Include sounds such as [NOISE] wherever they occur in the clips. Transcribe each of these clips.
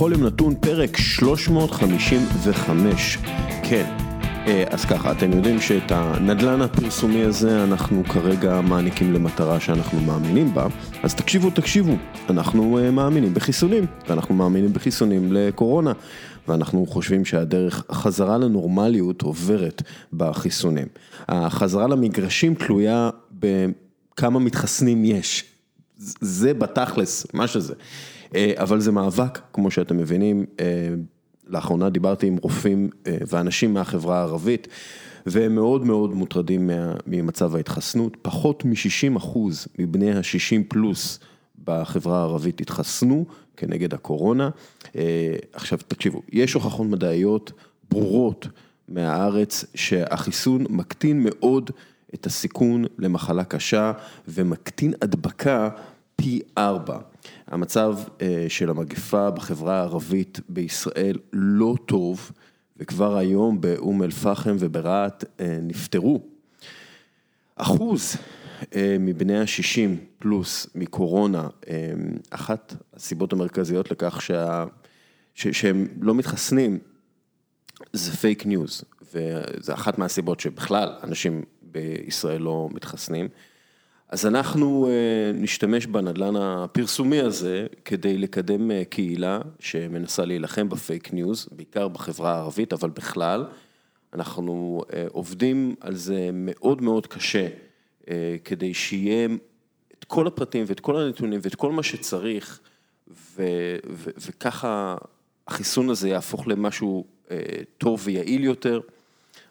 בכל יום נתון פרק 355. כן, אה, אז ככה, אתם יודעים שאת הנדלן הפרסומי הזה אנחנו כרגע מעניקים למטרה שאנחנו מאמינים בה, אז תקשיבו, תקשיבו, אנחנו אה, מאמינים בחיסונים, ואנחנו מאמינים בחיסונים לקורונה, ואנחנו חושבים שהדרך חזרה לנורמליות עוברת בחיסונים. החזרה למגרשים תלויה בכמה מתחסנים יש. זה בתכלס, מה שזה. אה, אבל זה מאבק, כמו שאתם מבינים, אה, לאחרונה דיברתי עם רופאים אה, ואנשים מהחברה הערבית, והם מאוד מאוד מוטרדים ממצב ההתחסנות. פחות מ-60 אחוז מבני ה-60 פלוס בחברה הערבית התחסנו כנגד הקורונה. עכשיו תקשיבו, יש הוכחות מדעיות ברורות מהארץ שהחיסון מקטין מאוד את הסיכון למחלה קשה ומקטין הדבקה פי ארבע. המצב אה, של המגפה בחברה הערבית בישראל לא טוב, וכבר היום באום אל-פחם וברהט אה, נפטרו. אחוז אה, מבני ה-60 פלוס מקורונה, אחת הסיבות המרכזיות לכך שה... ש... שהם לא מתחסנים זה פייק ניוז, וזה אחת מהסיבות שבכלל אנשים בישראל לא מתחסנים. אז אנחנו אה, נשתמש בנדלן הפרסומי הזה כדי לקדם אה, קהילה שמנסה להילחם בפייק ניוז, בעיקר בחברה הערבית, אבל בכלל, אנחנו אה, עובדים על זה מאוד מאוד קשה, כדי שיהיה את כל הפרטים ואת כל הנתונים ואת כל מה שצריך, ו- ו- וככה החיסון הזה יהפוך למשהו טוב ויעיל יותר.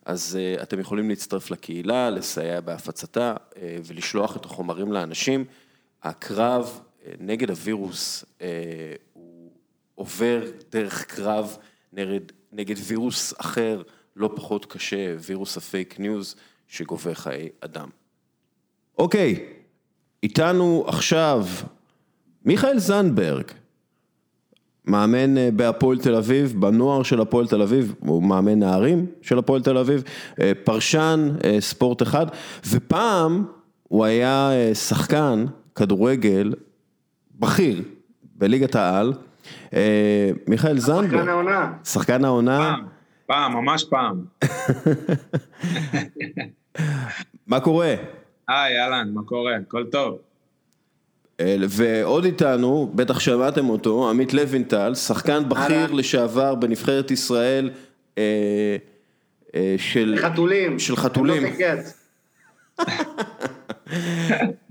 אז אה, אתם יכולים להצטרף לקהילה, לסייע בהפצתה אה, ולשלוח את החומרים לאנשים. הקרב אה, נגד הווירוס הוא עובר דרך קרב נגד, נגד וירוס אחר, לא פחות קשה, וירוס הפייק ניוז, שגובה חיי אדם. אוקיי, איתנו עכשיו מיכאל זנדברג, מאמן אה, בהפועל תל אביב, בנוער של הפועל תל אביב, הוא מאמן נערים של הפועל תל אביב, אה, פרשן אה, ספורט אחד, ופעם הוא היה שחקן כדורגל בכיר בליגת העל, מיכאל זנדברג. שחקן העונה. שחקן העונה. פעם, פעם, ממש פעם. [LAUGHS] מה קורה? היי, אהלן, מה קורה? הכל טוב. ועוד איתנו, בטח שמעתם אותו, עמית לוינטל, שחקן בכיר לשעבר בנבחרת ישראל אה, אה, של חתולים. של חתולים.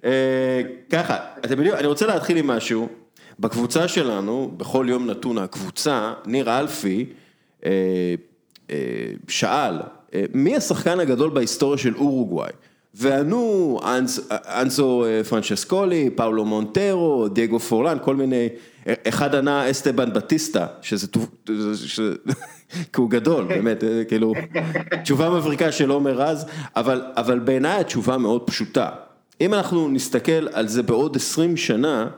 אה, ככה, אתם יודעים, אני רוצה להתחיל עם משהו. בקבוצה שלנו, בכל יום נתון הקבוצה, ניר אלפי שאל, מי השחקן הגדול בהיסטוריה של אורוגוואי? וענו אנזו אה, פרנצ'סקולי, פאולו מונטרו, דייגו פורלן, כל מיני, אחד ענה אסטבן בטיסטה, שזה, [LAUGHS] כי הוא גדול, באמת, אה, כאילו, תשובה מבריקה של עומר רז, אבל, אבל בעיניי התשובה מאוד פשוטה. אם אנחנו נסתכל על זה בעוד 20 שנה,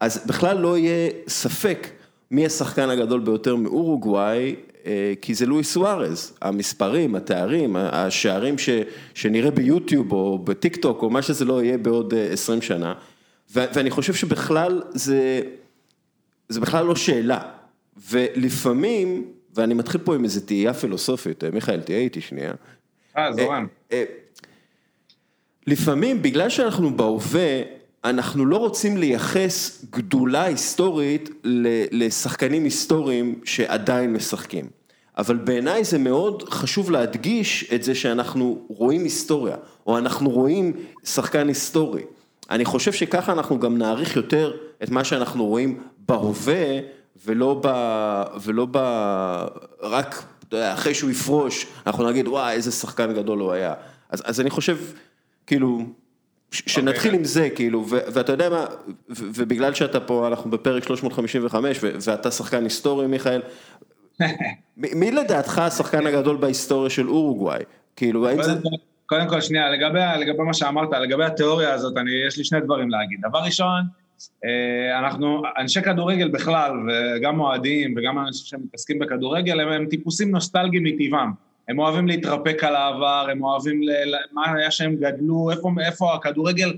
אז בכלל לא יהיה ספק מי השחקן הגדול ביותר מאורוגוואי, אה, כי זה לואיס סוארז, המספרים, התארים, השערים ש, שנראה ביוטיוב או בטיק טוק או מה שזה לא יהיה בעוד 20 אה, שנה, ו, ואני חושב שבכלל זה, זה בכלל לא שאלה, ולפעמים, ואני מתחיל פה עם איזו תהייה פילוסופית, אה, מיכאל תהיה איתי שנייה. אה, זורם. לפעמים בגלל שאנחנו בהווה, אנחנו לא רוצים לייחס גדולה היסטורית לשחקנים היסטוריים שעדיין משחקים. אבל בעיניי זה מאוד חשוב להדגיש את זה שאנחנו רואים היסטוריה, או אנחנו רואים שחקן היסטורי. אני חושב שככה אנחנו גם נעריך יותר את מה שאנחנו רואים בהווה, ולא ב... ולא ב... רק, אתה יודע, אחרי שהוא יפרוש, אנחנו נגיד, וואי, איזה שחקן גדול הוא היה. אז, אז אני חושב, כאילו, שנתחיל עם זה, כאילו, ואתה יודע מה, ובגלל שאתה פה, אנחנו בפרק 355, ואתה שחקן היסטורי, מיכאל, [LAUGHS] מי לדעתך השחקן הגדול בהיסטוריה של אורוגוואי? כאילו, האם זה... קודם כל, שנייה, לגבי, לגבי מה שאמרת, לגבי התיאוריה הזאת, אני, יש לי שני דברים להגיד. דבר ראשון, אה, אנחנו, אנשי כדורגל בכלל, וגם אוהדים, וגם אנשים שמתעסקים בכדורגל, הם, הם טיפוסים נוסטלגיים מטבעם. הם אוהבים להתרפק על העבר, הם אוהבים, ל, מה היה שהם גדלו, איפה, איפה הכדורגל,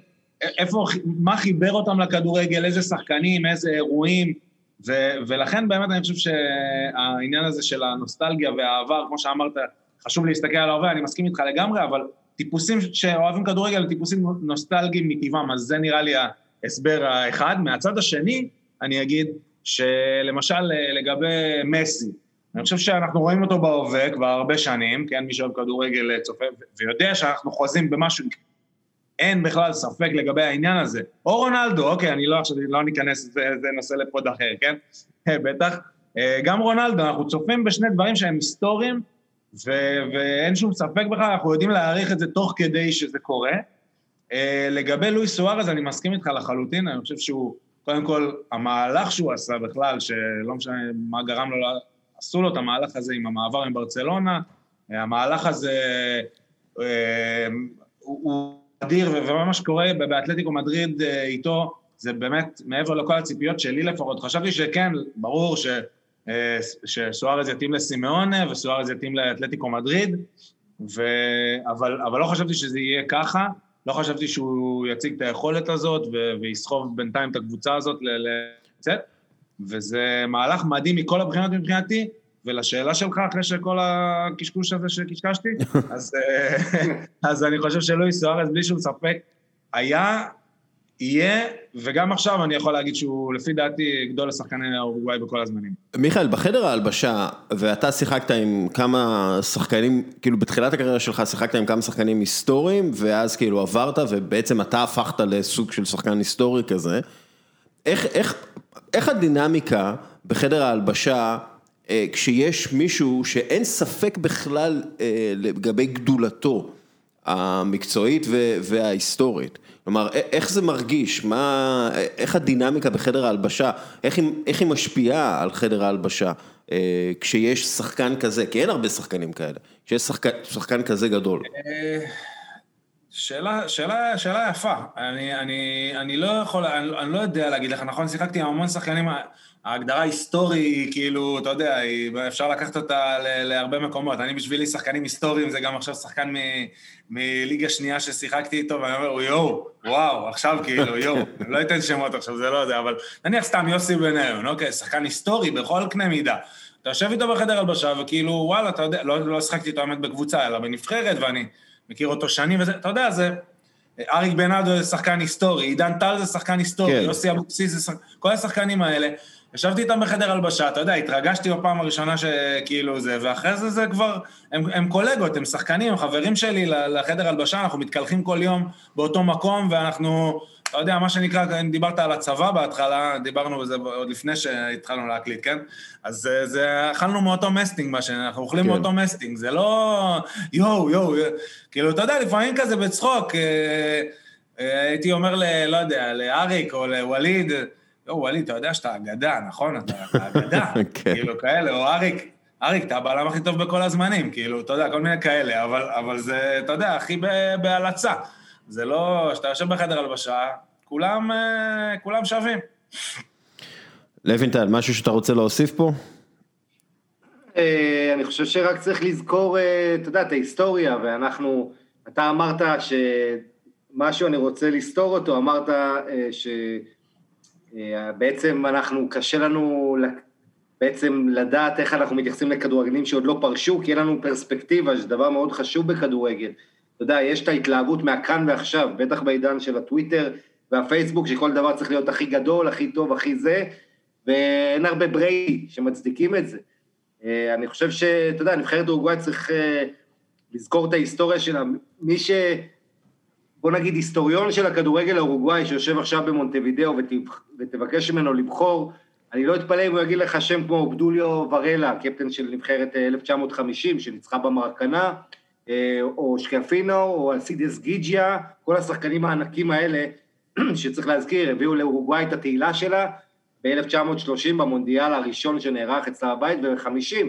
איפה, מה חיבר אותם לכדורגל, איזה שחקנים, איזה אירועים, ו- ולכן באמת אני חושב שהעניין הזה של הנוסטלגיה והעבר, כמו שאמרת, חשוב להסתכל על ההווה, אני מסכים איתך לגמרי, אבל טיפוסים שאוהבים כדורגל טיפוסים נוסטלגיים מטבעם, אז זה נראה לי ההסבר האחד. מהצד השני, אני אגיד שלמשל לגבי מסי, אני חושב שאנחנו רואים אותו בהווה כבר הרבה שנים, כן, מי שאוהב כדורגל צופה ויודע שאנחנו חוזים במשהו, אין בכלל ספק לגבי העניין הזה. או רונלדו, אוקיי, אני לא עכשיו, לא ניכנס, זה, זה נושא לפוד אחר, כן? [LAUGHS] בטח. גם רונלדו, אנחנו צופים בשני דברים שהם היסטוריים, ו- ואין שום ספק בכלל, אנחנו יודעים להעריך את זה תוך כדי שזה קורה. לגבי לואי סוארז, אני מסכים איתך לחלוטין, אני חושב שהוא, קודם כל, המהלך שהוא עשה בכלל, שלא משנה מה גרם לו, עשו לו את המהלך הזה עם המעבר עם ברצלונה, המהלך הזה uh, הוא אדיר, ומה שקורה באתלטיקו מדריד uh, איתו, זה באמת מעבר לכל הציפיות שלי לפחות. חשבתי שכן, ברור ש... שסוארז יתאים לסימאונה וסוארז יתאים לאתלטיקו מדריד, ו... אבל, אבל לא חשבתי שזה יהיה ככה, לא חשבתי שהוא יציג את היכולת הזאת ו... ויסחוב בינתיים את הקבוצה הזאת לצאת, וזה מהלך מדהים מכל הבחינות מבחינתי, ולשאלה שלך, אחרי שכל הקשקוש הזה שקשקשתי, [LAUGHS] אז, אז אני חושב שלואי סוארז, בלי שום ספק, היה יהיה, וגם עכשיו אני יכול להגיד שהוא לפי דעתי גדול לשחקני האורוגוואי בכל הזמנים. מיכאל, בחדר ההלבשה, ואתה שיחקת עם כמה שחקנים, כאילו בתחילת הקריירה שלך שיחקת עם כמה שחקנים היסטוריים, ואז כאילו עברת, ובעצם אתה הפכת לסוג של שחקן היסטורי כזה. איך, איך, איך הדינמיקה בחדר ההלבשה, אה, כשיש מישהו שאין ספק בכלל אה, לגבי גדולתו המקצועית וההיסטורית? כלומר, איך זה מרגיש? מה, איך הדינמיקה בחדר ההלבשה, איך היא, איך היא משפיעה על חדר ההלבשה אה, כשיש שחקן כזה? כי אין הרבה שחקנים כאלה, כשיש שחקן, כזה גדול. שאלה, שאלה, שאלה יפה. אני, אני, אני לא יכול, אני, אני לא יודע להגיד לך, נכון, שיחקתי עם המון שחקנים, ההגדרה היסטורי, כאילו, אתה יודע, אפשר לקחת אותה להרבה מקומות. אני בשבילי שחקנים היסטוריים, זה גם עכשיו שחקן מליגה שנייה ששיחקתי איתו, ואני אומר, יואו, וואו, עכשיו כאילו, יואו, אני [LAUGHS] לא אתן שמות עכשיו, זה לא זה, אבל נניח סתם יוסי בניון, אוקיי, שחקן היסטורי בכל קנה מידה. אתה יושב איתו בחדר הלבשה, וכאילו, וואלה, אתה יודע, לא, לא שחקתי איתו האמת בקבוצה, אלא בנבחרת, ואני מכיר אותו שנים וזה, אתה יודע, זה... אריק בנאדו זה שחקן היסטורי, עידן טל זה שחקן היסטורי, כן. יוסי אבוקסיס זה שחקן... כל השחקנים האלה, ישבתי איתם בחדר הלבשה, אתה יודע, התרגשתי בפעם הראשונה שכאילו זה, ואחרי זה זה כבר, הם, הם קולגות, הם שחקנים, הם חברים שלי לחדר הלבשה, אנחנו מתקלחים כל יום באותו מקום, ואנחנו, אתה יודע, מה שנקרא, אם דיברת על הצבא בהתחלה, דיברנו בזה עוד לפני שהתחלנו להקליט, כן? אז זה, אכלנו מאותו מסטינג, מה שאנחנו אוכלים כן. מאותו מסטינג, זה לא יואו, יואו, כאילו, אתה יודע, לפעמים כזה בצחוק, אה, אה, הייתי אומר ל... לא יודע, לאריק או לווליד, לא, ווליד, אתה יודע שאתה אגדה, נכון? אתה אגדה, [LAUGHS] כן. כאילו כאלה, או אריק, אריק, אתה הבעלם הכי טוב בכל הזמנים, כאילו, אתה יודע, כל מיני כאלה, אבל, אבל זה, אתה יודע, הכי בהלצה. זה לא, כשאתה יושב בחדר הלבשה, כולם, אה, כולם שווים. לוינטל, משהו שאתה רוצה להוסיף פה? אה, אני חושב שרק צריך לזכור, אה, אתה יודע, את ההיסטוריה, ואנחנו, אתה אמרת שמשהו אני רוצה לסתור אותו, אמרת ש... אה, בעצם אנחנו, קשה לנו בעצם לדעת איך אנחנו מתייחסים לכדורגלים שעוד לא פרשו, כי אין לנו פרספקטיבה, שזה דבר מאוד חשוב בכדורגל. אתה יודע, יש את ההתלהבות מהכאן ועכשיו, בטח בעידן של הטוויטר והפייסבוק, שכל דבר צריך להיות הכי גדול, הכי טוב, הכי זה, ואין הרבה בריידי שמצדיקים את זה. אה, אני חושב שאתה יודע, נבחרת אורוגוואי צריך אה, לזכור את ההיסטוריה שלה. מי ש... בוא נגיד היסטוריון של הכדורגל האורוגוואי שיושב עכשיו במונטווידאו ותבקש ממנו לבחור, אני לא אתפלא אם הוא יגיד לך שם כמו בדוליו ורלה, קפטן של נבחרת 1950 אה, שניצחה במרקנה, או שקפינו, או אסידס גיג'יה, כל השחקנים הענקים האלה, [CLEARS THROAT] שצריך להזכיר, הביאו לאורוגוואי את התהילה שלה ב-1930 במונדיאל הראשון שנערך אצלה בבית, וב-50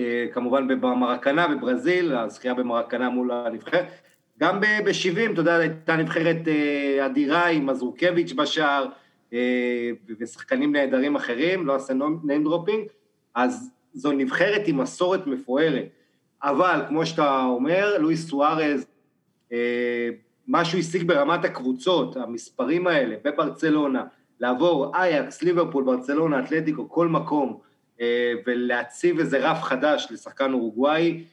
אה, כמובן במרקנה בברזיל, הזכייה במרקנה מול הנבחרת. גם ב-70, אתה יודע, הייתה נבחרת אה, אדירה עם מזרוקביץ' בשער, אה, ושחקנים נהדרים אחרים, לא עושה name dropping, אז זו נבחרת עם מסורת מפוארת. אבל, כמו שאתה אומר, לואיס סוארז, מה שהוא השיג ברמת הקבוצות, המספרים האלה, בברצלונה, לעבור אייקס, ליברפול, ברצלונה, אתלטיקו, כל מקום, ולהציב איזה רף חדש לשחקן אורוגוואי,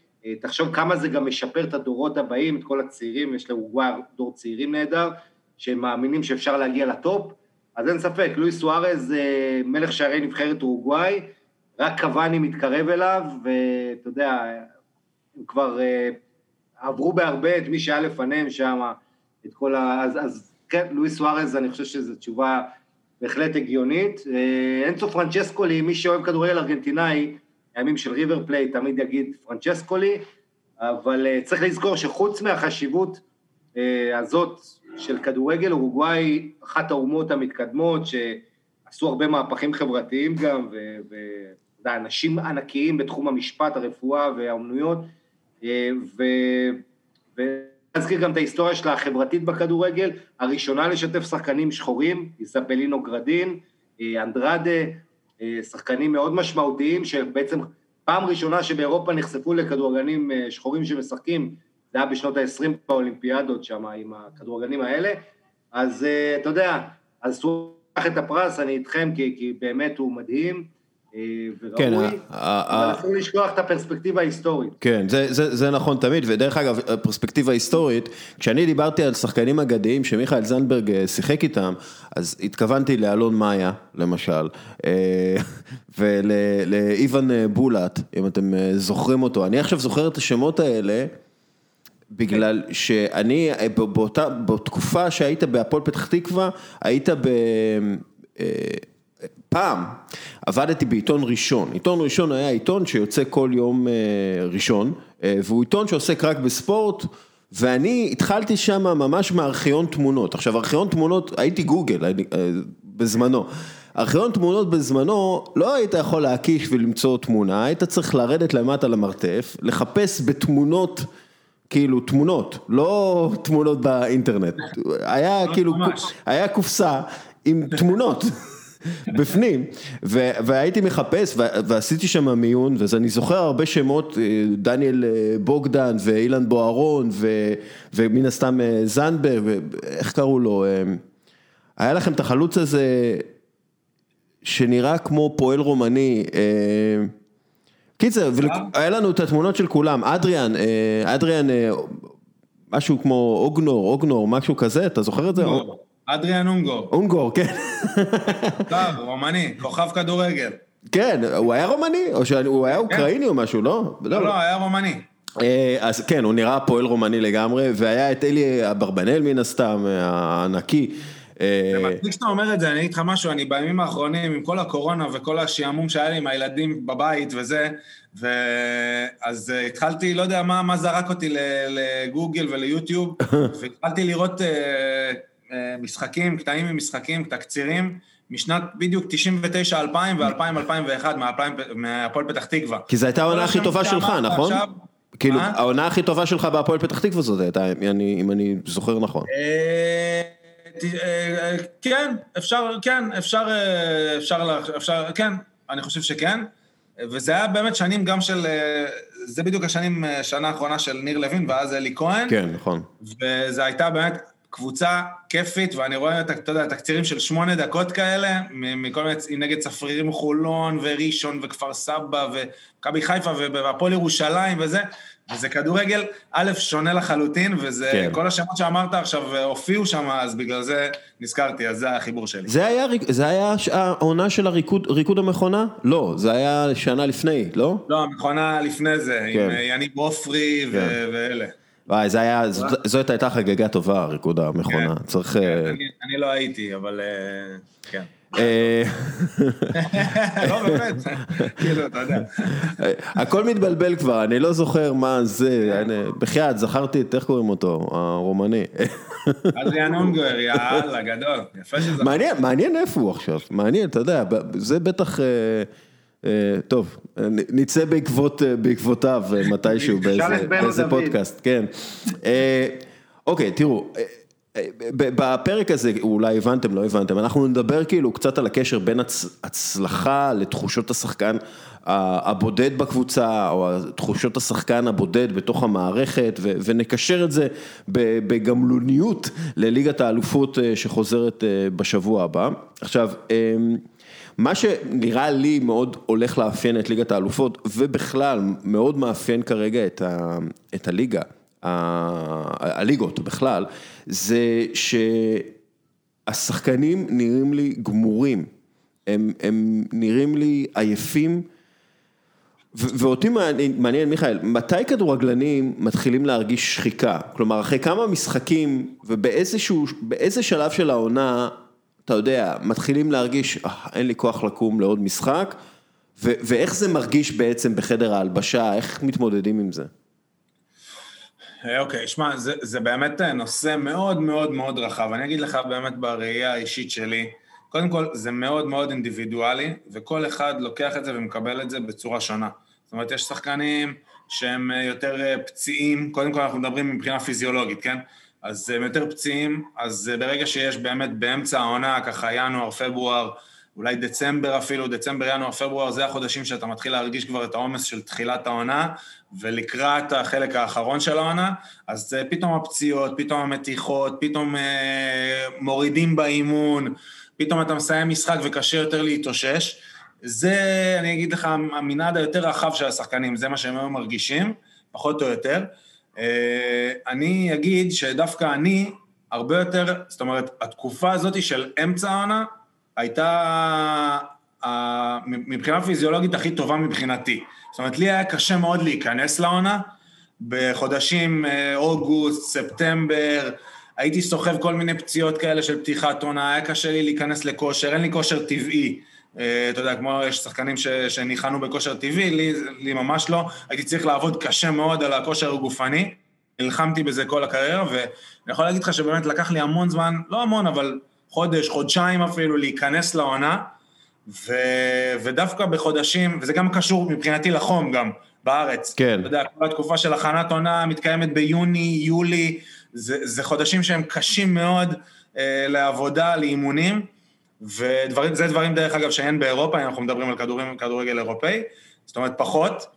תחשוב כמה זה גם משפר את הדורות הבאים, את כל הצעירים, יש לאורוגוואי דור צעירים נהדר, שהם מאמינים שאפשר להגיע לטופ, אז אין ספק, לואיס סוארז מלך שערי נבחרת אורוגוואי, רק קבאני מתקרב אליו, ואתה יודע, כבר עברו בהרבה את מי שהיה לפניהם שם, את כל ה... אז, אז כן, לואיס סוארז, אני חושב שזו תשובה בהחלט הגיונית. אנצו פרנצ'סקולי, מי שאוהב כדורגל ארגנטינאי, הימים של ריבר פליי תמיד יגיד פרנצ'סקולי, אבל צריך לזכור שחוץ מהחשיבות הזאת של כדורגל, אורוגוואי, אחת האומות המתקדמות, שעשו הרבה מהפכים חברתיים גם, ואנשים ענקיים בתחום המשפט, הרפואה והאומנויות. ונזכיר גם את ההיסטוריה שלה החברתית בכדורגל, הראשונה לשתף שחקנים שחורים, איספלינו גרדין, אנדרדה, שחקנים מאוד משמעותיים, שבעצם פעם ראשונה שבאירופה נחשפו לכדורגלנים שחורים שמשחקים, זה היה בשנות ה-20 באולימפיאדות שם, עם הכדורגלנים האלה, אז אתה יודע, אז הוא לקח את הפרס, אני איתכם, כי, כי באמת הוא מדהים, כן, וראוי, אבל אסור לשכוח את הפרספקטיבה ההיסטורית. כן, זה נכון תמיד, ודרך אגב, הפרספקטיבה ההיסטורי, כשאני דיברתי על שחקנים אגדיים שמיכאל זנדברג שיחק איתם, אז התכוונתי לאלון מאיה, למשל, ולאיוון בולט, אם אתם זוכרים אותו, אני עכשיו זוכר את השמות האלה, בגלל שאני, באותה, בתקופה שהיית בהפועל פתח תקווה, היית ב... פעם עבדתי בעיתון ראשון, עיתון ראשון היה עיתון שיוצא כל יום ראשון, והוא עיתון שעוסק רק בספורט, ואני התחלתי שם ממש מארכיון תמונות, עכשיו ארכיון תמונות, הייתי גוגל בזמנו, ארכיון תמונות בזמנו, לא היית יכול להקיש ולמצוא תמונה, היית צריך לרדת למטה למרתף, לחפש בתמונות, כאילו תמונות, לא תמונות באינטרנט, היה כאילו, היה קופסה עם תמונות. בפנים, והייתי מחפש ועשיתי שם מיון, אז אני זוכר הרבה שמות, דניאל בוגדן ואילן בוארון ומן הסתם זנדברג, איך קראו לו, היה לכם את החלוץ הזה שנראה כמו פועל רומני, קיצר, היה לנו את התמונות של כולם, אדריאן, אדריאן, משהו כמו אוגנור, אוגנור, משהו כזה, אתה זוכר את זה? אדריאן אונגור. אונגור, כן. טוב, רומני, כוכב כדורגל. כן, הוא היה רומני? או שהוא היה אוקראיני או משהו, לא? לא, לא, היה רומני. אז כן, הוא נראה פועל רומני לגמרי, והיה את אלי אברבנאל מן הסתם, הענקי. זה מצחיק שאתה אומר את זה, אני אגיד לך משהו, אני בימים האחרונים, עם כל הקורונה וכל השעמום שהיה לי עם הילדים בבית וזה, ואז התחלתי, לא יודע מה זרק אותי לגוגל וליוטיוב, [LAUGHS] והתחלתי לראות משחקים, קטעים ממשחקים, תקצירים, משנת בדיוק 99-2000 ו-2000-2001 מהפועל פתח תקווה. כי זו הייתה העונה הכי טובה שלך, נכון? כאילו, העונה הכי טובה שלך בהפועל פתח תקווה זאת הייתה, אם אני זוכר נכון. כן, אפשר, כן, אפשר, אפשר, כן, אני חושב שכן. וזה היה באמת שנים גם של, זה בדיוק השנים, שנה האחרונה של ניר לוין ואז אלי כהן. כן, נכון. וזה הייתה באמת קבוצה כיפית, ואני רואה, אתה יודע, תקצירים של שמונה דקות כאלה, מכל מיני, נגד צפרירים חולון וראשון וכפר סבא ומכבי חיפה והפועל ירושלים וזה, וזה כדורגל, א', שונה לחלוטין, וזה, כן. כל השמות שאמרת עכשיו הופיעו שם, אז בגלל זה נזכרתי, אז זה החיבור שלי. זה היה, זה היה העונה של הריקוד, ריקוד המכונה? לא, זה היה שנה לפני, לא? לא, המכונה לפני זה, כן. עם יניב עופרי כן. ואלה. וואי, זה היה, זאת הייתה חגיגה טובה, ריקוד המכונה, צריך... אני לא הייתי, אבל כן. לא, באמת, כאילו, אתה יודע. הכל מתבלבל כבר, אני לא זוכר מה זה, בחייאת, זכרתי את, איך קוראים אותו, הרומני. אדריאן אונגוור, יאללה, גדול, יפה שזה... מעניין איפה הוא עכשיו, מעניין, אתה יודע, זה בטח... טוב, נצא בעקבותיו מתישהו [LAUGHS] באיזה פודקאסט, כן. אוקיי, תראו, בפרק הזה, אולי הבנתם, לא הבנתם, אנחנו נדבר כאילו קצת על הקשר בין הצ... הצלחה לתחושות השחקן הבודד בקבוצה, או תחושות השחקן הבודד בתוך המערכת, ו... ונקשר את זה בגמלוניות לליגת האלופות אה, שחוזרת אה, בשבוע הבא. עכשיו, אמ, מה שנראה לי מאוד הולך לאפיין את ליגת האלופות, ובכלל מאוד מאפיין כרגע את, ה... את הליגה. הליגות בכלל, זה שהשחקנים נראים לי גמורים, הם, הם נראים לי עייפים, ואותי מעניין, מיכאל, מתי כדורגלנים מתחילים להרגיש שחיקה? כלומר, אחרי כמה משחקים ובאיזשהו, באיזה שלב של העונה, אתה יודע, מתחילים להרגיש, אה, אין לי כוח לקום לעוד משחק, ואיך זה מרגיש בעצם בחדר ההלבשה, איך מתמודדים עם זה? אה, אוקיי, שמע, זה, זה באמת אה, נושא מאוד מאוד מאוד רחב. אני אגיד לך באמת בראייה האישית שלי, קודם כל, זה מאוד מאוד אינדיבידואלי, וכל אחד לוקח את זה ומקבל את זה בצורה שונה. זאת אומרת, יש שחקנים שהם אה, יותר פציעים, קודם כל אנחנו מדברים מבחינה פיזיולוגית, כן? אז הם יותר פציעים, אז ברגע שיש באמת באמצע העונה, ככה ינואר, פברואר, אולי דצמבר אפילו, דצמבר, ינואר, פברואר, זה החודשים שאתה מתחיל להרגיש כבר את העומס של תחילת העונה, ולקראת החלק האחרון של העונה, אז פתאום הפציעות, פתאום המתיחות, פתאום אה, מורידים באימון, פתאום אתה מסיים משחק וקשה יותר להתאושש. זה, אני אגיד לך, המנעד היותר רחב של השחקנים, זה מה שהם היום מרגישים, פחות או יותר. אה, אני אגיד שדווקא אני, הרבה יותר, זאת אומרת, התקופה הזאת של אמצע העונה, הייתה מבחינה פיזיולוגית הכי טובה מבחינתי. זאת אומרת, לי היה קשה מאוד להיכנס לעונה, בחודשים אה, אוגוסט, ספטמבר, הייתי סוחב כל מיני פציעות כאלה של פתיחת עונה, היה קשה לי להיכנס לכושר, אין לי כושר טבעי. אה, אתה יודע, כמו יש שחקנים ש, שניחנו בכושר טבעי, לי, לי ממש לא, הייתי צריך לעבוד קשה מאוד על הכושר הגופני, נלחמתי בזה כל הקריירה, ואני יכול להגיד לך שבאמת לקח לי המון זמן, לא המון, אבל חודש, חודשיים אפילו, להיכנס לעונה, ו, ודווקא בחודשים, וזה גם קשור מבחינתי לחום גם, בארץ. כן. אתה יודע, כל התקופה של הכנת עונה מתקיימת ביוני, יולי, זה, זה חודשים שהם קשים מאוד אה, לעבודה, לאימונים, וזה דברים דרך אגב שאין באירופה, אנחנו מדברים על כדורים, כדורגל אירופאי, זאת אומרת פחות.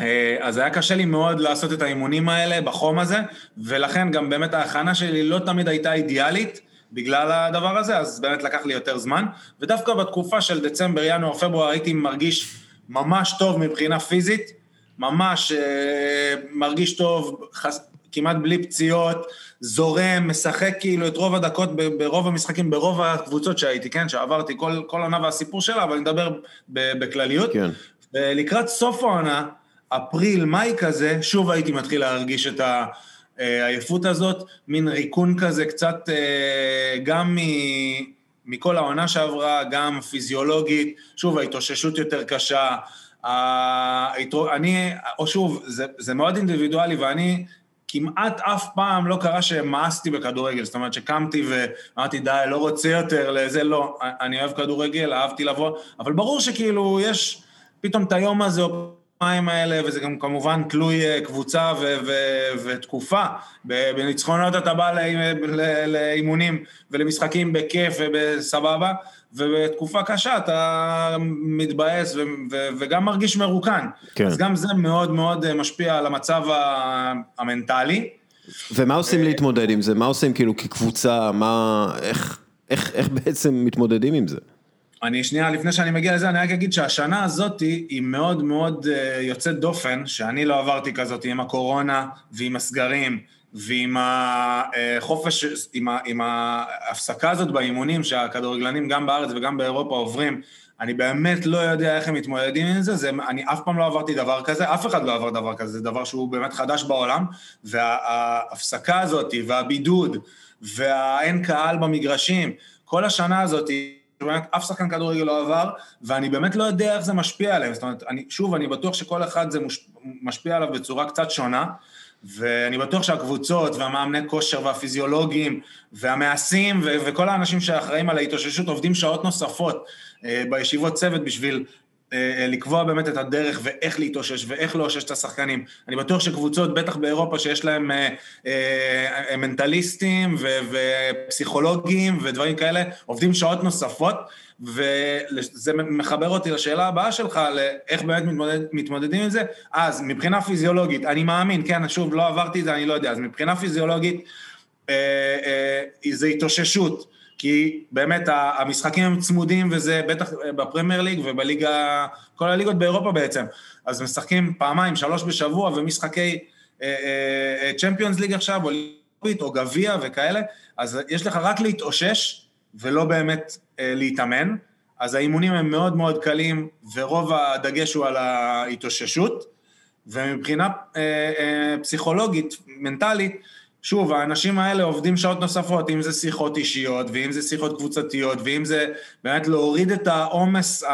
אה, אז היה קשה לי מאוד לעשות את האימונים האלה בחום הזה, ולכן גם באמת ההכנה שלי לא תמיד הייתה אידיאלית. בגלל הדבר הזה, אז באמת לקח לי יותר זמן, ודווקא בתקופה של דצמבר, ינואר, פברואר הייתי מרגיש ממש טוב מבחינה פיזית, ממש אה, מרגיש טוב, כמעט בלי פציעות, זורם, משחק כאילו את רוב הדקות ברוב המשחקים, ברוב הקבוצות שהייתי, כן, שעברתי כל, כל עונה והסיפור שלה, אבל אני מדבר בכלליות. כן. ולקראת סוף העונה, אפריל, מאי כזה, שוב הייתי מתחיל להרגיש את ה... העייפות הזאת, מין ריקון כזה קצת אה, גם מכל העונה שעברה, גם פיזיולוגית, שוב, ההתאוששות יותר קשה. אני, או שוב, זה, זה מאוד אינדיבידואלי, ואני כמעט אף פעם לא קרה שמאסתי בכדורגל, זאת אומרת שקמתי ואמרתי, די, לא רוצה יותר לזה, לא, אני אוהב כדורגל, אהבתי לבוא, אבל ברור שכאילו יש פתאום את היום הזה, או היומיים האלה, וזה גם כמובן תלוי אה, קבוצה ו- ו- ותקופה. בניצחונות אתה בא לאימונים ולמשחקים בכיף ובסבבה, ובתקופה קשה אתה מתבאס ו- ו- וגם מרגיש מרוקן. כן. אז גם זה מאוד מאוד אה, משפיע על המצב המנטלי. ומה עושים להתמודד עם זה? מה עושים כאילו כקבוצה? מה, איך, איך, איך בעצם מתמודדים עם זה? אני שנייה, לפני שאני מגיע לזה, אני רק אגיד שהשנה הזאת היא מאוד מאוד uh, יוצאת דופן, שאני לא עברתי כזאת עם הקורונה ועם הסגרים ועם החופש, עם, ה, עם ההפסקה הזאת באימונים שהכדורגלנים גם בארץ וגם באירופה עוברים. אני באמת לא יודע איך הם מתמודדים עם זה, זה, אני אף פעם לא עברתי דבר כזה, אף אחד לא עבר דבר כזה, זה דבר שהוא באמת חדש בעולם, וההפסקה הזאת והבידוד והאין קהל במגרשים, כל השנה הזאת שבאמת אף שחקן כדורגל לא עבר, ואני באמת לא יודע איך זה משפיע עליהם. זאת אומרת, אני, שוב, אני בטוח שכל אחד זה מוש, משפיע עליו בצורה קצת שונה, ואני בטוח שהקבוצות והמאמני כושר והפיזיולוגים והמעשים ו- וכל האנשים שאחראים על ההתאוששות עובדים שעות נוספות אה, בישיבות צוות בשביל לקבוע באמת את הדרך ואיך להתאושש ואיך לאושש את השחקנים. אני בטוח שקבוצות, בטח באירופה, שיש להם מנטליסטים ופסיכולוגים ודברים כאלה, עובדים שעות נוספות, וזה מחבר אותי לשאלה הבאה שלך, לאיך באמת מתמודד, מתמודדים עם זה. אז מבחינה פיזיולוגית, אני מאמין, כן, שוב, לא עברתי את זה, אני לא יודע, אז מבחינה פיזיולוגית, אה, אה, זה התאוששות, כי באמת המשחקים הם צמודים וזה בטח בפרמייר ליג ובליגה, כל הליגות באירופה בעצם, אז משחקים פעמיים, שלוש בשבוע ומשחקי צ'מפיונס ליג עכשיו, או ליגות, או גביע וכאלה, אז יש לך רק להתאושש ולא באמת להתאמן, אז האימונים הם מאוד מאוד קלים ורוב הדגש הוא על ההתאוששות, ומבחינה פסיכולוגית, מנטלית, שוב, האנשים האלה עובדים שעות נוספות, אם זה שיחות אישיות, ואם זה שיחות קבוצתיות, ואם זה באמת להוריד את העומס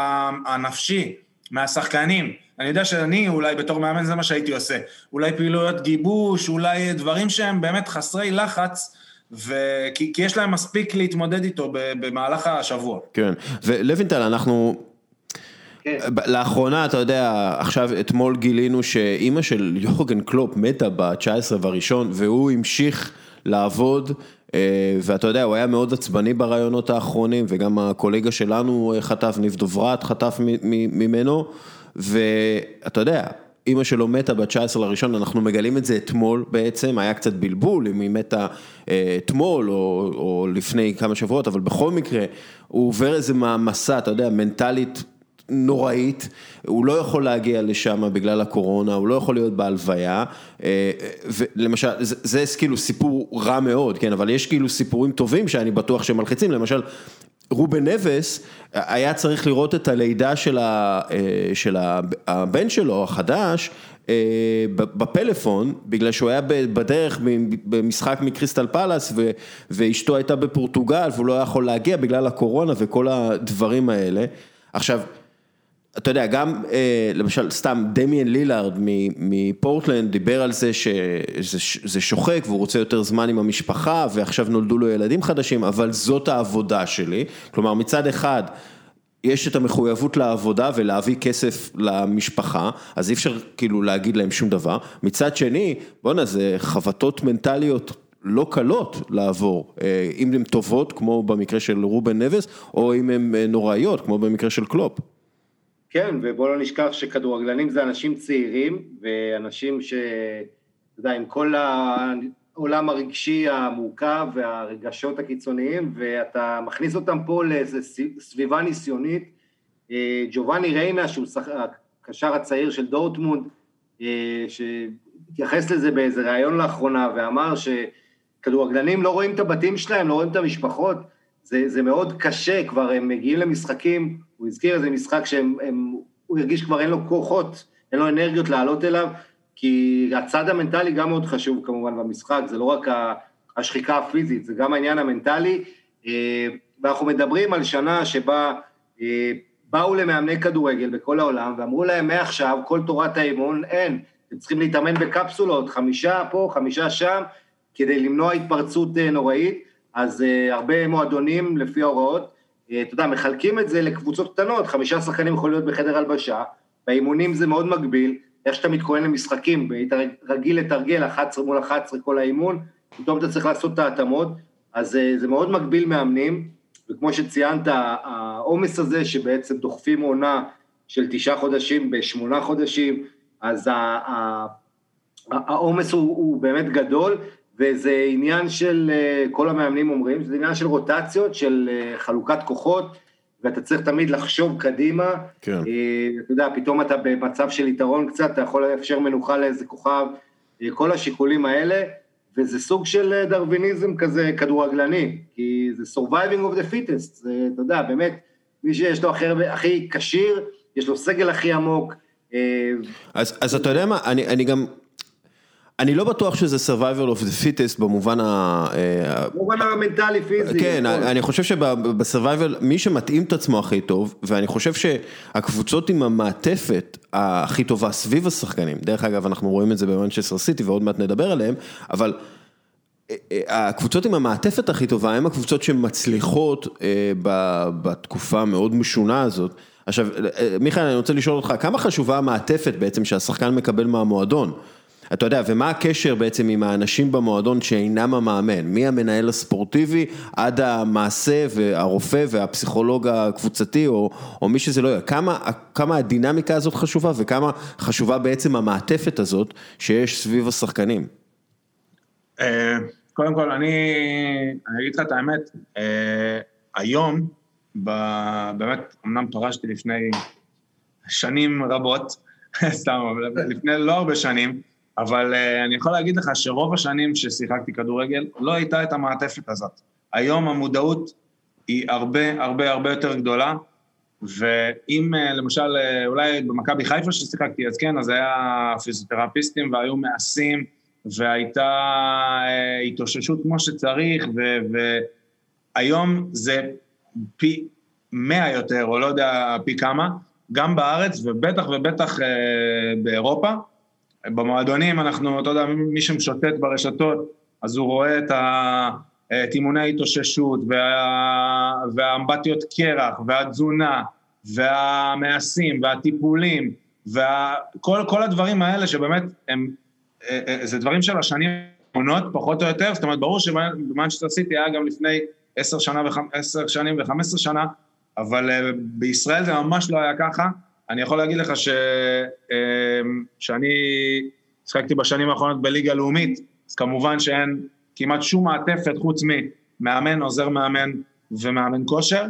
הנפשי מהשחקנים. אני יודע שאני, אולי בתור מאמן זה מה שהייתי עושה. אולי פעילויות גיבוש, אולי דברים שהם באמת חסרי לחץ, וכי, כי יש להם מספיק להתמודד איתו במהלך השבוע. כן, ולוינטל, אנחנו... כן. לאחרונה, אתה יודע, עכשיו אתמול גילינו שאימא של יורגן קלופ מתה ב-19 והראשון, והוא המשיך לעבוד, ואתה יודע, הוא היה מאוד עצבני ברעיונות האחרונים, וגם הקולגה שלנו חטף, ניב דוברת חטף ממנו, ואתה יודע, אימא שלו מתה ב-19 לראשון, אנחנו מגלים את זה אתמול בעצם, היה קצת בלבול אם היא מתה אתמול או, או לפני כמה שבועות, אבל בכל מקרה, הוא עובר איזה מעמסה, אתה יודע, מנטלית נוראית, הוא לא יכול להגיע לשם בגלל הקורונה, הוא לא יכול להיות בהלוויה, ולמשל, זה, זה כאילו סיפור רע מאוד, כן, אבל יש כאילו סיפורים טובים שאני בטוח שהם מלחיצים, למשל, רובן נבס היה צריך לראות את הלידה של, ה, של הבן שלו, החדש, בפלאפון, בגלל שהוא היה בדרך במשחק מקריסטל פלאס ואשתו הייתה בפורטוגל והוא לא יכול להגיע בגלל הקורונה וכל הדברים האלה. עכשיו, אתה יודע, גם למשל סתם דמיאן לילארד מפורטלנד דיבר על זה שזה שוחק והוא רוצה יותר זמן עם המשפחה ועכשיו נולדו לו ילדים חדשים, אבל זאת העבודה שלי, כלומר מצד אחד יש את המחויבות לעבודה ולהביא כסף למשפחה, אז אי אפשר כאילו להגיד להם שום דבר, מצד שני, בואנה זה חבטות מנטליות. לא קלות לעבור, אם הן טובות כמו במקרה של רובן נבס, או אם הן נוראיות כמו במקרה של קלופ. כן, ובוא לא נשכח שכדורגלנים זה אנשים צעירים, ואנשים ש... אתה יודע, עם כל העולם הרגשי המורכב והרגשות הקיצוניים, ואתה מכניס אותם פה לאיזו סביבה ניסיונית. אה, ג'ובאני ריינה, שהוא הקשר הצעיר של דורטמונד, אה, שהתייחס לזה באיזה ראיון לאחרונה, ואמר שכדורגלנים לא רואים את הבתים שלהם, לא רואים את המשפחות, זה, זה מאוד קשה, כבר הם מגיעים למשחקים, הוא הזכיר איזה משחק שהוא הרגיש כבר אין לו כוחות, אין לו אנרגיות לעלות אליו, כי הצד המנטלי גם מאוד חשוב כמובן במשחק, זה לא רק השחיקה הפיזית, זה גם העניין המנטלי, אה, ואנחנו מדברים על שנה שבה אה, באו למאמני כדורגל בכל העולם ואמרו להם מעכשיו כל תורת האימון אין, אתם צריכים להתאמן בקפסולות, חמישה פה, חמישה שם, כדי למנוע התפרצות אה, נוראית, אז הרבה מועדונים לפי ההוראות אתה יודע, מחלקים את זה לקבוצות קטנות, חמישה שחקנים יכולים להיות בחדר הלבשה, באימונים זה מאוד מגביל, איך שאתה מתכונן למשחקים, היית רגיל לתרגל 11 מול 11 כל האימון, פתאום אתה צריך לעשות את ההתאמות, אז אה, זה מאוד מגביל מאמנים, וכמו שציינת, העומס הזה שבעצם דוחפים עונה של תשעה חודשים בשמונה חודשים, אז העומס הוא, הוא באמת גדול, וזה עניין של, אה, כל המאמנים אומרים, זה עניין של רוטציות, של אה, חלוקת כוחות, ואתה צריך תמיד לחשוב קדימה. כן. אה, אתה יודע, פתאום אתה במצב של יתרון קצת, אתה יכול לאפשר מנוחה לאיזה כוכב, כל השיקולים האלה, וזה סוג של דרוויניזם כזה כדורגלני, כי זה surviving of the fittest, זה, אתה יודע, באמת, מי שיש לו הכי, הכי כשיר, יש לו סגל הכי עמוק. אז, אז אתה יודע מה, אני, אני גם אני לא בטוח שזה survival of the fittest במובן ה... אה, במובן המנטלי, פיזי. כן, אני חושב שבsurvival, מי שמתאים את עצמו הכי טוב, ואני חושב שהקבוצות עם המעטפת הכי טובה סביב השחקנים, דרך אגב, אנחנו רואים את זה במנצ'סטר סיטי ועוד מעט נדבר עליהם, אבל אה, אה, הקבוצות עם המעטפת הכי טובה הן הקבוצות שמצליחות בתקופה המאוד משונה הזאת. עכשיו, מיכאל, אני רוצה לשאול אותך, כמה חשובה המעטפת בעצם שהשחקן מקבל מהמועדון? אתה יודע, ומה הקשר בעצם עם האנשים במועדון שאינם המאמן? מהמנהל הספורטיבי עד המעשה והרופא והפסיכולוג הקבוצתי או, או מי שזה לא יהיה. כמה, כמה הדינמיקה הזאת חשובה וכמה חשובה בעצם המעטפת הזאת שיש סביב השחקנים? אה, קודם כל, אני, אני אגיד לך את האמת, אה, היום, באמת, אמנם פרשתי לפני שנים רבות, [LAUGHS] סתם, לפני לא הרבה שנים, אבל uh, אני יכול להגיד לך שרוב השנים ששיחקתי כדורגל, לא הייתה את המעטפת הזאת. היום המודעות היא הרבה הרבה הרבה יותר גדולה, ואם uh, למשל, uh, אולי במכבי חיפה ששיחקתי, אז כן, אז היה פיזיותרפיסטים והיו מעשים, והייתה uh, התאוששות כמו שצריך, והיום זה פי מאה יותר, או לא יודע פי כמה, גם בארץ, ובטח ובטח uh, באירופה. במועדונים אנחנו, אתה יודע, מי שמשוטט ברשתות, אז הוא רואה את אימוני ההתאוששות וה, והאמבטיות קרח והתזונה והמעשים והטיפולים וכל הדברים האלה שבאמת הם, אה, אה, זה דברים של השנים האחרונות, פחות או יותר, זאת אומרת, ברור שבמנצ'סטר סיטי היה גם לפני עשר, שנה וח... עשר שנים וחמש עשרה שנה, אבל אה, בישראל זה ממש לא היה ככה. אני יכול להגיד לך ש... אמ, שאני שחקתי בשנים האחרונות בליגה לאומית, אז כמובן שאין כמעט שום מעטפת חוץ ממאמן, עוזר מאמן ומאמן כושר,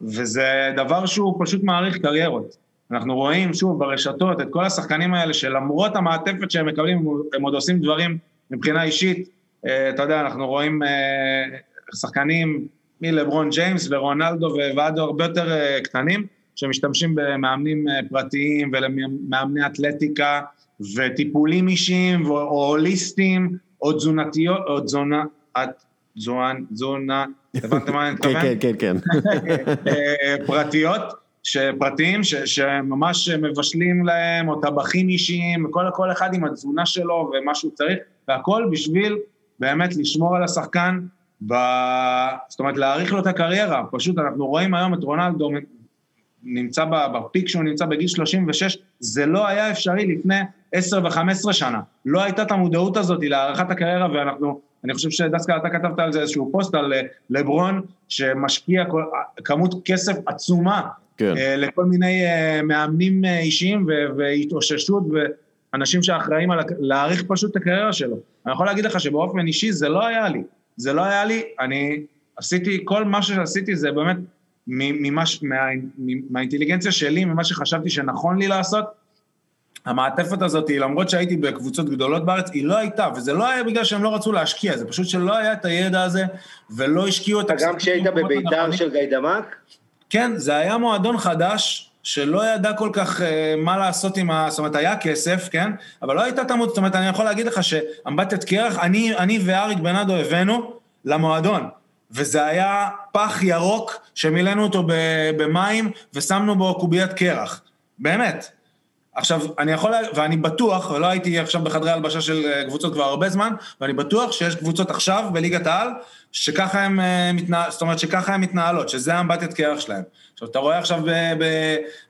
וזה דבר שהוא פשוט מעריך קריירות. אנחנו רואים שוב ברשתות את כל השחקנים האלה שלמרות המעטפת שהם מקבלים, הם עוד עושים דברים מבחינה אישית. אה, אתה יודע, אנחנו רואים אה, שחקנים מלברון ג'יימס ורונלדו ועד הרבה יותר אה, קטנים, שמשתמשים במאמנים אה, פרטיים ולמאמני אתלטיקה וטיפולים אישיים או הוליסטים או תזונתיות, או תזונה, תזונה, תזונה, הבנתם מה אני מתכוון? כן, כן, כן. [LAUGHS] אה, פרטיות, פרטיים, שממש מבשלים להם, או טבחים אישיים, כל אחד עם התזונה שלו ומה שהוא צריך, והכל בשביל באמת לשמור על השחקן, ב... זאת אומרת להאריך לו את הקריירה, פשוט אנחנו רואים היום את רונלדו נמצא בפיק שהוא נמצא בגיל 36, זה לא היה אפשרי לפני 10 ו-15 שנה. לא הייתה את המודעות הזאת להארכת הקריירה, ואנחנו, אני חושב שדסקה אתה כתבת על זה איזשהו פוסט על אה, לברון, שמשקיע כמות כסף עצומה כן. אה, לכל מיני אה, מאמנים אישיים והתאוששות ואנשים שאחראים על להאריך פשוט את הקריירה שלו. אני יכול להגיד לך שבאופן אישי זה לא היה לי. זה לא היה לי, אני עשיתי, כל מה שעשיתי זה באמת ממש, מה, מהאינטליגנציה שלי, ממה שחשבתי שנכון לי לעשות, המעטפת הזאת, למרות שהייתי בקבוצות גדולות בארץ, היא לא הייתה, וזה לא היה בגלל שהם לא רצו להשקיע, זה פשוט שלא היה את הידע הזה, ולא השקיעו את... גם כשהיית בביתר של גיידמק? כן, זה היה מועדון חדש, שלא ידע כל כך uh, מה לעשות עם ה... זאת אומרת, היה כסף, כן? אבל לא הייתה תמות, זאת אומרת, אני יכול להגיד לך שאמבטת קרח, אני, אני ואריק בנאדו הבאנו למועדון. וזה היה פח ירוק שמילאנו אותו במים ושמנו בו קוביית קרח. באמת. עכשיו, אני יכול, ואני בטוח, ולא הייתי עכשיו בחדרי הלבשה של אה, קבוצות כבר הרבה זמן, ואני בטוח שיש קבוצות עכשיו בליגת העל, שככה הן אה, מתנהלות, זאת אומרת שככה הן מתנהלות, שזה אמבטיית קרח שלהן. עכשיו, אתה רואה עכשיו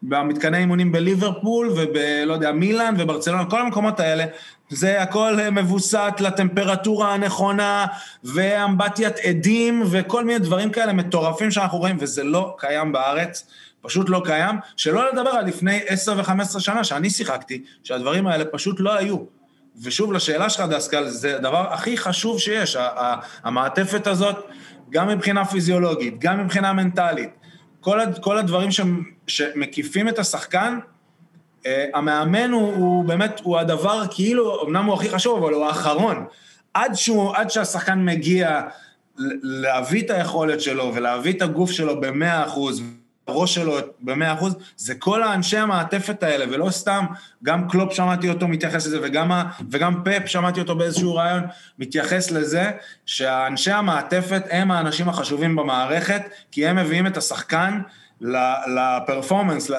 במתקני אימונים בליברפול, ובלא יודע, מילאן וברצלונה, כל המקומות האלה, זה הכל מבוסת לטמפרטורה הנכונה, ואמבטיית עדים, וכל מיני דברים כאלה מטורפים שאנחנו רואים, וזה לא קיים בארץ, פשוט לא קיים, שלא לדבר על לפני 10 ו-15 שנה שאני שיחקתי, שהדברים האלה פשוט לא היו. ושוב, לשאלה שלך, דסקל, זה הדבר הכי חשוב שיש, המעטפת הזאת, גם מבחינה פיזיולוגית, גם מבחינה מנטלית, כל הדברים שמקיפים את השחקן, Uh, המאמן הוא, הוא באמת, הוא הדבר, כאילו, אמנם הוא הכי חשוב, אבל הוא האחרון. עד, שהוא, עד שהשחקן מגיע להביא את היכולת שלו ולהביא את הגוף שלו במאה אחוז, הראש שלו במאה אחוז, זה כל האנשי המעטפת האלה, ולא סתם, גם קלופ שמעתי אותו מתייחס לזה, וגם, וגם פפ שמעתי אותו באיזשהו רעיון, מתייחס לזה שהאנשי המעטפת הם האנשים החשובים במערכת, כי הם מביאים את השחקן ל performance,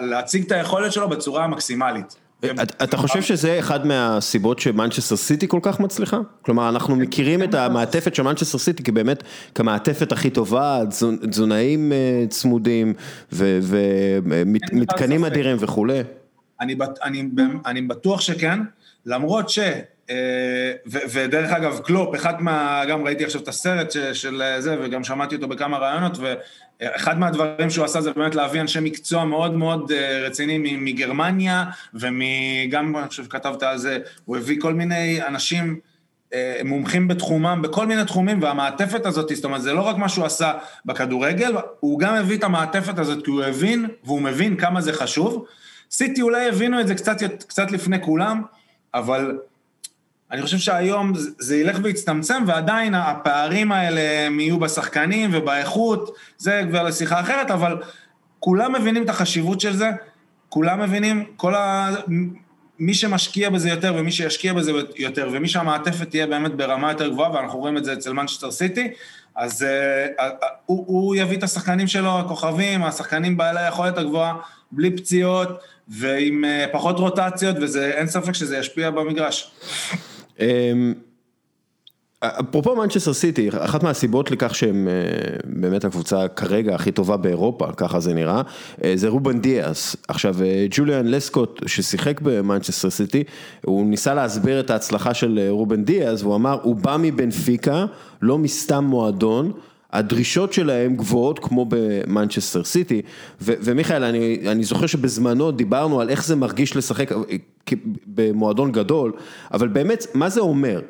להציג את היכולת שלו בצורה המקסימלית. אתה חושב שזה אחד מהסיבות שמנצ'סטר סיטי כל כך מצליחה? כלומר, אנחנו מכירים את המעטפת של מנצ'סטר סיטי כבאמת כמעטפת הכי טובה, תזונאים אה, צמודים ומתקנים אדירים וכולי. אני בטוח שכן, למרות ש... אה, ודרך אגב, קלופ, אחד מה... גם ראיתי עכשיו את הסרט של זה, וגם שמעתי אותו בכמה ראיונות, ואחד מהדברים שהוא עשה זה באמת להביא אנשי מקצוע מאוד מאוד אה, רציניים מגרמניה, וגם, אני חושב שכתבת על זה, הוא הביא כל מיני אנשים... אה, מומחים בתחומם, בכל מיני תחומים, והמעטפת הזאת, זאת אומרת, זה לא רק מה שהוא עשה בכדורגל, הוא גם הביא את המעטפת הזאת כי הוא הבין, והוא מבין כמה זה חשוב. סיטי אולי הבינו את זה קצת, קצת לפני כולם, אבל אני חושב שהיום זה ילך ויצטמצם, ועדיין הפערים האלה הם יהיו בשחקנים ובאיכות, זה כבר לשיחה אחרת, אבל כולם מבינים את החשיבות של זה, כולם מבינים, כל ה... מי שמשקיע בזה יותר ומי שישקיע בזה יותר, ומי שהמעטפת תהיה באמת ברמה יותר גבוהה, ואנחנו רואים את זה אצל מנצ'סטר סיטי, אז uh, uh, הוא, הוא יביא את השחקנים שלו, הכוכבים, השחקנים בעלי היכולת הגבוהה, בלי פציעות ועם uh, פחות רוטציות, ואין ספק שזה ישפיע במגרש. אמ, אפרופו מנצ'סטר סיטי, אחת מהסיבות לכך שהם אה, באמת הקבוצה כרגע הכי טובה באירופה, ככה זה נראה, אה, זה רובן דיאס. עכשיו, אה, ג'וליאן לסקוט ששיחק במנצ'סטר סיטי, הוא ניסה להסביר את ההצלחה של רובן דיאס, והוא אמר, הוא בא מבנפיקה, לא מסתם מועדון. הדרישות שלהם גבוהות כמו במנצ'סטר סיטי, ומיכאל, אני, אני זוכר שבזמנו דיברנו על איך זה מרגיש לשחק במועדון גדול, אבל באמת, מה זה אומר?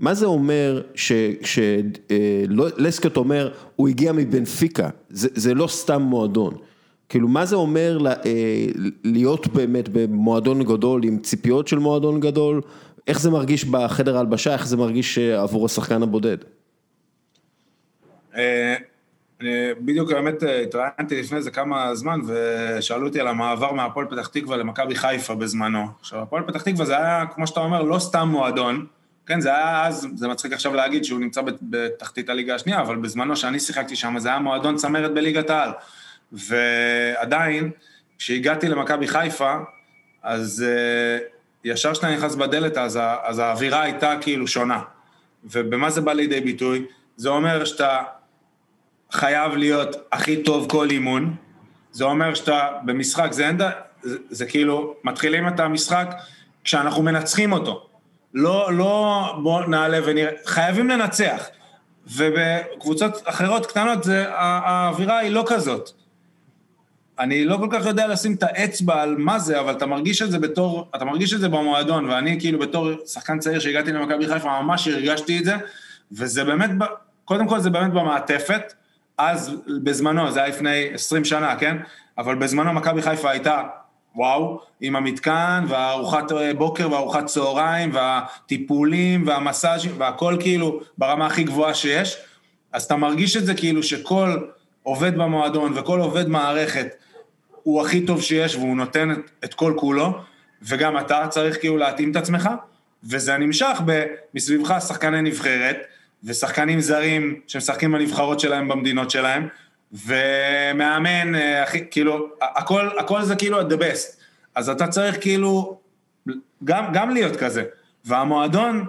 מה זה אומר שלסקוט אה, אומר, הוא הגיע מבנפיקה, זה, זה לא סתם מועדון. כאילו, מה זה אומר אה, להיות באמת במועדון גדול עם ציפיות של מועדון גדול? איך זה מרגיש בחדר ההלבשה, איך זה מרגיש אה, עבור השחקן הבודד? אני בדיוק באמת התראיינתי לפני זה כמה זמן ושאלו אותי על המעבר מהפועל פתח תקווה למכבי חיפה בזמנו. עכשיו, הפועל פתח תקווה זה היה, כמו שאתה אומר, לא סתם מועדון, כן, זה היה אז, זה מצחיק עכשיו להגיד שהוא נמצא בתחתית הליגה השנייה, אבל בזמנו שאני שיחקתי שם זה היה מועדון צמרת בליגת העל. ועדיין, כשהגעתי למכבי חיפה, אז uh, ישר כשאתה נכנס בדלת, אז, אז האווירה הייתה כאילו שונה. ובמה זה בא לידי ביטוי? זה אומר שאתה חייב להיות הכי טוב כל אימון, זה אומר שאתה במשחק, זה. זה, זה כאילו, מתחילים את המשחק כשאנחנו מנצחים אותו. לא, לא בוא נעלה ונראה, חייבים לנצח. ובקבוצות אחרות קטנות זה, האווירה היא לא כזאת. אני לא כל כך יודע לשים את האצבע על מה זה, אבל אתה מרגיש את זה בתור, אתה מרגיש את זה במועדון, ואני כאילו בתור שחקן צעיר שהגעתי למכבי חיפה, ממש הרגשתי את זה, וזה באמת, קודם כל זה באמת במעטפת, אז בזמנו, זה היה לפני 20 שנה, כן? אבל בזמנו מכבי חיפה הייתה וואו, עם המתקן והארוחת בוקר והארוחת צהריים והטיפולים והמסאז'ים והכל כאילו ברמה הכי גבוהה שיש, אז אתה מרגיש את זה כאילו שכל עובד במועדון וכל עובד מערכת הוא הכי טוב שיש והוא נותן את, את כל כולו, וגם אתה צריך כאילו להתאים את עצמך, וזה נמשך מסביבך שחקני נבחרת ושחקנים זרים שמשחקים בנבחרות שלהם במדינות שלהם, ומאמן, אה, הכי, כאילו, הכל, הכל זה כאילו the best. אז אתה צריך כאילו גם, גם להיות כזה. והמועדון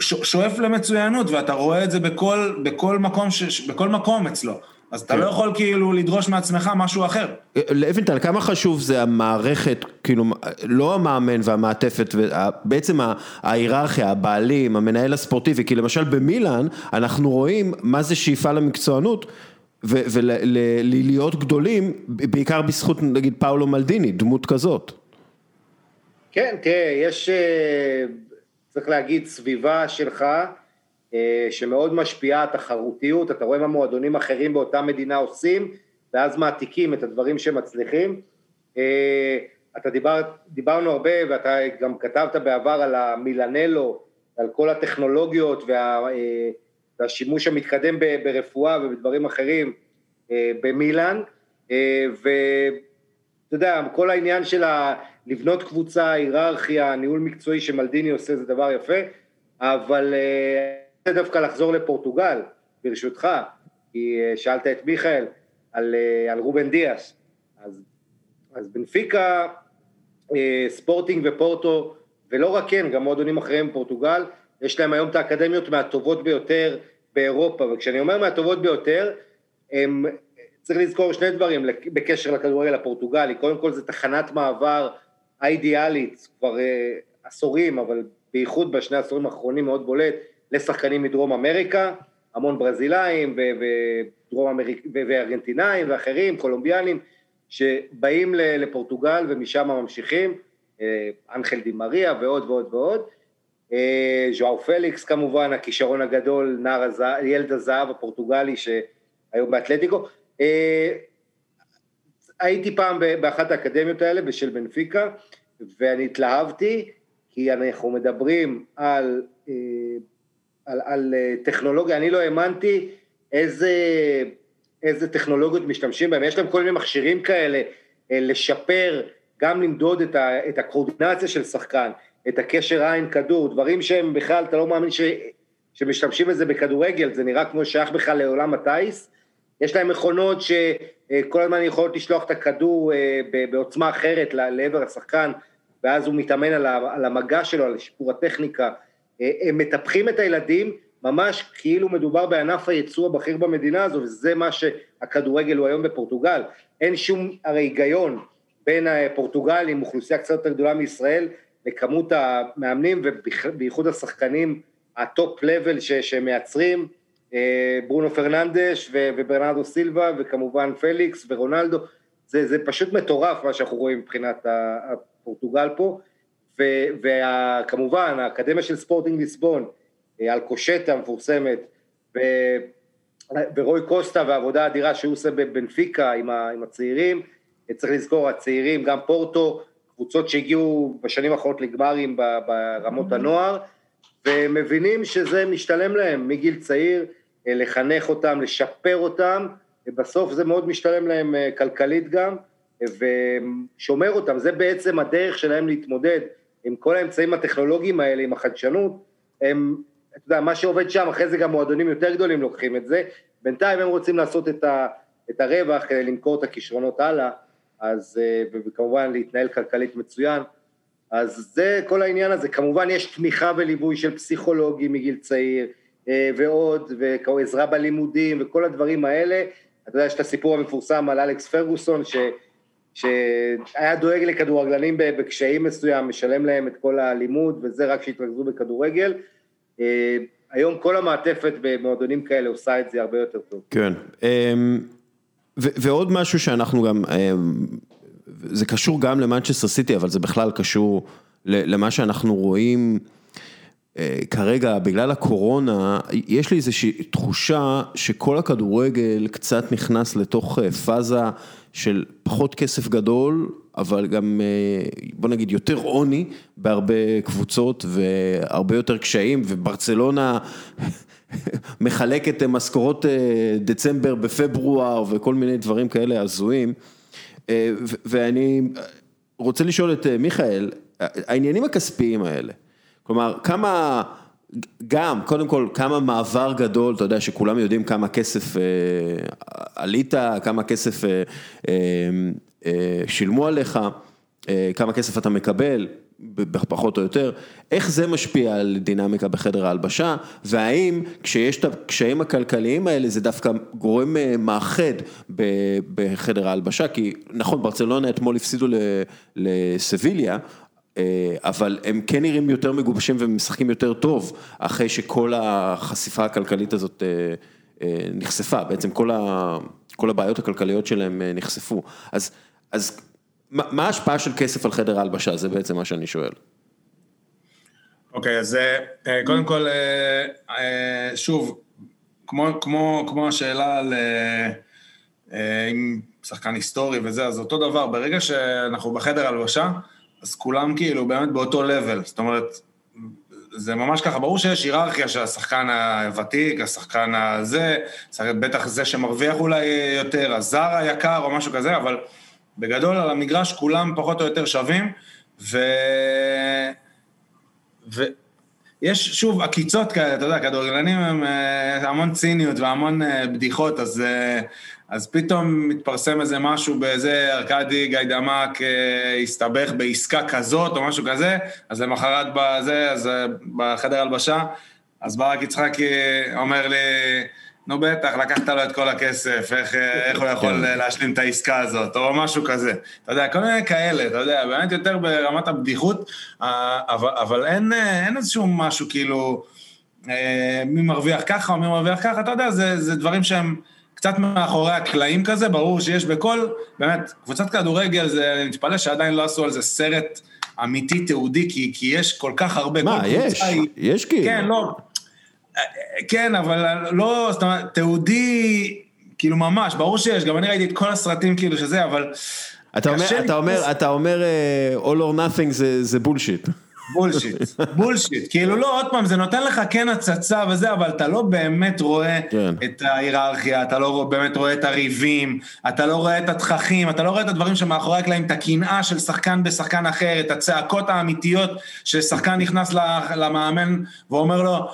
שואף למצוינות, ואתה רואה את זה בכל, בכל, מקום, ש, בכל מקום אצלו. אז אתה כן. לא יכול כאילו לדרוש מעצמך משהו אחר. לוינטל, כמה חשוב זה המערכת, כאילו, לא המאמן והמעטפת, בעצם ההיררכיה, הבעלים, המנהל הספורטיבי, כי למשל במילאן, אנחנו רואים מה זה שאיפה למקצוענות. ולהיות גדולים, בעיקר בזכות נגיד פאולו מלדיני, דמות כזאת. כן, תראה, יש, אה, צריך להגיד, סביבה שלך אה, שמאוד משפיעה התחרותיות, אתה רואה מה מועדונים אחרים באותה מדינה עושים, ואז מעתיקים את הדברים שמצליחים. אה, אתה דיבר, דיברנו הרבה, ואתה גם כתבת בעבר על המילנלו, על כל הטכנולוגיות וה, אה, והשימוש המתקדם ברפואה ובדברים אחרים במילאן, ואתה יודע, כל העניין של לבנות קבוצה, היררכיה, ניהול מקצועי שמלדיני עושה זה דבר יפה, אבל רוצה דווקא לחזור לפורטוגל, ברשותך, כי אה, שאלת את מיכאל על, אה, על רובן דיאס. אז, אז בנפיקה, ספורטינג ופורטו, ולא רק כן, גם מועדונים אחרים בפורטוגל, יש להם היום את האקדמיות מהטובות ביותר באירופה, וכשאני אומר מהטובות ביותר, הם, צריך לזכור שני דברים בקשר לכדורגל הפורטוגלי, קודם כל זה תחנת מעבר האידיאלית, כבר uh, עשורים, אבל בייחוד בשני העשורים האחרונים מאוד בולט, לשחקנים מדרום אמריקה, המון ברזילאים אמריק... וארגנטינאים ואחרים, קולומביאנים, שבאים לפורטוגל ומשם ממשיכים, אה, אנחל די מריה ועוד ועוד ועוד. אה, ז'ואר פליקס כמובן, הכישרון הגדול, נער הזהב, ילד הזהב הפורטוגלי שהיום באתלטיקו. אה, הייתי פעם באחת האקדמיות האלה בשל בנפיקה, ואני התלהבתי, כי אנחנו מדברים על, על, על טכנולוגיה, אני לא האמנתי איזה, איזה טכנולוגיות משתמשים בהם, יש להם כל מיני מכשירים כאלה לשפר, גם למדוד את, ה, את הקורדינציה של שחקן, את הקשר עין כדור, דברים שהם בכלל, אתה לא מאמין ש, שמשתמשים בזה בכדורגל, זה נראה כמו שייך בכלל לעולם הטיס. יש להם מכונות שכל הזמן יכולות לשלוח את הכדור אה, בעוצמה אחרת לעבר השחקן, ואז הוא מתאמן על המגע שלו, על שיפור הטכניקה. אה, הם מטפחים את הילדים ממש כאילו מדובר בענף הייצוא הבכיר במדינה הזו, וזה מה שהכדורגל הוא היום בפורטוגל. אין שום הרי היגיון בין הפורטוגלים, אוכלוסייה קצת יותר גדולה מישראל, לכמות המאמנים ובייחוד השחקנים ה top level שהם מייצרים, אה, ברונו פרננדש וברנרדו סילבה וכמובן פליקס ורונלדו, זה, זה פשוט מטורף מה שאנחנו רואים מבחינת הפורטוגל פה, וכמובן האקדמיה של ספורטינג ליסבון, אה, אלקושטה המפורסמת, ו, ורוי קושטה והעבודה האדירה שהוא עושה בבנפיקה עם, עם הצעירים, צריך לזכור, הצעירים, גם פורטו, קבוצות שהגיעו בשנים האחרונות לגמרים ברמות הנוער, ומבינים שזה משתלם להם מגיל צעיר, אה, לחנך אותם, לשפר אותם, ובסוף זה מאוד משתלם להם אה, כלכלית גם, ושומר אותם, זה בעצם הדרך שלהם להתמודד עם כל האמצעים הטכנולוגיים האלה, עם החדשנות, הם, אתה יודע, מה שעובד שם, אחרי זה גם מועדונים יותר גדולים לוקחים את זה, בינתיים הם רוצים לעשות את, ה, את הרווח כדי למכור את הכישרונות הלאה, אז, אה, וכמובן להתנהל כלכלית מצוין. אז זה כל העניין הזה. כמובן יש תמיכה וליווי של פסיכולוגים מגיל צעיר, אה, ועוד, ועזרה בלימודים, וכל הדברים האלה. אתה יודע, יש את הסיפור המפורסם על אלכס פרגוסון, ש, שהיה דואג לכדורגלנים בקשיים מסוים, משלם להם את כל הלימוד, וזה רק שהתרכזו בכדורגל. אה, היום כל המעטפת במועדונים כאלה עושה את זה הרבה יותר טוב. כן. אמ, ועוד משהו שאנחנו גם, אה, זה קשור גם למנצ'סטר סיטי, אבל זה בכלל קשור למה שאנחנו רואים אה, כרגע, בגלל הקורונה, יש לי איזושהי תחושה שכל הכדורגל קצת נכנס לתוך אה, פאזה של פחות כסף גדול, אבל גם, בוא נגיד, יותר עוני בהרבה קבוצות והרבה יותר קשיים, וברצלונה [LAUGHS] מחלקת משכורות אה, דצמבר בפברואר וכל מיני דברים כאלה הזויים. אה, ואני רוצה לשאול את אה, מיכאל, העניינים הכספיים האלה, כלומר, כמה, גם, קודם כל, כמה מעבר גדול, אתה יודע שכולם יודעים כמה כסף עלית, כמה כסף שילמו עליך, כמה כסף אתה מקבל. פחות או יותר, איך זה משפיע על דינמיקה בחדר ההלבשה, והאם כשיש את הקשיים הכלכליים האלה זה דווקא גורם אה, מאחד בחדר ההלבשה, כי נכון, ברצלונה אתמול הפסידו לסביליה, אה, אבל הם כן נראים יותר מגובשים ומשחקים יותר טוב, אחרי שכל החשיפה הכלכלית הזאת אה, נחשפה, בעצם כל, ה, כל הבעיות הכלכליות שלהם נחשפו. אז, אז מה ההשפעה של כסף על חדר ההלבשה? זה בעצם מה שאני שואל. אוקיי, okay, אז אה, קודם כל, אה, אה, שוב, כמו, כמו, כמו השאלה על אם שחקן היסטורי וזה, אז אותו דבר, ברגע שאנחנו בחדר הלבשה, אז כולם כאילו באמת באותו לבל, זאת אומרת, זה ממש ככה, ברור שיש היררכיה של השחקן הוותיק, השחקן הזה, בטח זה שמרוויח אולי יותר, הזר היקר או משהו כזה, אבל בגדול על המגרש כולם פחות או יותר שווים, ו... ו... יש שוב עקיצות כאלה, אתה יודע, כדורגלנים הם אה, המון ציניות והמון אה, בדיחות, אז, אה, אז פתאום מתפרסם איזה משהו באיזה ארכדי גיידמק הסתבך בעסקה כזאת או משהו כזה, אז למחרת בזה, אז בחדר הלבשה, אז ברק יצחקי אומר לי, נו בטח, לקחת לו את כל הכסף, איך, איך הוא יכול כן. להשלים את העסקה הזאת, או משהו כזה. אתה יודע, כל מיני כאלה, אתה יודע, באמת יותר ברמת הבדיחות, אה, אבל, אבל אין, אין איזשהו משהו כאילו, אה, מי מרוויח ככה או מי מרוויח ככה, אתה יודע, זה, זה דברים שהם קצת מאחורי הקלעים כזה, ברור שיש בכל, באמת, קבוצת כדורגל, זה, אני מתפלא שעדיין לא עשו על זה סרט אמיתי, תיעודי, כי, כי יש כל כך הרבה, מה, יש, היא, יש כאילו. כן, לא. כן, אבל לא, זאת אומרת, תיעודי, כאילו ממש, ברור שיש, גם אני ראיתי את כל הסרטים כאילו שזה, אבל... אתה אומר, אתה אומר, אתה אומר, uh, all or nothing זה, זה bullshit. bullshit, bullshit, כאילו לא, עוד פעם, זה נותן לך כן הצצה וזה, אבל אתה לא באמת רואה כן. את ההיררכיה, אתה לא באמת רואה את הריבים, אתה לא רואה את התככים, אתה לא רואה את הדברים שמאחורי הקלעים, את הקנאה של שחקן בשחקן אחר, את הצעקות האמיתיות ששחקן נכנס למאמן ואומר לו,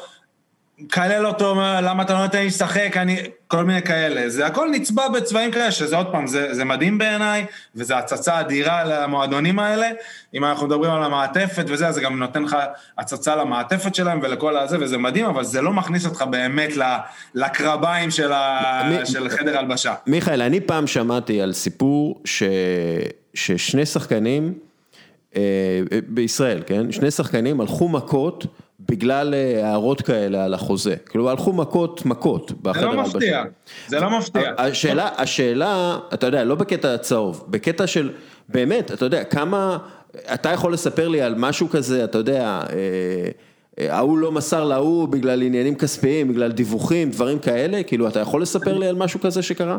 מקלל אותו, למה אתה לא נותן לי לשחק, אני... כל מיני כאלה. זה הכל נצבע בצבעים כאלה, שזה עוד פעם, זה, זה מדהים בעיניי, וזו הצצה אדירה למועדונים האלה. אם אנחנו מדברים על המעטפת וזה, אז זה גם נותן לך הצצה למעטפת שלהם ולכל הזה, וזה מדהים, אבל זה לא מכניס אותך באמת לקרביים של, ה... מ... של חדר הלבשה. מיכאל, אני פעם שמעתי על סיפור ש... ששני שחקנים, אה, בישראל, כן? שני שחקנים הלכו מכות. בגלל אה, הערות כאלה על החוזה, כאילו הלכו מכות מכות בחדר הלבשה. זה לא מפתיע, זה לא מפתיע. השאלה, השאלה, אתה יודע, לא בקטע הצהוב, בקטע של, באמת, אתה יודע, כמה, אתה יכול לספר לי על משהו כזה, אתה יודע, אה, אה, ההוא לא מסר להוא בגלל עניינים כספיים, בגלל דיווחים, דברים כאלה, כאילו, אתה יכול לספר לי על משהו כזה שקרה?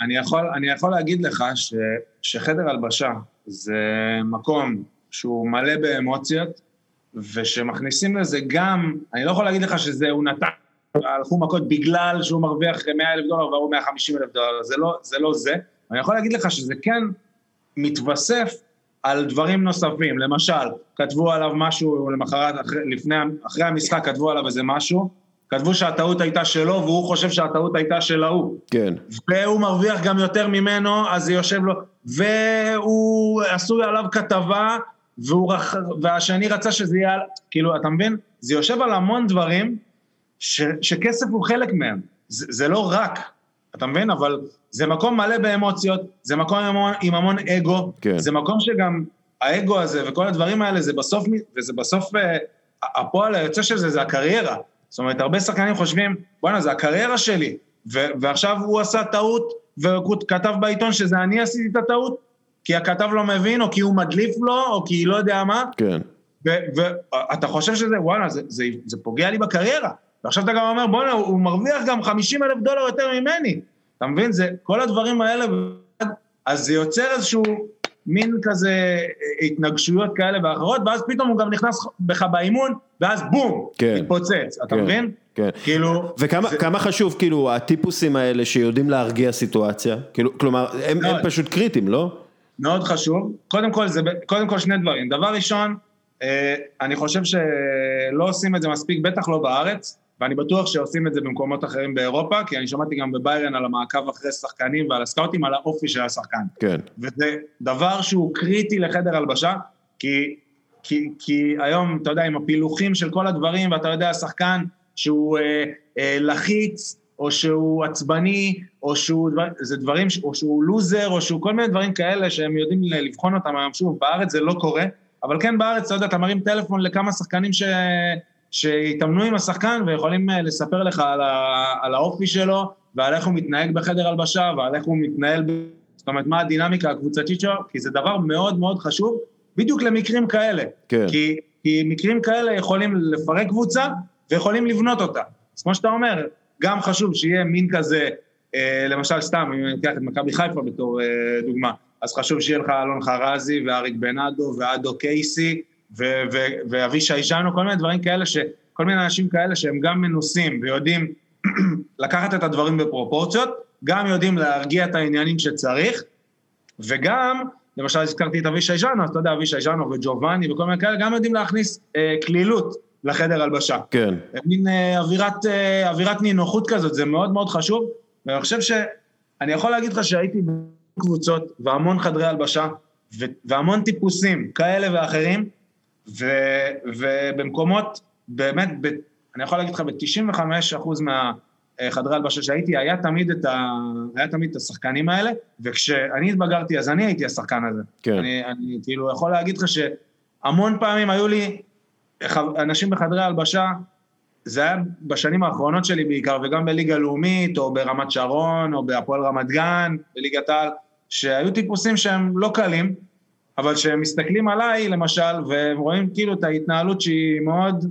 אני יכול, אני יכול להגיד לך ש, שחדר הלבשה זה מקום שהוא מלא באמוציות, ושמכניסים לזה גם, אני לא יכול להגיד לך שזה הוא נתן, הלכו מכות בגלל שהוא מרוויח 100 אלף דולר והוא 150 אלף דולר, זה לא, זה לא זה. אני יכול להגיד לך שזה כן מתווסף על דברים נוספים, למשל, כתבו עליו משהו למחרת, אחרי, לפני, אחרי המשחק כתבו עליו איזה משהו, כתבו שהטעות הייתה שלו והוא חושב שהטעות הייתה של ההוא. כן. והוא מרוויח גם יותר ממנו, אז זה יושב לו, והוא עשוי עליו כתבה והוא, והשני רצה שזה יהיה, כאילו, אתה מבין? זה יושב על המון דברים ש, שכסף הוא חלק מהם. זה, זה לא רק, אתה מבין? אבל זה מקום מלא באמוציות, זה מקום עם המון, עם המון אגו, כן. זה מקום שגם האגו הזה וכל הדברים האלה, זה בסוף, וזה בסוף, אה, הפועל היוצא של זה זה הקריירה. זאת אומרת, הרבה שחקנים חושבים, בואנה, זה הקריירה שלי, ו- ועכשיו הוא עשה טעות, והוא כתב בעיתון שזה אני עשיתי את הטעות, כי הכתב לא מבין, או כי הוא מדליף לו, או כי לא יודע מה. כן. ואתה חושב שזה, וואלה, זה, זה, זה פוגע לי בקריירה. ועכשיו אתה גם אומר, בואנה, הוא מרוויח גם 50 אלף דולר יותר ממני. אתה מבין? זה, כל הדברים האלה, אז זה יוצר איזשהו מין כזה התנגשויות כאלה ואחרות, ואז פתאום הוא גם נכנס בך באימון, ואז בום, כן, מתפוצץ, אתה כן, מבין? כן. כאילו... וכמה זה... חשוב, כאילו, הטיפוסים האלה שיודעים להרגיע סיטואציה? כאילו, כלומר, הם, הם פשוט קריטיים, לא? מאוד חשוב. קודם כל, זה, קודם כל שני דברים. דבר ראשון, אה, אני חושב שלא עושים את זה מספיק, בטח לא בארץ, ואני בטוח שעושים את זה במקומות אחרים באירופה, כי אני שמעתי גם בביירן על המעקב אחרי שחקנים ועל הסקאוטים, על האופי של השחקן. כן. וזה דבר שהוא קריטי לחדר הלבשה, כי, כי, כי היום, אתה יודע, עם הפילוחים של כל הדברים, ואתה יודע, שחקן שהוא אה, אה, לחיץ, או שהוא עצבני, או שהוא, זה דברים, או שהוא לוזר, או שהוא כל מיני דברים כאלה שהם יודעים לבחון אותם היום. שוב, בארץ זה לא קורה, אבל כן בארץ, אתה יודע, אתה מרים טלפון לכמה שחקנים ש... שהתאמנו עם השחקן ויכולים אה, לספר לך על, ה... על האופי שלו, ועל איך הוא מתנהג בחדר הלבשה, ועל איך הוא מתנהל, ב... זאת אומרת, מה הדינמיקה הקבוצתית שלו, כי זה דבר מאוד מאוד חשוב, בדיוק למקרים כאלה. כן. כי, כי מקרים כאלה יכולים לפרק קבוצה, ויכולים לבנות אותה. אז כמו שאתה אומר, גם חשוב שיהיה מין כזה, אה, למשל סתם, אם אני אקח את מכבי חיפה בתור אה, דוגמה, אז חשוב שיהיה לך אלון חרזי ואריק בנאדו ואדו קייסי ואבישי ז'אנו, כל מיני דברים כאלה, ש, כל מיני אנשים כאלה שהם גם מנוסים ויודעים [CLEARS THROAT] לקחת את הדברים בפרופורציות, גם יודעים להרגיע את העניינים שצריך, וגם, למשל הזכרתי את אבישי ז'אנו, אז אתה יודע, אבישי ז'אנו וג'ובאני וכל מיני כאלה, גם יודעים להכניס אה, כלילות לחדר הלבשה. כן. מין אה, אווירת, אה, אווירת נינוחות כזאת, זה מאוד מאוד חשוב, ואני חושב ש... אני יכול להגיד לך שהייתי בקבוצות והמון חדרי הלבשה, ו- והמון טיפוסים כאלה ואחרים, ו- ובמקומות, באמת, ב- אני יכול להגיד לך, ב-95% מהחדרי הלבשה שהייתי, היה תמיד, את ה- היה תמיד את השחקנים האלה, וכשאני התבגרתי, אז אני הייתי השחקן הזה. כן. אני, אני כאילו יכול להגיד לך שהמון פעמים היו לי אנשים בחדרי הלבשה, זה היה בשנים האחרונות שלי בעיקר, וגם בליגה לאומית, או ברמת שרון, או בהפועל רמת גן, בליגת העל, שהיו טיפוסים שהם לא קלים, אבל שהם מסתכלים עליי, למשל, והם רואים כאילו את ההתנהלות שהיא מאוד,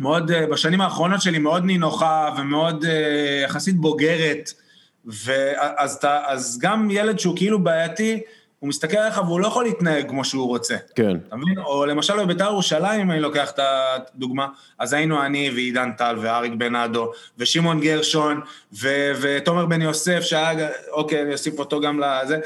מאוד, אה, בשנים האחרונות שלי מאוד נינוחה ומאוד אה, יחסית בוגרת, ואז אז גם ילד שהוא כאילו בעייתי, הוא מסתכל עליך והוא לא יכול להתנהג כמו שהוא רוצה. כן. אתה מבין? או למשל בביתר ירושלים, אם אני לוקח את הדוגמה, אז היינו אני ועידן טל ואריק בנאדו, ושמעון גרשון, ו- ותומר בן יוסף, שהיה, אוקיי, אני אוסיף אותו גם לזה,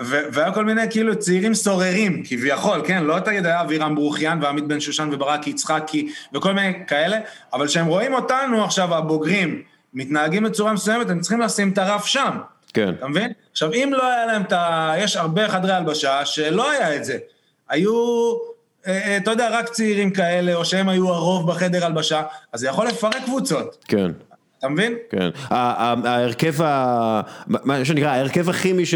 ו- והיה כל מיני כאילו צעירים סוררים, כביכול, כן? לא תגיד היה אבירם ברוכיאן ועמית בן שושן וברק יצחקי, וכל מיני כאלה, אבל כשהם רואים אותנו עכשיו, הבוגרים, מתנהגים בצורה מסוימת, הם צריכים לשים את הרף שם. כן. אתה מבין? עכשיו, אם לא היה להם את ה... יש הרבה חדרי הלבשה שלא היה את זה. היו, אה, אה, אתה יודע, רק צעירים כאלה, או שהם היו הרוב בחדר הלבשה, אז זה יכול לפרק קבוצות, כן. אתה מבין? כן, ההרכב, מה שנקרא, ההרכב הכימי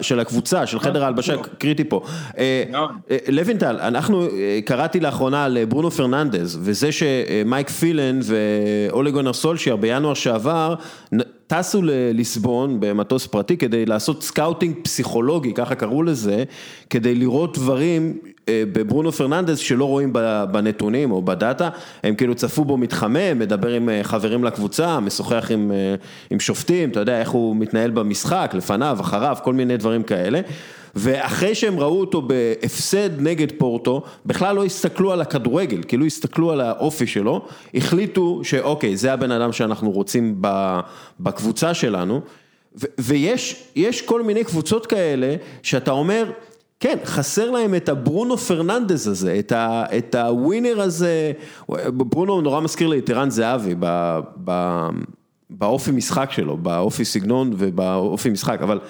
של הקבוצה, של חדר ההלבשה, קריטי פה. אה, מאוד. אה, לוינטל, אנחנו, אה, קראתי לאחרונה על ברונו פרננדז, וזה שמייק פילן ואולי גונר סולשייר בינואר שעבר, טסו לליסבון במטוס פרטי כדי לעשות scouting פסיכולוגי, ככה קראו לזה, כדי לראות דברים אה, בברונו פרננדז שלא רואים בנתונים או בדאטה, הם כאילו צפו בו מתחמם, מדבר עם אה, חברים לקבוצה, משוחח עם, אה, עם שופטים, אתה יודע איך הוא מתנהל במשחק, לפניו, אחריו, כל מיני דברים כאלה. ואחרי שהם ראו אותו בהפסד נגד פורטו, בכלל לא הסתכלו על הכדורגל, כאילו הסתכלו על האופי שלו, החליטו שאוקיי, זה הבן אדם שאנחנו רוצים בקבוצה שלנו, ויש יש כל מיני קבוצות כאלה, שאתה אומר, כן, חסר להם את הברונו פרננדז הזה, את, ה, את הווינר הזה, ברונו נורא מזכיר לי את ערן זהבי ב, ב, באופי משחק שלו, באופי סגנון ובאופי משחק, אבל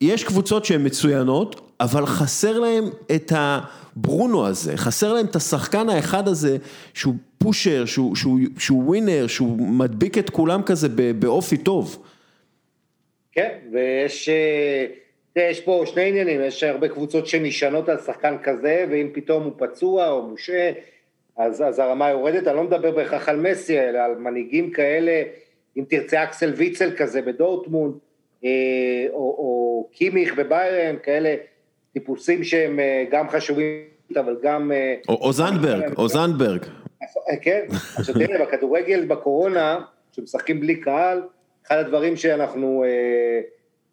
יש קבוצות שהן מצוינות, אבל חסר להם את הברונו הזה, חסר להם את השחקן האחד הזה, שהוא פושר, שהוא, שהוא, שהוא ווינר, שהוא מדביק את כולם כזה באופי טוב. כן, ויש אה, יש פה שני עניינים, יש הרבה קבוצות שנשענות על שחקן כזה, ואם פתאום הוא פצוע או מושעה, אז, אז הרמה יורדת, אני לא מדבר בהכרח על מסי, אלא על מנהיגים כאלה, אם תרצה אקסל ויצל כזה בדורטמונד, אה, או, או קימיך בביירן, כאלה טיפוסים שהם אה, גם חשובים, אבל גם... אה, או, או זנדברג, או זנדברג. כן, עכשיו תראה, בכדורגל בקורונה, כשמשחקים בלי קהל, אחד הדברים שאנחנו, אה,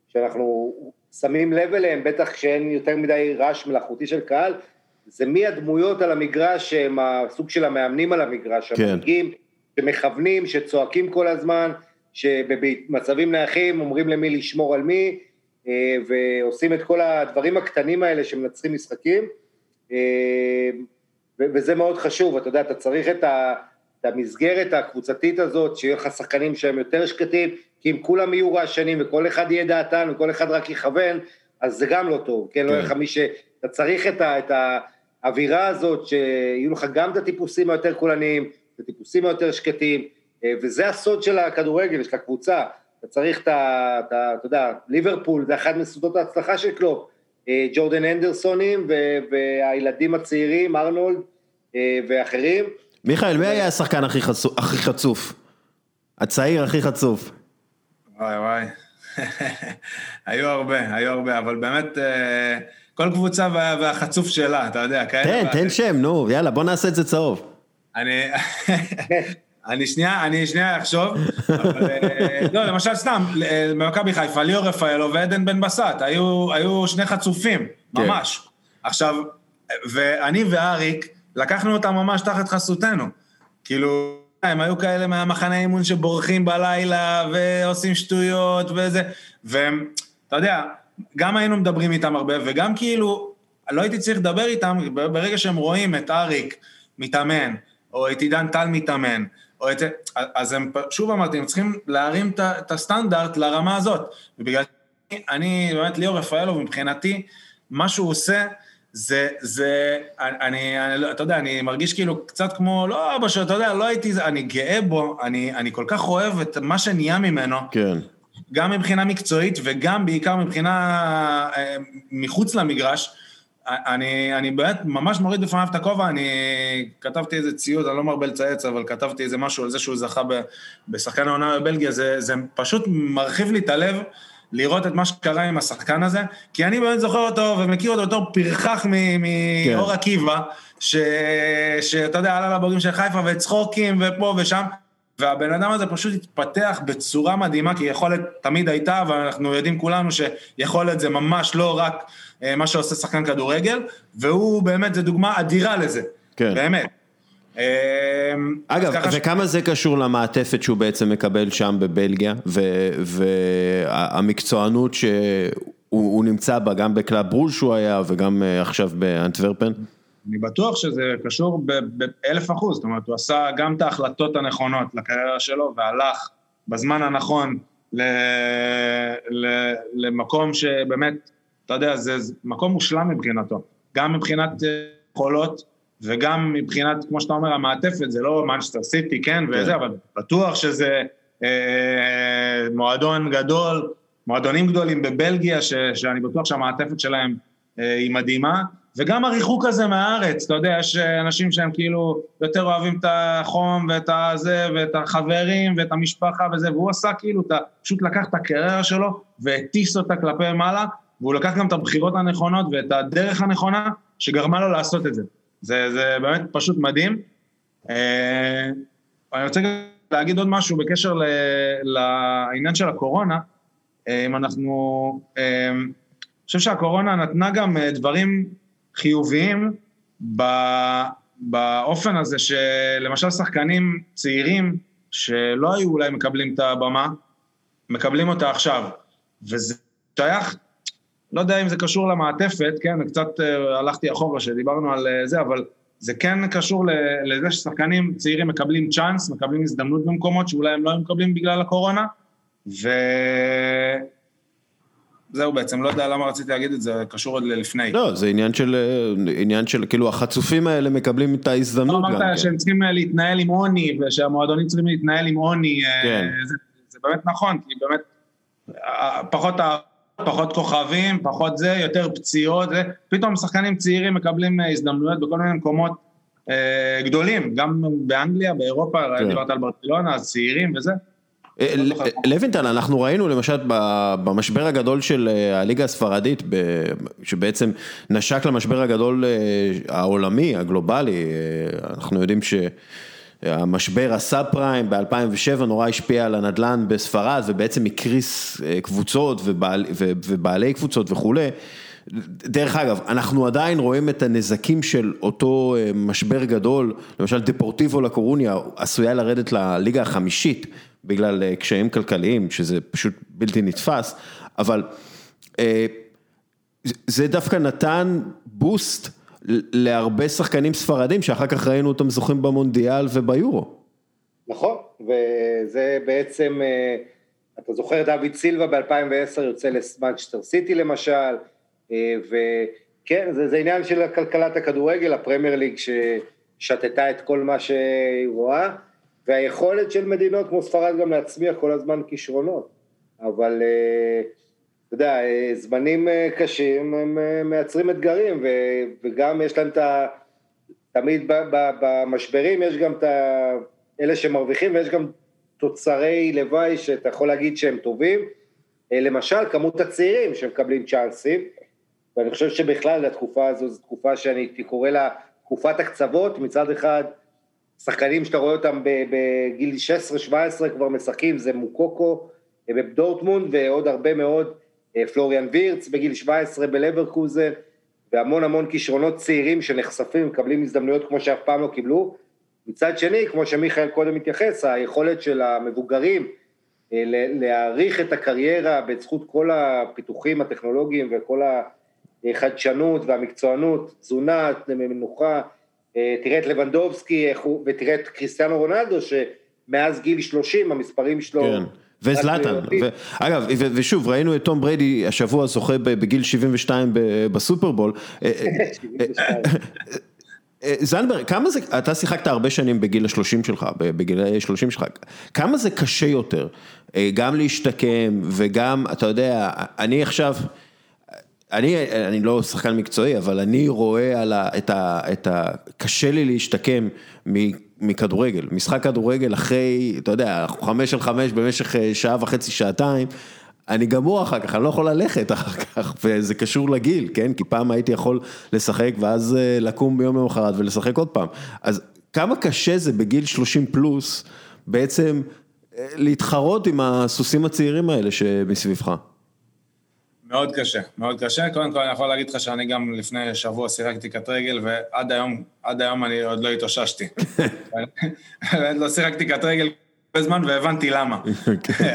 שאנחנו שמים לב אליהם, בטח כשאין יותר מדי רעש מלאכותי של קהל, זה מי הדמויות על המגרש שהם הסוג של המאמנים על המגרש, כן. המנהיגים, שמכוונים, שצועקים כל הזמן, שבמצבים נייחים אומרים למי לשמור על מי, אה, ועושים את כל הדברים הקטנים האלה שמנצחים משחקים. אה, וזה מאוד חשוב, אתה יודע, אתה צריך את המסגרת הקבוצתית הזאת, שיהיו לך שחקנים שהם יותר שקטים, כי אם כולם יהיו רעשנים וכל אחד יהיה דעתן וכל אחד רק יכוון, אז זה גם לא טוב, כן? לא יהיה לך מי ש... אתה צריך את, ה, את האווירה הזאת, שיהיו לך גם את הטיפוסים היותר קולניים, את הטיפוסים היותר שקטים, אה, וזה הסוד של הכדורגל, יש לך קבוצה, אתה צריך את ה... את ה- אתה יודע, ליברפול זה אחת מסודות ההצלחה של קלופ, אה, ג'ורדן אנדרסונים ו- והילדים הצעירים, ארנולד אה, ואחרים. מיכאל, מי היה השחקן? הכי חצוף? הצעיר הכי חצוף. וואי וואי. [LAUGHS] היו הרבה, היו הרבה, אבל באמת, אה, כל קבוצה וה- והחצוף שלה, אתה יודע, כאלה. תן, תן. שם, נו, יאללה, בוא נעשה את זה צהוב. אני, [LAUGHS] אני שנייה, אני שנייה אחשוב, אבל, אה, לא, למשל סתם, אה, במכבי חיפה, ליאור רפאלו ועדן בן בסט, היו, היו שני חצופים, ממש. עכשיו, ואני ואריק, לקחנו אותם ממש תחת חסותנו. כאילו, הם היו כאלה מהמחנה אימון שבורחים בלילה ועושים שטויות וזה, והם, אתה יודע, גם היינו מדברים איתם הרבה, וגם כאילו, לא הייתי צריך לדבר איתם, ברגע שהם רואים את אריק, מתאמן, או את עידן טל מתאמן, או את... אז הם, שוב אמרתי, הם צריכים להרים את הסטנדרט לרמה הזאת. ובגלל אני, באמת, ליאור רפאלוב, מבחינתי, מה שהוא עושה, זה, זה, אני, אני, אתה יודע, אני מרגיש כאילו קצת כמו, לא אבא שלו, אתה יודע, לא הייתי, אני גאה בו, אני, אני כל כך אוהב את מה שנהיה ממנו. כן. גם מבחינה מקצועית וגם בעיקר מבחינה אה, מחוץ למגרש. אני, אני באמת ממש מוריד בפניו את הכובע, אני כתבתי איזה ציוד, אני לא מרבה לצייץ, אבל כתבתי איזה משהו על זה שהוא זכה בשחקן העונה בבלגיה, זה, זה פשוט מרחיב לי את הלב. לראות את מה שקרה עם השחקן הזה, כי אני באמת זוכר אותו ומכיר אותו בתור פרחח מאור כן. עקיבא, שאתה יודע, עלה לבוגרים של חיפה וצחוקים ופה ושם, והבן אדם הזה פשוט התפתח בצורה מדהימה, כי יכולת תמיד הייתה, ואנחנו יודעים כולנו שיכולת זה ממש לא רק אה, מה שעושה שחקן כדורגל, והוא באמת, זו דוגמה אדירה לזה, כן. באמת. אמ, אגב, וכמה. זה קשור למעטפת שהוא בעצם מקבל שם בבלגיה, והמקצוענות שהוא נמצא בה, גם בקלאב ברוז' שהוא היה וגם אה, עכשיו באנטוורפן? אני בטוח שזה קשור באלף אחוז, זאת אומרת, הוא עשה גם את ההחלטות הנכונות לקריירה שלו והלך בזמן הנכון ל... ל... למקום שבאמת, אתה יודע, זה מקום מושלם מבחינתו, גם מבחינת אה, יכולות, וגם מבחינת, כמו שאתה אומר, המעטפת, זה לא מנצ'סטר סיטי, כן, וזה, כן. אבל בטוח שזה אה, מועדון גדול, מועדונים גדולים בבלגיה, ש, שאני בטוח שהמעטפת שלהם אה, היא מדהימה, וגם הריחוק הזה מהארץ, אתה יודע, יש אנשים שהם כאילו יותר אוהבים את החום ואת הזה, ואת החברים ואת המשפחה וזה, והוא עשה כאילו, אתה פשוט לקח את הקריירה שלו והטיס אותה כלפי מעלה, והוא לקח גם את הבחירות הנכונות ואת הדרך הנכונה שגרמה לו לעשות את זה. זה, זה באמת פשוט מדהים. אה, אני רוצה להגיד עוד משהו בקשר ל, לעניין של הקורונה. אה, אם אנחנו, אה, אני חושב שהקורונה נתנה גם דברים חיוביים באופן הזה שלמשל שחקנים צעירים שלא היו אולי מקבלים את הבמה, מקבלים אותה עכשיו. וזה שייך לא יודע אם זה קשור למעטפת, כן, קצת uh, הלכתי אחורה שדיברנו על uh, זה, אבל זה כן קשור לזה ששחקנים צעירים מקבלים צ'אנס, מקבלים הזדמנות במקומות שאולי הם לא היו מקבלים בגלל הקורונה, וזהו בעצם, לא יודע למה רציתי להגיד את זה, קשור עוד ללפני. לא, זה עניין של, אה, עניין של, כאילו החצופים האלה מקבלים את ההזדמנות לא. אמרת כן. שהם צריכים להתנהל עם עוני, ושהמועדונים צריכים להתנהל עם עוני, כן. זה, זה באמת נכון, כי באמת, פחות פחות כוכבים, פחות זה, יותר פציעות, זה, פתאום שחקנים צעירים מקבלים אה, הזדמנויות בכל מיני מקומות אה, גדולים, גם באנגליה, באירופה, כן. דיברת על ברצלונה, אז צעירים וזה. אה, לוינטל, אנחנו ראינו למשל במשבר הגדול של אה, הליגה הספרדית, שבעצם נשק למשבר הגדול העולמי, הגלובלי, אנחנו יודעים ש... המשבר הסאב פריים ב-2007 נורא השפיע על הנדל"ן בספרד ובעצם הקריס אה, קבוצות ובעל, ובעלי קבוצות וכולי. דרך אגב, אנחנו עדיין רואים את הנזקים של אותו אה, משבר גדול, למשל דפורטיבו לקורוניה עשויה לרדת לליגה החמישית בגלל אה, קשיים כלכליים, שזה פשוט בלתי נתפס, אבל זה דווקא נתן בוסט. להרבה שחקנים ספרדים שאחר כך ראינו אותם זוכים במונדיאל וביורו. נכון, וזה בעצם, אה, אתה זוכר דוד סילבה ב-2010 יוצא למנצ'סטר סיטי למשל, אה, וכן, זה, זה עניין של כלכלת הכדורגל, הפרמייר ליג ששתתה את כל מה שהיא רואה, והיכולת של מדינות כמו ספרד גם להצמיח כל הזמן כישרונות, אבל אתה יודע, זמנים אה, קשים, הם אה, מייצרים אתגרים, וגם יש להם את ה... תמיד במשברים יש גם את ה... אלה שמרוויחים, ויש גם תוצרי לוואי שאתה יכול להגיד שהם טובים. אה, למשל, כמות הצעירים שמקבלים צ'אנסים, ואני חושב שבכלל התקופה הזו זו תקופה שאני הייתי קורא לה תקופת הקצוות, מצד אחד, שחקנים שאתה רואה אותם בגיל 16-17 כבר משחקים, זה מוקוקו בדורטמונד ועוד הרבה מאוד אה, פלוריאן וירץ בגיל 17 בלברקוזן, והמון המון כישרונות צעירים שנחשפים, מקבלים הזדמנויות כמו שאף פעם לא קיבלו. מצד שני, כמו שמיכאל קודם התייחס, היכולת של המבוגרים אה, להעריך את הקריירה בזכות כל הפיתוחים הטכנולוגיים וכל החדשנות והמקצוענות, תזונה, מנוחה, תראה את לבנדובסקי ותראה את קריסטיאנו רונלדו, שמאז גיל 30 המספרים שלו... כן. וזלאטן, אגב, ושוב, ראינו את תום בריידי השבוע זוכה בגיל 72 בסופרבול. 72. זנדברג, כמה זה, אתה שיחקת הרבה שנים בגיל השלושים שלך, בגיל השלושים שלך, כמה זה קשה יותר, גם להשתקם וגם, אתה יודע, אני עכשיו, אני, אני לא שחקן מקצועי, אבל אני רואה על ה, את ה, את ה, קשה לי להשתקם מכדורגל, משחק כדורגל אחרי, אתה יודע, חמש על חמש במשך שעה וחצי, שעתיים, אני גמור אחר כך, אני לא יכול ללכת [LAUGHS] אחר כך, וזה קשור לגיל, כן? כי פעם הייתי יכול לשחק ואז לקום ביום למחרת ולשחק עוד פעם. אז כמה קשה זה בגיל 30 פלוס בעצם להתחרות עם הסוסים הצעירים האלה שמסביבך? מאוד קשה, מאוד קשה. קודם כל אני יכול להגיד לך שאני גם לפני שבוע שיחקתי קט רגל ועד היום, עד היום אני עוד לא התאוששתי. [LAUGHS] לא שיחקתי קט רגל זמן והבנתי למה.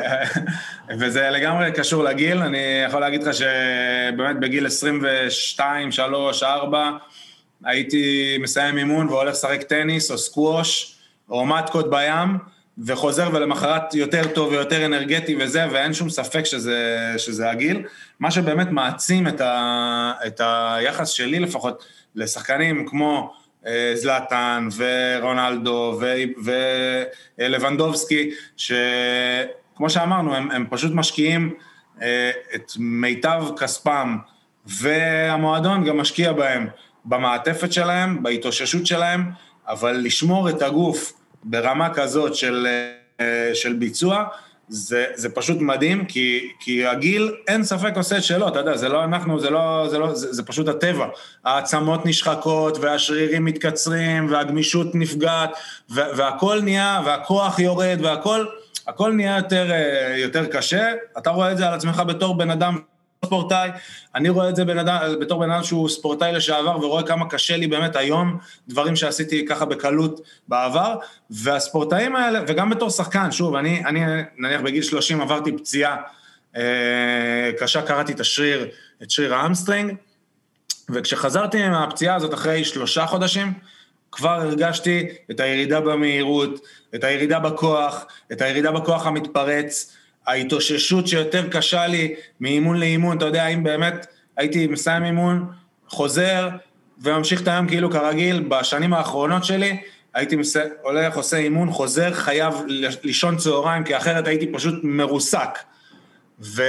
[LAUGHS] וזה לגמרי קשור לגיל, אני יכול להגיד לך שבאמת בגיל 22, 3, 4, הייתי מסיים אימון והולך לשחק טניס או סקווש או מתקות בים, וחוזר ולמחרת יותר טוב ויותר אנרגטי וזה, ואין שום ספק שזה, שזה הגיל. מה שבאמת מעצים את, ה, את היחס שלי לפחות לשחקנים כמו זלאטן ורונלדו ולבנדובסקי, שכמו שאמרנו, הם, הם פשוט משקיעים את מיטב כספם, והמועדון גם משקיע בהם, במעטפת שלהם, בהתאוששות שלהם, אבל לשמור את הגוף ברמה כזאת של, של ביצוע, זה, זה פשוט מדהים, כי, כי הגיל, אין ספק עושה את שלו, אתה יודע, זה לא אנחנו, זה לא, זה לא, זה, זה פשוט הטבע. העצמות נשחקות, והשרירים מתקצרים, והגמישות נפגעת, והכל נהיה, והכוח יורד, והכל, הכל נהיה יותר, יותר קשה. אתה רואה את זה על עצמך בתור בן אדם ספורטאי, אני רואה את זה אדם, בתור בן אדם שהוא ספורטאי לשעבר ורואה כמה קשה לי באמת היום, דברים שעשיתי ככה בקלות בעבר, והספורטאים האלה, וגם בתור שחקן, שוב, אני, אני נניח בגיל 30 עברתי פציעה אה, קשה, קרעתי את השריר, את שריר ה hamstring, וכשחזרתי מהפציעה הזאת אחרי שלושה חודשים, כבר הרגשתי את הירידה במהירות, את הירידה בכוח, את הירידה בכוח המתפרץ, ההתאוששות שיותר קשה לי מאימון לאימון, אתה יודע, אם באמת הייתי מסיים אימון, חוזר וממשיך את היום כאילו כרגיל, בשנים האחרונות שלי, הייתי מס... הולך, עושה אימון, חוזר, חייב לישון צהריים, כי אחרת הייתי פשוט מרוסק. ו...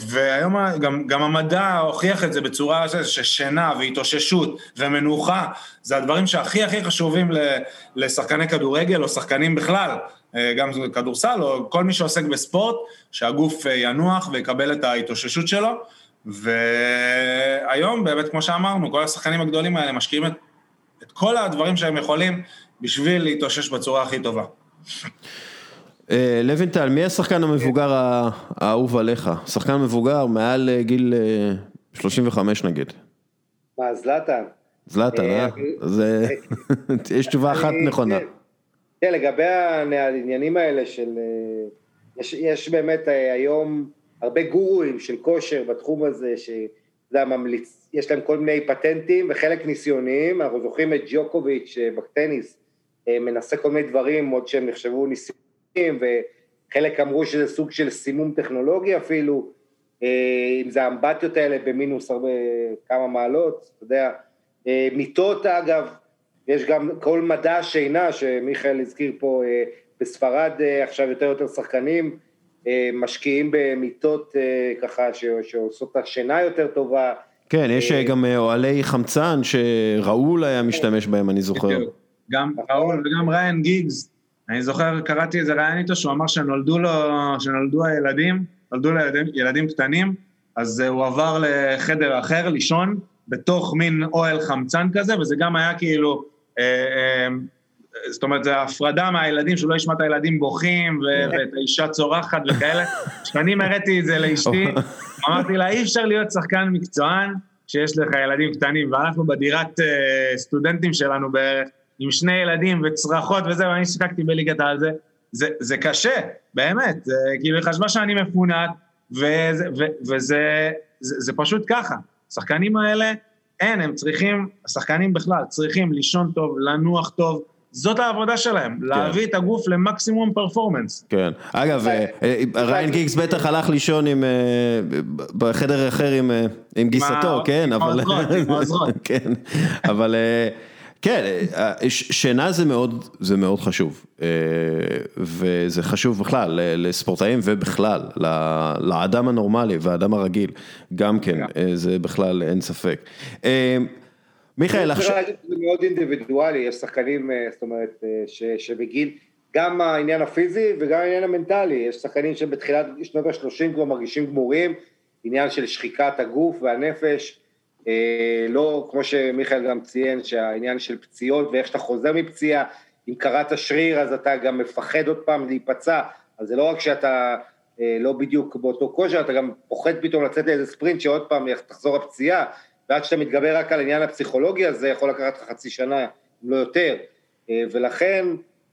והיום גם, גם המדע הוכיח את זה בצורה ששינה והתאוששות ומנוחה, זה הדברים שהכי הכי חשובים לשחקני כדורגל או שחקנים בכלל. אה, גם כדורסל או כל מי שעוסק בספורט, שהגוף אה, ינוח ויקבל את ההתאוששות שלו. והיום באמת, כמו שאמרנו, כל השחקנים הגדולים האלה משקיעים את, את כל הדברים שהם יכולים בשביל להתאושש בצורה הכי טובה. אה, לוינטל, מי השחקן המבוגר האהוב עליך? שחקן מבוגר מעל גיל 35 נגיד. מה, זלאטן? זלאטן, אה? יש תשובה אחת נכונה. כן. כן, לגבי העניינים האלה של... אה, יש, באמת אה, היום הרבה גורואים של כושר בתחום הזה, שזה הממליץ, יש להם כל מיני פטנטים וחלק ניסיוניים, אנחנו זוכרים את ג'וקוביץ' אה, בטניס, מנסה כל מיני דברים, עוד שהם נחשבו ניסיוניים, וחלק אמרו שזה סוג של סימום טכנולוגי אפילו, אם זה האמבטיות האלה במינוס הרבה, כמה מעלות, אתה יודע, מיטות אגב, יש גם כל מדע השינה שמיכאל הזכיר פה, אה, בספרד אה, עכשיו יותר ויותר שחקנים אה, משקיעים במיטות ככה שעושות השינה יותר טובה. כן, יש גם אוהלי חמצן שראול היה משתמש בהם, אני זוכר. גם ראול וגם ריין גיגס, אני זוכר, קראתי איזה ראיין איתו, שהוא אמר שנולדו לו, שנולדו הילדים, נולדו לילדים ילדים קטנים, אז הוא עבר לחדר אחר לישון, בתוך מין אוהל חמצן כזה, וזה גם היה כאילו אה, אה, זאת אומרת, זה הפרדה מהילדים, שהוא לא ישמע את הילדים בוכים, ואת האישה צורחת וכאלה. כשאני הראיתי את זה לאשתי, [LAUGHS] אמרתי לה, אי אפשר להיות שחקן מקצוען כשיש לך ילדים קטנים, ואנחנו בדירת אה, סטודנטים שלנו בערך, עם שני ילדים וצרחות וזה, ואני שיחקתי בליגת העל זה. זה, זה קשה, באמת, זה, כאילו היא חשבה שאני מפונק, וזה, וזה זה, זה פשוט ככה. השחקנים האלה, אין, הם צריכים, השחקנים בכלל, צריכים לישון טוב, לנוח טוב, זאת העבודה שלהם, כן. להביא את הגוף למקסימום פרפורמנס. כן, אגב, אה, אה, ריין גיגס בטח הלך לישון עם, אה, בחדר אחר עם, עם גיסתו, [LAUGHS] כן, אבל... עם העוזרות, כן, אבל... כן, שינה זה מאוד, זה מאוד חשוב, וזה חשוב בכלל לספורטאים ובכלל, לאדם הנורמלי והאדם הרגיל, גם כן, זה בכלל אין ספק. מיכאל, עכשיו... זה מאוד אינדיבידואלי, יש שחקנים, אה, זאת אומרת, אה, שבגיל, גם העניין הפיזי וגם העניין המנטלי, יש שחקנים שבתחילת שנות ה-30 כבר מרגישים גמורים, עניין של שחיקת הגוף והנפש, אה, לא, כמו שמיכאל גם ציין, שהעניין של פציעות ואיך שאתה חוזר מפציעה, אם קראת שריר אז אתה גם מפחד עוד פעם להיפצע, אז זה לא רק שאתה לא בדיוק באותו כושר, אתה גם פוחד פתאום לצאת לאיזה ספרינט שעוד פעם תחזור הפציעה, ועד שאתה מתגבר רק על עניין הפסיכולוגי הזה, יכול לקחת לך חצי שנה, אם לא יותר. אה, ולכן,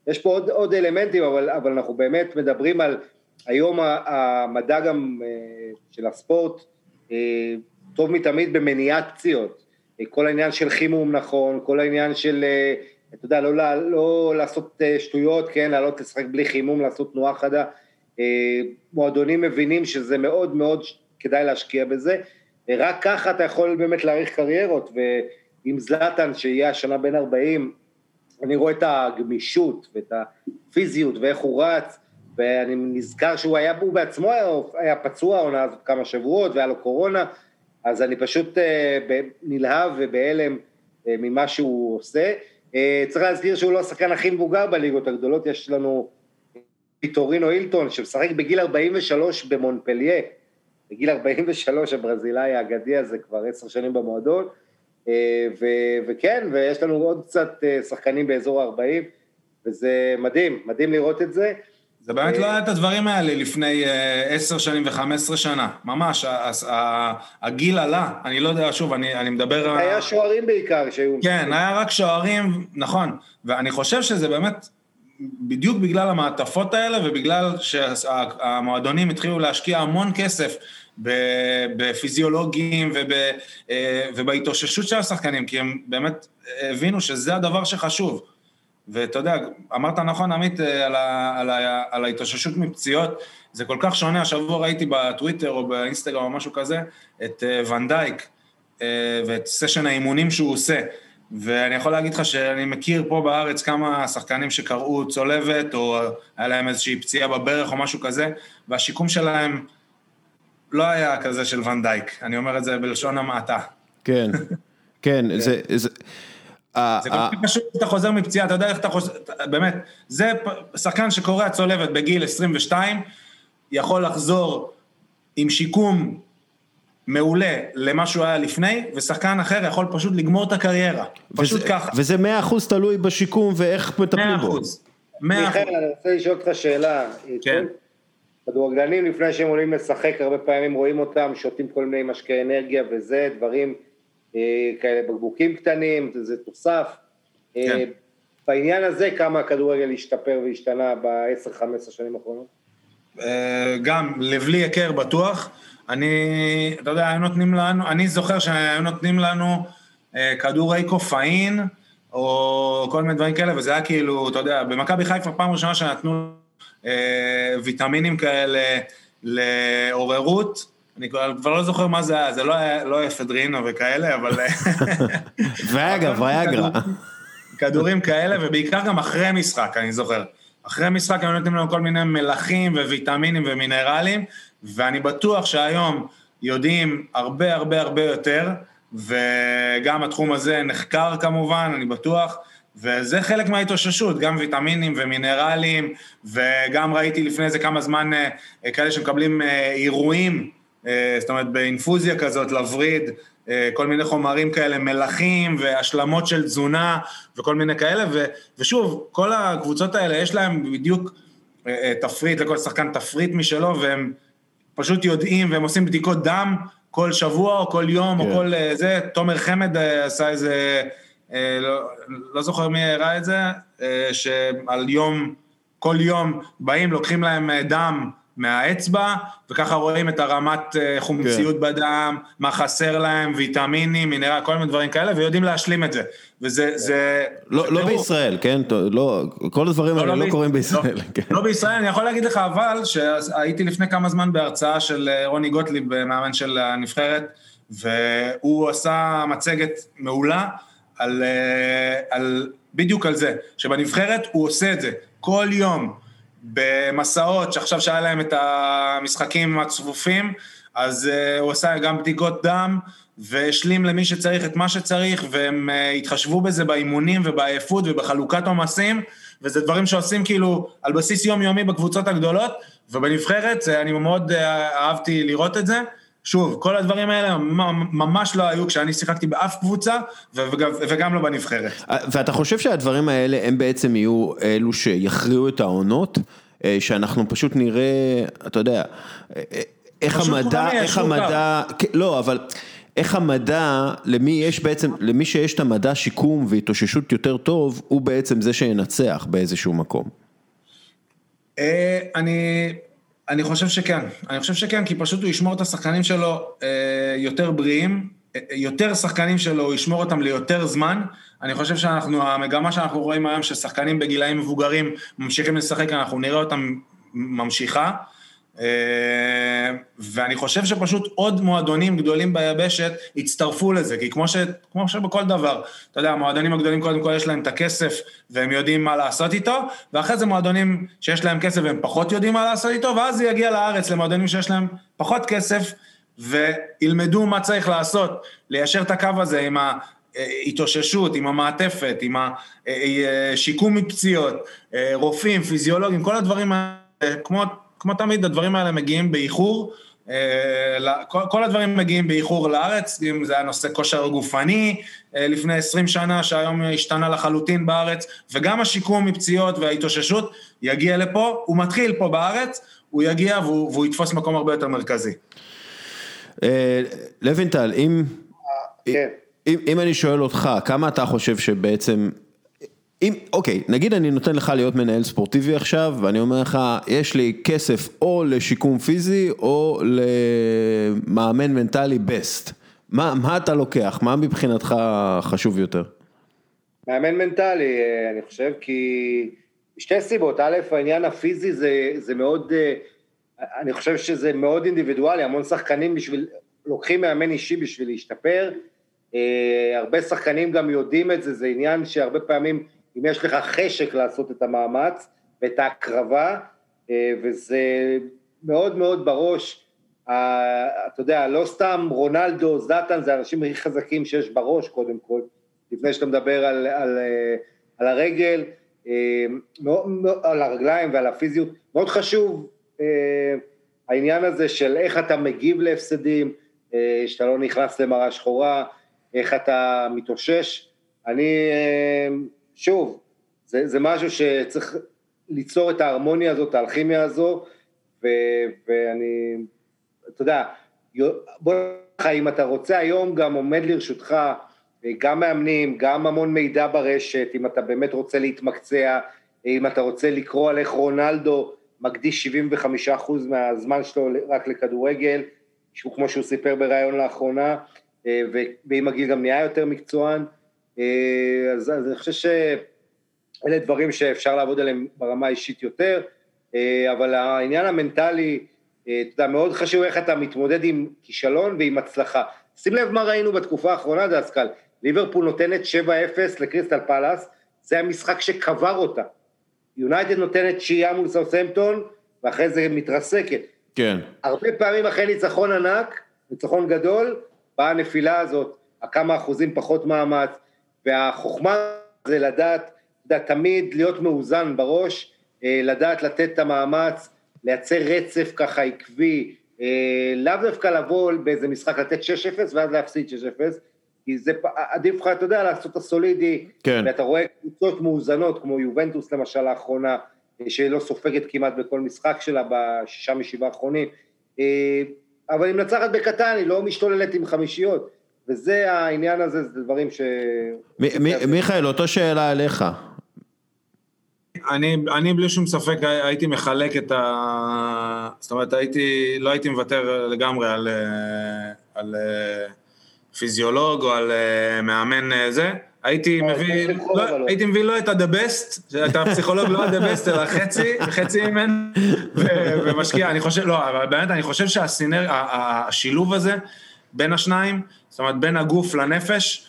יש פה עוד, עוד אלמנטים, אבל, אבל אנחנו באמת מדברים על היום המדע גם אה, של הספורט, אה, טוב מתמיד במניעת פציעות. כל העניין של חימום נכון, כל העניין של, אתה יודע, לא, לא, לא לעשות שטויות, כן, לעלות לשחק בלי חימום, לעשות תנועה חדה. מועדונים מבינים שזה מאוד מאוד כדאי להשקיע בזה, רק ככה אתה יכול באמת להאריך קריירות, ועם זלאטן שיהיה השנה בין 40, אני רואה את הגמישות ואת הפיזיות ואיך הוא רץ, ואני נזכר שהוא היה, הוא בעצמו היה, היה פצוע העונה הזאת כמה שבועות והיה לו קורונה, אז אני פשוט אה, נלהב ובהלם אה, ממה שהוא עושה. אה, צריך להזכיר שהוא לא השחקן הכי מבוגר בליגות הגדולות, יש לנו פיטורינו אילטון שמשחק בגיל 43 במונפליה, בגיל 43 הברזילאי האגדי הזה כבר עשר שנים במועדון, ו- וכן, ויש לנו עוד קצת שחקנים באזור ה-40, וזה מדהים, מדהים לראות את זה. זה באמת לא היה את הדברים האלה לפני אה, עשר שנים וחמש עשרה שנה, ממש, הגיל עלה, אני לא יודע, שוב, אני, אני מדבר... היה שוערים בעיקר שהיו... כן, היה רק שוערים, נכון, ואני חושב שזה באמת בדיוק בגלל המעטפות האלה ובגלל שהמועדונים התחילו להשקיע המון כסף בפיזיולוגים וב, אה, ובהתאוששות של השחקנים, כי הם באמת הבינו שזה הדבר שחשוב. ואתה יודע, אמרת נכון, עמית, אה, על, ה, על, ה, על ההתאוששות מפציעות, זה כל כך שונה, השבוע ראיתי בטוויטר או באינסטגרם או משהו כזה, את אה, ונדייק ואת סשן האימונים שהוא עושה. ואני יכול להגיד לך שאני מכיר פה בארץ כמה שחקנים שקראו צולבת, או היה להם איזושהי פציעה בברך או משהו כזה, והשיקום שלהם לא היה כזה של ואן-דייק, אני אומר את זה בלשון המעטה. כן, [LAUGHS] כן, זה... זה... זה כל כך פשוט שאתה חוזר מפציעה, אתה יודע איך אתה חוזר, באמת, זה שחקן שקורע צולבת בגיל 22, יכול לחזור עם שיקום מעולה למה שהוא היה לפני, ושחקן אחר יכול פשוט לגמור את הקריירה, פשוט וזה, ככה. וזה מאה אחוז תלוי בשיקום ואיך מטפלים בו. מאה אחוז. מיכאל, אני רוצה לשאול אותך שאלה. כן. כדורגלנים לפני שהם עולים לשחק, הרבה פעמים רואים אותם, שותים כל מיני משקי אנרגיה וזה, דברים אה, כאלה, בקבוקים קטנים, זה תוסף. אה, כן. אה, בעניין הזה, כמה הכדורגל השתפר והשתנה ב-10-15 שנים האחרונות? אה, גם לבלי היכר בטוח. אני, אתה יודע, היו נותנים לנו, אני זוכר שהיו נותנים לנו אה, כדורי קופאין, או כל מיני דברים כאלה, וזה היה כאילו, אתה יודע, במכבי חיפה פעם ראשונה שנתנו אה, ויטמינים כאלה לעוררות, אני כבר, כבר לא זוכר מה זה היה, זה לא היה לא אפדרינו וכאלה, אבל... [LAUGHS] ואגב, ויאגרה. כדורים כאלה, ובעיקר גם אחרי משחק, אני זוכר. אחרי משחק היו נותנים לנו כל מיני מלחים וויטמינים ומינרלים, ואני בטוח שהיום יודעים הרבה הרבה הרבה יותר, וגם התחום הזה נחקר כמובן, אני בטוח, וזה חלק מההתאוששות, גם ויטמינים ומינרלים, וגם ראיתי לפני איזה כמה זמן אה, כאלה שמקבלים אה, אירועים, אה, זאת אומרת באינפוזיה כזאת, לווריד, כל מיני חומרים כאלה, מלחים והשלמות של תזונה וכל מיני כאלה, ו, ושוב, כל הקבוצות האלה יש להם בדיוק תפריט, לכל שחקן תפריט משלו, והם פשוט יודעים והם עושים בדיקות דם כל שבוע או כל יום כן. או כל זה, תומר חמד עשה איזה... אה, לא, לא זוכר מי הראה את זה, אה, שעל יום, כל יום באים, לוקחים להם אה, דם מהאצבע, וככה רואים את הרמת אה, חומציות כן. בדם, מה חסר להם, ויטמינים, מינרל, כל מיני דברים כאלה, ויודעים להשלים את זה. וזה, זה... לא, זה לא בישראל, כן? לא, כל הדברים לא, האלה לא, לא קורים בישראל. לא, כן. לא בישראל, אני יכול להגיד לך אבל, שהייתי לפני כמה זמן בהרצאה של אה, רוני גוטליב, מאמן של הנבחרת, והוא עשה מצגת מעולה על, אה, על, בדיוק על זה, שבנבחרת הוא עושה את זה כל יום. במסעות, שעכשיו שהיה להם את המשחקים הצפופים, אז uh, הוא עשה גם בדיקות דם, והשלים למי שצריך את מה שצריך, והם uh, התחשבו בזה באימונים ובעייפות ובחלוקת עומסים, וזה דברים שעושים כאילו על בסיס יומיומי בקבוצות הגדולות, ובנבחרת, אני מאוד uh, אהבתי לראות את זה. שוב, כל הדברים האלה ממש לא היו כשאני שיחקתי באף קבוצה, וגם, לא בנבחרת. ואתה חושב שהדברים האלה הם בעצם יהיו אלו שיכריעו את העונות? אה, שאנחנו פשוט נראה, אתה יודע, אה, אה, איך המדע, איך המדע, לא, אבל... איך המדע, למי יש בעצם, למי שיש את המדע שיקום והתאוששות יותר טוב, הוא בעצם זה שינצח באיזשהו מקום. אני, אני חושב שכן, אני חושב שכן, כי פשוט הוא ישמור את השחקנים שלו אה, יותר בריאים, אה, יותר שחקנים שלו, הוא ישמור אותם ליותר זמן. אני חושב שאנחנו, המגמה שאנחנו רואים היום, ששחקנים בגילאים מבוגרים ממשיכים לשחק, אנחנו נראה אותם ממשיכה. אה, ואני חושב שפשוט עוד מועדונים גדולים ביבשת יצטרפו לזה, כי כמו, ש, כמו שבכל דבר, אתה יודע, המועדונים הגדולים קודם כל יש להם את הכסף והם יודעים מה לעשות איתו, ואחרי זה מועדונים שיש להם כסף והם פחות יודעים מה לעשות איתו, ואז זה יגיע לארץ למועדונים שיש להם פחות כסף, וילמדו מה צריך לעשות, ליישר את הקו הזה עם ההתאוששות, עם המעטפת, עם השיקום מפציעות, רופאים, פיזיולוגים, כל הדברים האלה, כמו... כמו תמיד, הדברים האלה מגיעים באיחור. אה, כל הדברים מגיעים באיחור לארץ, אם זה הנושא כושר גופני אה, לפני 20 שנה, שהיום השתנה לחלוטין בארץ, וגם השיקום מפציעות וההתאוששות יגיע לפה, הוא מתחיל פה בארץ, הוא יגיע והוא, והוא יתפוס מקום הרבה יותר מרכזי. אה, לוינטל, אם, כן. אם, אם אני שואל אותך, כמה אתה חושב שבעצם אם, אוקיי, נגיד אני נותן לך להיות מנהל ספורטיבי עכשיו, ואני אומר לך, יש לי כסף או לשיקום פיזי, או למאמן מנטלי בסט. מה, מה אתה לוקח? מה מבחינתך חשוב יותר? מאמן מנטלי, אה, אני חושב, כי משתי סיבות. א', העניין הפיזי זה, זה מאוד, אה, אני חושב שזה מאוד אינדיבידואלי, המון שחקנים בשביל, לוקחים מאמן אישי בשביל להשתפר. אה, הרבה שחקנים גם יודעים את זה, זה עניין שהרבה פעמים אם יש לך חשק לעשות את המאמץ ואת ההקרבה, אה, וזה מאוד מאוד בראש, אתה יודע, לא סתם רונלדו, זלאטן, זה האנשים הכי חזקים שיש בראש קודם כל, לפני שאתה מדבר על, על, אה, על הרגל, אה, על הרגליים ועל הפיזיות, מאוד חשוב העניין הזה של איך אתה מגיב להפסדים, שאתה לא נכנס למראה שחורה, איך אתה מתאושש. אני שוב, זה, זה משהו שצריך ליצור את ההרמוניה הזאת, האלכימיה הזו, ו, ואני, אתה יודע, בוא נגיד אם אתה רוצה היום גם עומד לרשותך גם מאמנים, גם המון מידע ברשת, אם אתה באמת רוצה להתמקצע, אם אתה רוצה לקרוא על איך רונלדו מקדיש 75% מהזמן שלו רק לכדורגל, שהוא כמו שהוא סיפר בריאיון לאחרונה, ועם הגיל גם נהיה יותר מקצוען, אז, אז אני חושב שאלה דברים שאפשר לעבוד עליהם ברמה האישית יותר, אה, אבל העניין המנטלי, אה, אתה יודע, מאוד חשוב איך אתה מתמודד עם כישלון ועם הצלחה. שים לב מה ראינו בתקופה האחרונה, דסקל, ליברפול נותנת 7-0 לקריסטל פלאס, זה המשחק שקבר אותה. יונייטד נותנת שיעה מול סאוסמפטון, ואחרי זה מתרסקת. כן. הרבה פעמים אחרי ניצחון ענק, ניצחון גדול, באה הנפילה הזאת, הכמה אחוזים פחות מאמץ, והחוכמה זה לדעת, לדעת תמיד להיות מאוזן בראש, אה, לדעת לתת את המאמץ, לייצר רצף ככה עקבי, אה, לאו דווקא לבוא באיזה משחק לתת 6-0 ואז להפסיד 6-0, כי זה עדיף לך, אתה יודע, לעשות את הסולידי, כן. ואתה רואה קבוצות מאוזנות, כמו יובנטוס למשל לאחרונה, אה, שלא סופגת כמעט בכל משחק שלה בשישה משבעה האחרונים, אבל היא מנצחת בקטן, היא לא משתוללת עם חמישיות. וזה העניין הזה, זה דברים ש... מיכאל, אותו שאלה אליך. אני, אני בלי שום ספק הייתי מחלק את ה... זאת אומרת, הייתי, לא הייתי מוותר לגמרי על, על פיזיולוג או על מאמן זה. הייתי מביא, לא, הייתי מביא לא את ה-the best, את הפסיכולוג לא ה-the best, אלא חצי, חצי ממנו, ומשקיע, אני חושב, לא, אבל באמת, אני חושב שהסינר, השילוב הזה בין השניים, זאת אומרת, בין הגוף לנפש,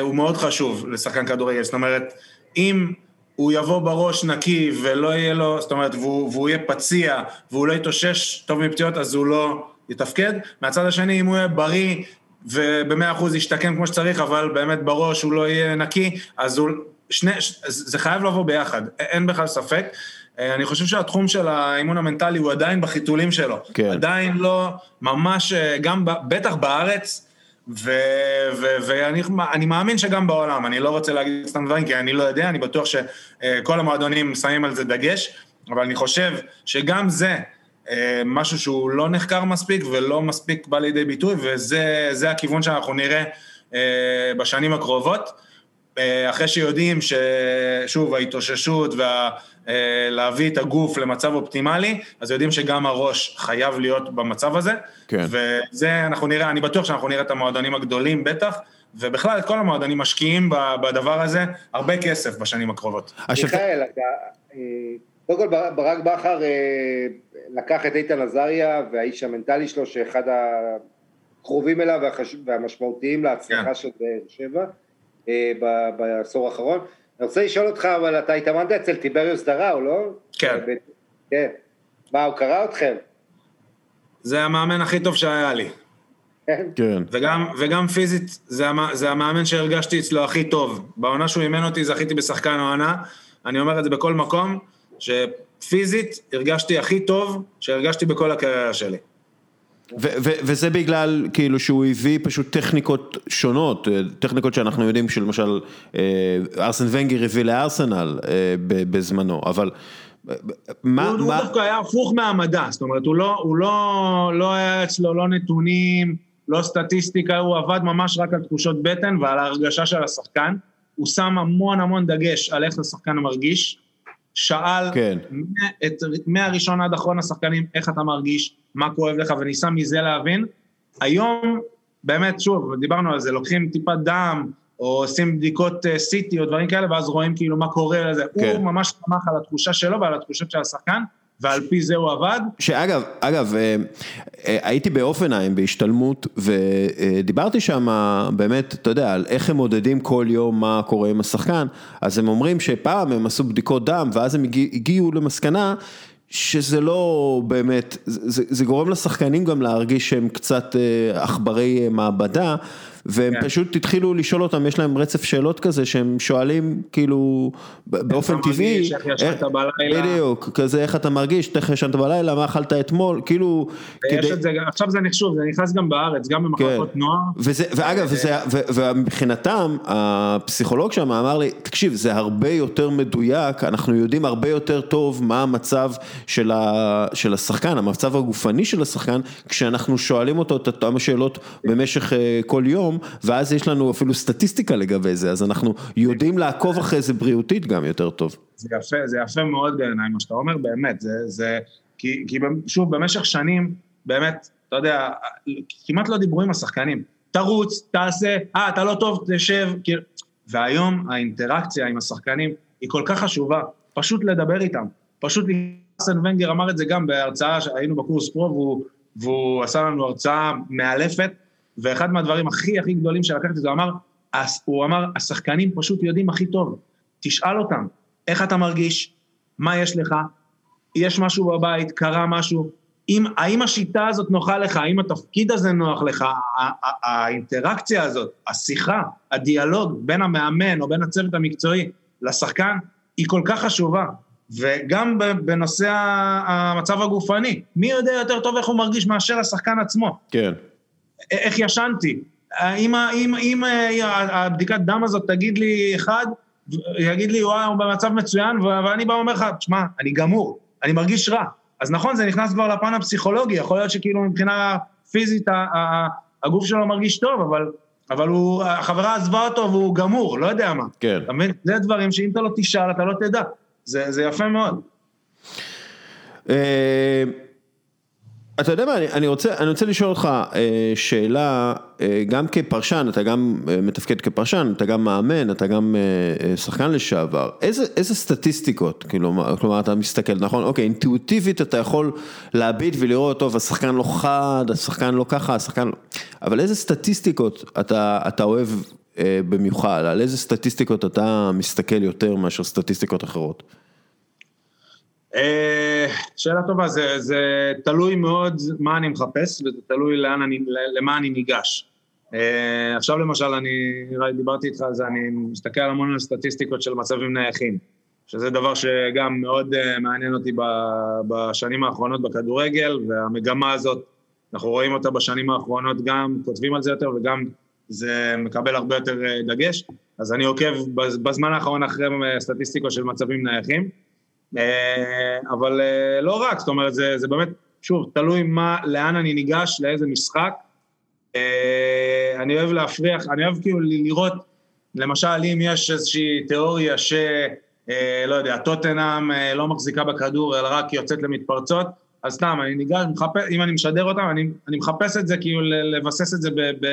הוא מאוד חשוב לשחקן כדורגל, זאת אומרת, אם הוא יבוא בראש נקי ולא יהיה לו, זאת אומרת, והוא, והוא יהיה פציע, והוא לא יתאושש טוב מפציעות, אז הוא לא יתפקד. מהצד השני, אם הוא יהיה בריא ובמאה אחוז ישתקם כמו שצריך, אבל באמת בראש הוא לא יהיה נקי, אז הוא, שני, זה חייב לבוא ביחד, אין בכלל ספק. אה, אני חושב שהתחום של האימון המנטלי הוא עדיין בחיתולים שלו. כן. עדיין לא, ממש, אה, גם, בטח בארץ, ואני מאמין שגם בעולם, אני לא רוצה להגיד סתם דברים, כי אני לא יודע, אני בטוח שכל המועדונים שמים על זה דגש, אבל אני חושב שגם זה, אה, משהו שהוא לא נחקר מספיק ולא מספיק בא לידי ביטוי, וזה הכיוון שאנחנו נראה אה, בשנים הקרובות. אה, אחרי שיודעים ששוב, ההתאוששות ולהביא את הגוף למצב אופטימלי, אז יודעים שגם הראש חייב להיות במצב הזה. כן. וזה אנחנו נראה, אני בטוח שאנחנו נראה את המועדונים הגדולים בטח, ובכלל את כל המועדונים משקיעים בדבר הזה הרבה כסף בשנים הקרובות. מיכאל, קודם כל ברק בכר לקח את איתן עזריה והאיש המנטלי שלו, שאחד הקרובים אליו והמשמעותיים להצלחה כן. של באר שבע אה, בעשור האחרון. אני רוצה לשאול אותך, אבל אתה התאמנת אצל טיבריוס דראו, לא? כן. כן. מה, הוא קרא אתכם? זה המאמן הכי טוב שהיה לי. כן. כן. וגם, וגם פיזית, זה, המ, זה המאמן שהרגשתי אצלו הכי טוב. בעונה שהוא אימן אותי, זכיתי בשחקן העונה. אני אומר את זה בכל מקום, ש... פיזית הרגשתי הכי טוב שהרגשתי בכל הקריירה שלי. וזה בגלל כאילו שהוא הביא פשוט טכניקות שונות, אה, טכניקות שאנחנו יודעים שלמשל אה, ארסן ונגר הביא לארסנל אה, בזמנו, אבל מה... הוא מה... דווקא היה הפוך מהמדע, זאת אומרת, הוא לא, הוא לא, לא היה אצלו לא נתונים, לא סטטיסטיקה, הוא עבד ממש רק על תחושות בטן ועל ההרגשה של השחקן. הוא שם המון המון דגש על איך השחקן מרגיש, שאל כן. את, מהראשון עד אחרון השחקנים, איך אתה מרגיש, מה כואב לך, וניסה מזה להבין. היום, באמת, שוב, דיברנו על זה, לוקחים טיפת דם, או עושים בדיקות CT אה, או דברים כאלה, ואז רואים כאילו מה קורה לזה. כן. הוא ממש שמח על התחושה שלו ועל התחושות של השחקן, ועל פי זה הוא עבד. שאגב, אגב, אה, אה, הייתי באופנהיים בהשתלמות ודיברתי שם באמת, אתה יודע, על איך הם מודדים כל יום מה קורה עם השחקן, אז הם אומרים שפעם הם עשו בדיקות דם ואז הם הגיעו למסקנה שזה לא באמת, זה, זה גורם לשחקנים גם להרגיש שהם קצת אה, עכברי מעבדה. והם כן. פשוט התחילו לשאול אותם, יש להם רצף שאלות כזה, שהם שואלים כאילו באופן טבעי, איך ישנת בלילה, בדיוק, כזה איך אתה מרגיש, איך ישנת בלילה, מה אכלת אתמול, כאילו, כדי... זה, עכשיו זה נחשוב, זה נכנס גם בארץ, גם במחלקות כן. נוער. וזה, ואגב, וזה, ו, ומבחינתם, הפסיכולוג שם אמר לי, תקשיב, זה הרבה יותר מדויק, אנחנו יודעים הרבה יותר טוב מה המצב של, ה, של השחקן, המצב הגופני של השחקן, כשאנחנו שואלים אותו את אותם השאלות במשך אה, כל יום. היום, ואז יש לנו אפילו סטטיסטיקה לגבי זה, אז אנחנו יודעים לעקוב אחרי זה בריאותית גם יותר טוב. זה יפה, זה יפה מאוד בעיניי מה שאתה אומר, באמת, זה, זה, כי, כי שוב, במשך שנים, באמת, אתה יודע, כמעט לא דיברו עם השחקנים. תרוץ, תעשה, אה, אתה לא טוב, תשב, כאילו... והיום האינטראקציה עם השחקנים היא כל כך חשובה, פשוט לדבר איתם. פשוט ארסן ונגר אמר את זה גם בהרצאה שהיינו בקורס פרו, והוא, והוא עשה לנו הרצאה מאלפת, ואחד מהדברים הכי הכי גדולים שלקחתי זה, אמר, הוא אמר, השחקנים פשוט יודעים הכי טוב, תשאל אותם, איך אתה מרגיש, מה יש לך, יש משהו בבית, קרה משהו, אם, האם השיטה הזאת נוחה לך, האם התפקיד הזה נוח לך, האינטראקציה הזאת, השיחה, הדיאלוג בין המאמן או בין הצוות המקצועי לשחקן, היא כל כך חשובה. וגם בנושא המצב הגופני, מי יודע יותר טוב איך הוא מרגיש מאשר השחקן עצמו. כן. איך ישנתי. אם, אם, אם אה, הבדיקת דם הזאת תגיד לי אחד, יגיד לי, וואי, הוא במצב מצוין, ואני בא ואומר לך, תשמע, אני גמור, אני מרגיש רע. אז נכון, זה נכנס כבר לפן הפסיכולוגי, יכול להיות שכאילו מבחינה פיזית הגוף שלו מרגיש טוב, אבל, אבל הוא, החברה עזבה אותו והוא גמור, לא יודע מה. כן. אתה מבין? זה דברים שאם אתה לא תשאל, אתה לא תדע. זה, זה יפה מאוד. אתה יודע מה, אני, אני, רוצה, אני רוצה לשאול אותך אה, שאלה, אה, גם כפרשן, אתה גם אה, מתפקד כפרשן, אתה גם מאמן, אתה גם אה, אה, שחקן לשעבר, איזה, איזה סטטיסטיקות, כאילו, כלומר אתה מסתכל, נכון, אוקיי, אינטואיטיבית אתה יכול להביט ולראות, טוב, השחקן לא חד, השחקן לא ככה, השחקן לא, אבל איזה סטטיסטיקות אתה, אתה אוהב אה, במיוחד, על איזה סטטיסטיקות אתה מסתכל יותר מאשר סטטיסטיקות אחרות? אה, שאלה טובה, זה, זה תלוי מאוד מה אני מחפש וזה תלוי לאן אני, למה אני ניגש. אה, עכשיו למשל, אני דיברתי איתך על זה, אני מסתכל המון על סטטיסטיקות של מצבים נייחים, שזה דבר שגם מאוד אה, מעניין אותי בשנים האחרונות בכדורגל, והמגמה הזאת, אנחנו רואים אותה בשנים האחרונות, גם כותבים על זה יותר וגם זה מקבל הרבה יותר דגש, אז אני עוקב בזמן האחרון אחרי סטטיסטיקות של מצבים נייחים. אה, אבל אה, לא רק, זאת אומרת, זה, זה באמת, שוב, תלוי מה, לאן אני ניגש, לאיזה משחק. אה, אני אוהב להפריח, אני אוהב כאילו לראות, למשל, אם יש איזושהי תיאוריה ש... לא יודע, טוטנאם לא מחזיקה בכדור, אלא רק יוצאת למתפרצות, אז סתם, אני ניגש, מחפש, אם אני משדר אותם, אני, אני מחפש את זה, כאילו לבסס את זה ב, ב,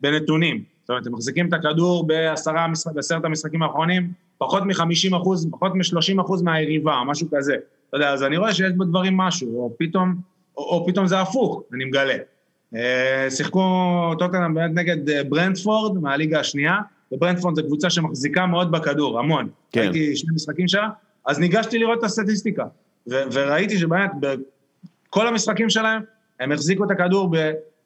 בנתונים. זאת אומרת, הם מחזיקים את הכדור בעשרה, בעשרת המשחקים האחרונים, פחות מ-50 אחוז, פחות מ-30 אחוז מהיריבה, משהו כזה. אתה יודע, אז אני רואה שיש בדברים משהו, או פתאום, או, או פתאום זה הפוך, אני מגלה. אה, שיחקו טוטנאם באמת נגד אה, ברנדפורד מהליגה השנייה, וברנדפורד זו קבוצה שמחזיקה מאוד בכדור, המון. כן. הייתי שני משחקים שלה, אז ניגשתי לראות את הסטטיסטיקה, ו- וראיתי שבאמת בכל המשחקים שלהם, הם החזיקו את הכדור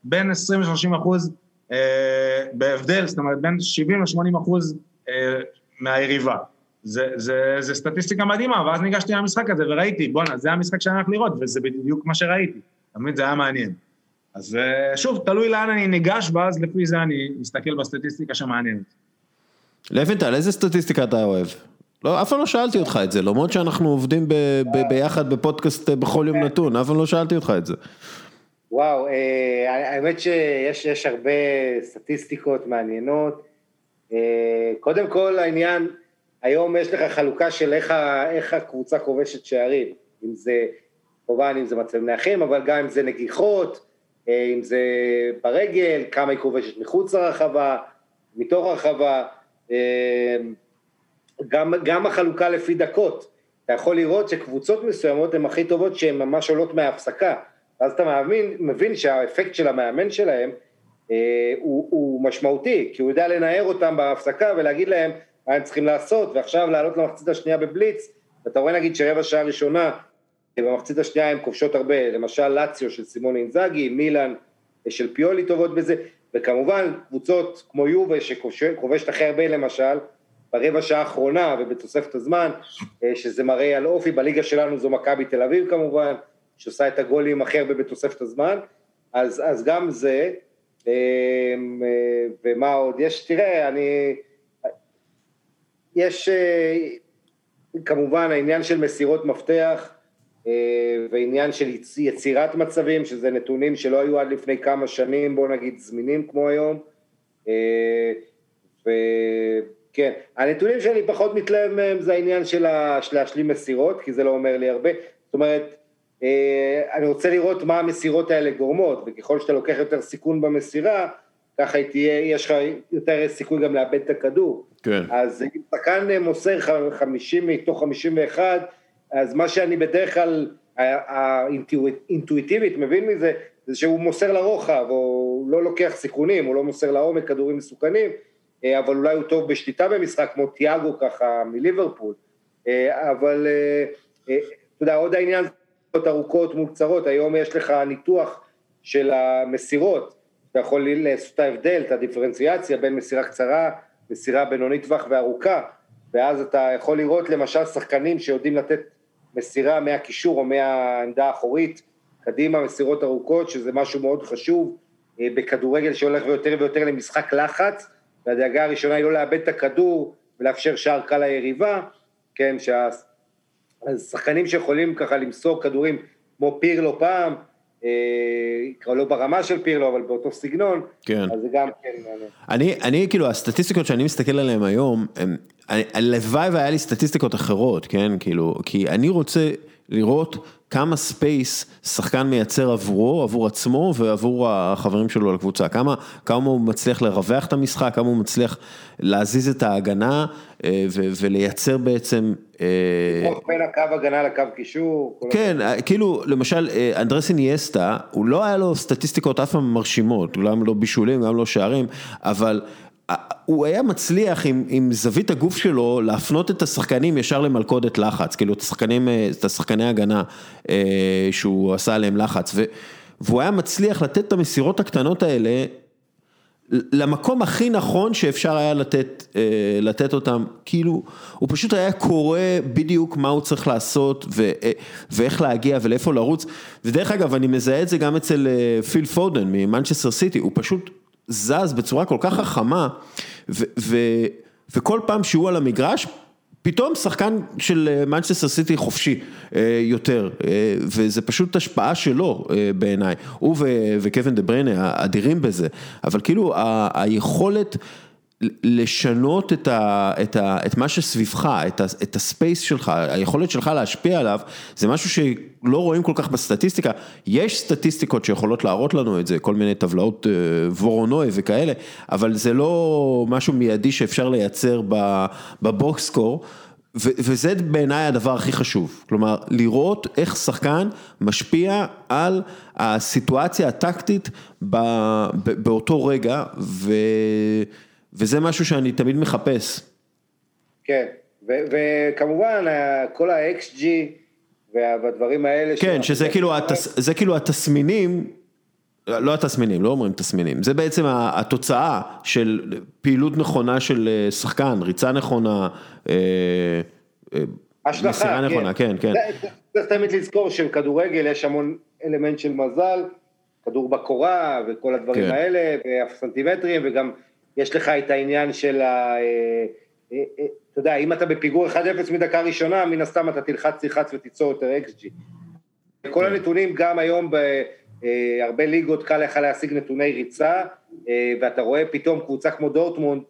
בין 20 ל-30 אחוז אה, בהבדל, זאת אומרת בין 70 ל-80 אחוז אה, מהיריבה. זה, זה, זה סטטיסטיקה מדהימה, ואז ניגשתי למשחק הזה וראיתי, בואנה, זה המשחק שאני הולך לראות, וזה בדיוק מה שראיתי. תמיד זה היה מעניין. אז אה, שוב, תלוי לאן אני ניגש, ואז לפי זה אני מסתכל בסטטיסטיקה שמעניינת. לבנטל, איזה סטטיסטיקה אתה אוהב? לא, אף פעם לא שאלתי אותך את זה, למרות שאנחנו עובדים ב, ב, ביחד בפודקאסט בכל יום נתון, אף פעם לא שאלתי אותך את זה. וואו, אה, האמת שיש הרבה סטטיסטיקות מעניינות. אה, קודם כל העניין, היום יש לך חלוקה של איך, איך הקבוצה כובשת שערים, אם זה, כמובן אם זה מצב נייחים, אבל גם אם זה נגיחות, אה, אם זה ברגל, כמה היא כובשת מחוץ לרחבה, מתוך הרחבה, גם, גם החלוקה לפי דקות. אתה יכול לראות שקבוצות מסוימות הן הכי טובות שהן ממש עולות מההפסקה. ואז אתה מבין, מבין שהאפקט של המאמן שלהם אה, הוא, הוא משמעותי, כי הוא יודע לנער אותם בהפסקה ולהגיד להם מה הם צריכים לעשות, ועכשיו לעלות למחצית השנייה בבליץ, ואתה רואה נגיד שרבע שעה ראשונה, במחצית השנייה הם כובשות הרבה, למשל לאציו של סימון אינזאגי, מילאן של פיולי טובות בזה, וכמובן קבוצות כמו יובה שכובשת הכי הרבה למשל, ברבע שעה האחרונה ובתוספת הזמן, אה, שזה מראה על אופי, בליגה שלנו זו מכבי תל אביב כמובן, שעושה את הגולים הכי הרבה בתוספת הזמן, אז, אז גם זה, אה, ומה עוד, יש, תראה, אני, יש אה, כמובן העניין של מסירות מפתח, אה, ועניין של יצירת מצבים, שזה נתונים שלא היו עד לפני כמה שנים, בוא נגיד זמינים כמו היום, וכן, הנתונים שאני פחות מתלהב מהם זה העניין של להשלים מסירות, כי זה לא אומר לי הרבה, זאת אומרת, אה, אני רוצה לראות מה המסירות האלה גורמות, וככל שאתה לוקח יותר סיכון במסירה, ככה תהיה, יש לך יותר סיכוי גם לאבד את הכדור. כן. אז אם שחקן מוסר 50 מתוך 51, אז מה שאני בדרך כלל, האינטואיטיבית מבין מזה, זה שהוא מוסר לרוחב, או לא לוקח סיכונים, הוא לא מוסר לעומק כדורים מסוכנים, אה, אבל אולי הוא טוב בשליטה במשחק, כמו תיאגו ככה מליברפול. אה, אבל אתה יודע, עוד העניין ארוכות מול קצרות, היום יש לך ניתוח של המסירות, אתה יכול לעשות את ההבדל, את הדיפרנציאציה בין מסירה קצרה, מסירה בינונית טווח וארוכה, ואז אתה יכול לראות למשל שחקנים שיודעים לתת מסירה מהקישור או מהעמדה האחורית, קדימה מסירות ארוכות, שזה משהו מאוד חשוב אה, בכדורגל שהולך ויותר ויותר למשחק לחץ, והדאגה הראשונה היא לא לאבד את הכדור ולאפשר שער קל ליריבה, כן, שה... אז שחקנים שיכולים ככה למסור כדורים כמו פירלו פעם, אה, כבר לא ברמה של פירלו, אבל באותו סגנון, כן. אז זה גם כן... אני, אני כאילו, הסטטיסטיקות שאני מסתכל עליהן היום, הלוואי והיה לי סטטיסטיקות אחרות, כן, כאילו, כי אני רוצה לראות כמה space שחקן מייצר עבורו, עבור עצמו ועבור החברים שלו לקבוצה, כמה, כמה הוא מצליח לרווח את המשחק, כמה הוא מצליח להזיז את ההגנה אה, ו- ולייצר בעצם... אה, בין הקו הגנה לקו קישור. כן, כאילו למשל אנדרס איניאסטה, הוא לא היה לו סטטיסטיקות אף פעם מרשימות, גם לא בישולים, גם לא שערים, אבל הוא היה מצליח עם, עם זווית הגוף שלו להפנות את השחקנים ישר למלכודת לחץ, כאילו את השחקנים, את השחקני הגנה אה, שהוא עשה עליהם לחץ, ו, והוא היה מצליח לתת את המסירות הקטנות האלה למקום הכי נכון שאפשר היה לתת, אה, לתת אותם, כאילו, הוא פשוט היה קורא בדיוק מה הוא צריך לעשות ו, אה, ואיך להגיע ולאיפה לרוץ, ודרך אגב אני מזהה את זה גם אצל פיל פודן ממנצ'סטר סיטי, הוא פשוט זז בצורה כל כך חכמה, ו, ו, וכל פעם שהוא על המגרש, פתאום שחקן של מנצ'סטר סיטי חופשי אה, יותר, אה, וזה פשוט השפעה שלו אה, בעיניי, הוא וקווין דה בריינה אדירים בזה, אבל כאילו היכולת לשנות את, ה, את, ה, את מה שסביבך, את, ה, את ה space שלך, היכולת שלך להשפיע עליו, זה משהו שלא רואים כל כך בסטטיסטיקה. יש סטטיסטיקות שיכולות להראות לנו את זה, כל מיני טבלאות אה, וורונוי וכאלה, אבל זה לא משהו מיידי שאפשר לייצר בבוקסקור. וזה בעיניי הדבר הכי חשוב, כלומר לראות איך שחקן משפיע על הסיטואציה הטקטית באותו רגע, ו... וזה משהו שאני תמיד מחפש. כן, וכמובן כל ה-XG והדברים האלה. כן, שזה כאילו, התס, זה כאילו התסמינים, לא התסמינים, לא אומרים תסמינים, זה בעצם התוצאה של פעילות נכונה של אה, שחקן, ריצה נכונה, אה, אה, השלכה, מסירה כן. נכונה, כן, כן. צריך תמיד לזכור שבכדורגל יש המון אלמנט של מזל, כדור בקורה וכל הדברים כן. האלה, והסנטימטרים, וגם יש לך את העניין של ה... אה, אה, אה, אתה יודע, אם אתה בפיגור 1-0 מדקה ראשונה, מן הסתם אתה תלחץ, תלחץ ותיצור יותר XG. כל כן. הנתונים, גם היום בהרבה ליגות קל לך להשיג נתוני ריצה, ואתה רואה פתאום קבוצה כמו דורטמונד,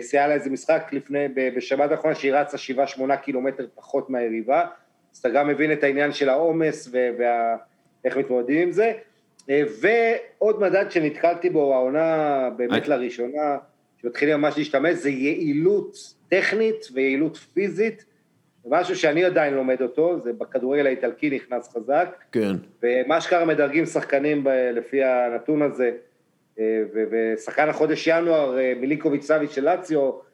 סייעה לה איזה משחק לפני, בשבת האחרונה, שהיא רצה 7-8 קילומטר פחות מהיריבה, אז אתה גם מבין את העניין של העומס ואיך מתמודדים עם זה. אה, ועוד מדד שנתקלתי בו, העונה באמת לראשונה, שמתחילים ממש להשתמש, זה יעילות טכנית ויעילות פיזית. משהו שאני עדיין לומד אותו, זה בכדורגל האיטלקי נכנס חזק. כן. ומה שקרה מדרגים שחקנים ב, לפי הנתון הזה, אה, ושחקן החודש ינואר, אה, מיליקוביץ' סאביץ' של לאציו,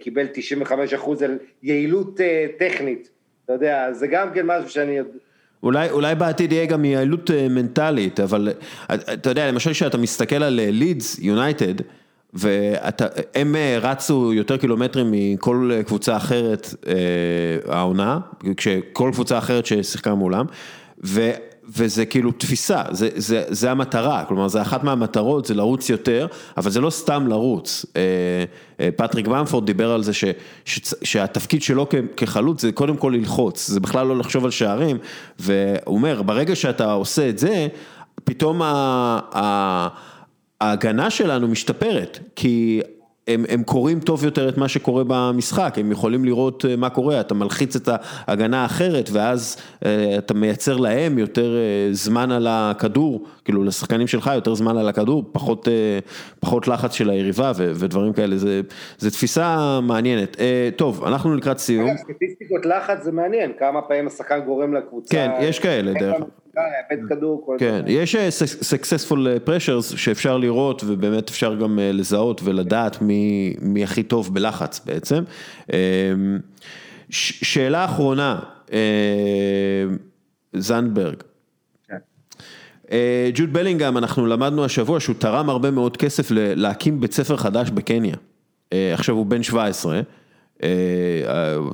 קיבל 95 אחוז על יעילות טכנית. אתה יודע, זה גם כן משהו שאני... אולי, אולי בעתיד יהיה גם יעילות אה, מנטלית, אבל אה, אתה יודע, למשל כשאתה מסתכל על לידס אה, יונייטד, והם רצו יותר קילומטרים מכל קבוצה אחרת העונה, כשכל קבוצה אחרת ששיחקה מולם, ו... וזה כאילו תפיסה, זה, זה, זה המטרה, כלומר זה אחת מהמטרות, זה לרוץ יותר, אבל זה לא סתם לרוץ. אה, אה, פטריק במפורד דיבר על זה ש, ש, שהתפקיד שלו כחלוץ זה קודם כל ללחוץ, זה בכלל לא לחשוב על שערים, והוא אומר, ברגע שאתה עושה את זה, פתאום ה, ה, ההגנה שלנו משתפרת, כי הם, הם קוראים טוב יותר את מה שקורה במשחק, הם יכולים לראות אה, מה קורה, אתה מלחיץ את ההגנה האחרת ואז אה, אתה מייצר להם יותר אה, זמן על הכדור, כאילו לשחקנים שלך יותר זמן על הכדור, פחות, פחות לחץ של היריבה ו, ודברים כאלה, זה, זה תפיסה מעניינת. טוב, אנחנו לקראת סיום. סטטיסטיקות לחץ זה מעניין, כמה פעמים השחקן גורם לקבוצה. כן, יש כאלה דרך אגב. כדור, כל כן, יש אה, successful אה, pressures שאפשר לראות ובאמת אפשר גם אה, לזהות ולדעת מי, מי הכי טוב בלחץ בעצם. שאלה אחרונה, זנדברג. כן. ג'וד בלינגהם, אנחנו למדנו השבוע שהוא תרם הרבה מאוד כסף להקים בית ספר חדש בקניה. עכשיו הוא בן 17.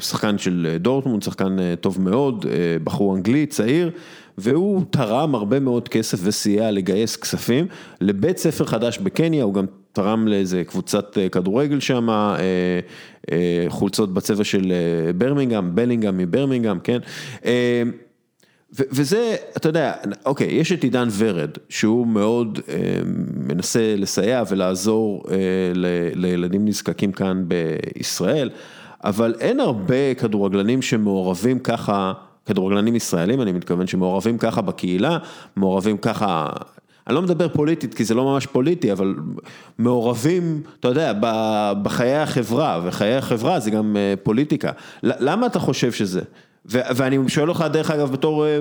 שחקן של דורטמונד, שחקן טוב מאוד, בחור אנגלי, צעיר, והוא תרם הרבה מאוד כסף וסייע לגייס כספים לבית ספר חדש בקניה, הוא גם תרם לאיזה קבוצת אה, כדורגל שם, אה, אה, חולצות בצבע של ברמינגהם, בלינגהם מברמינגהם, כן. וזה, אתה יודע, אוקיי, יש את עידן ורד, שהוא מאוד אה, מנסה לסייע ולעזור אה, ל, לילדים נזקקים כאן בישראל, אבל אין הרבה כדורגלנים שמעורבים ככה כדורגלנים ישראלים, אני מתכוון שמעורבים ככה בקהילה, מעורבים ככה, אני לא מדבר פוליטית כי זה לא ממש פוליטי, אבל מעורבים, אתה יודע, בחיי החברה, וחיי החברה זה גם אה, פוליטיקה. למה אתה חושב שזה? ואני שואל אותך, דרך אגב, בתור אה,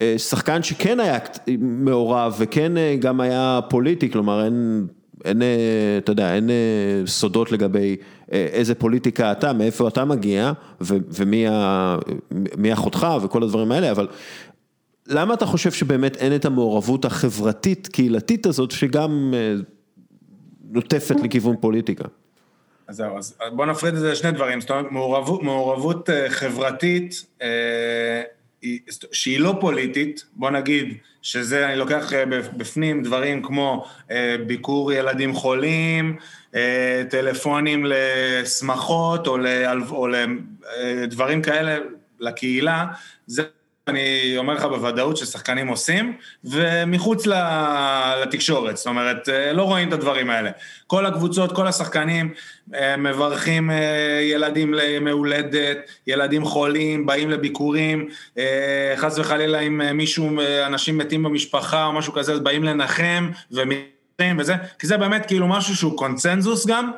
אה, שחקן שכן היה מעורב וכן גם היה פוליטי, כלומר אין... אין, אתה יודע, אין סודות לגבי איזה פוליטיקה אתה, מאיפה אתה מגיע, ומי אחותך וכל הדברים האלה, אבל למה אתה חושב שבאמת אין את המעורבות החברתית, קהילתית הזאת, שגם נוטפת לכיוון פוליטיקה? אז זהו, אז בוא נפריד את זה לשני דברים, זאת אומרת, מעורבות, מעורבות חברתית אה, שהיא לא פוליטית, בוא נגיד שזה, אני לוקח אה, בפנים דברים כמו אה, ביקור ילדים חולים, אה, טלפונים לשמחות או, לדברים כאלה לקהילה, זה אני אומר לך בוודאות ששחקנים עושים, ומחוץ לתקשורת, זאת אומרת, לא רואים את הדברים האלה. כל הקבוצות, כל השחקנים אה, מברכים אה, ילדים לימי הולדת, ילדים חולים, באים לביקורים, אה, חס וחלילה אם מישהו, אנשים מתים במשפחה או משהו כזה, אז באים לנחם ומתים וזה, כי זה באמת כאילו משהו שהוא קונצנזוס גם.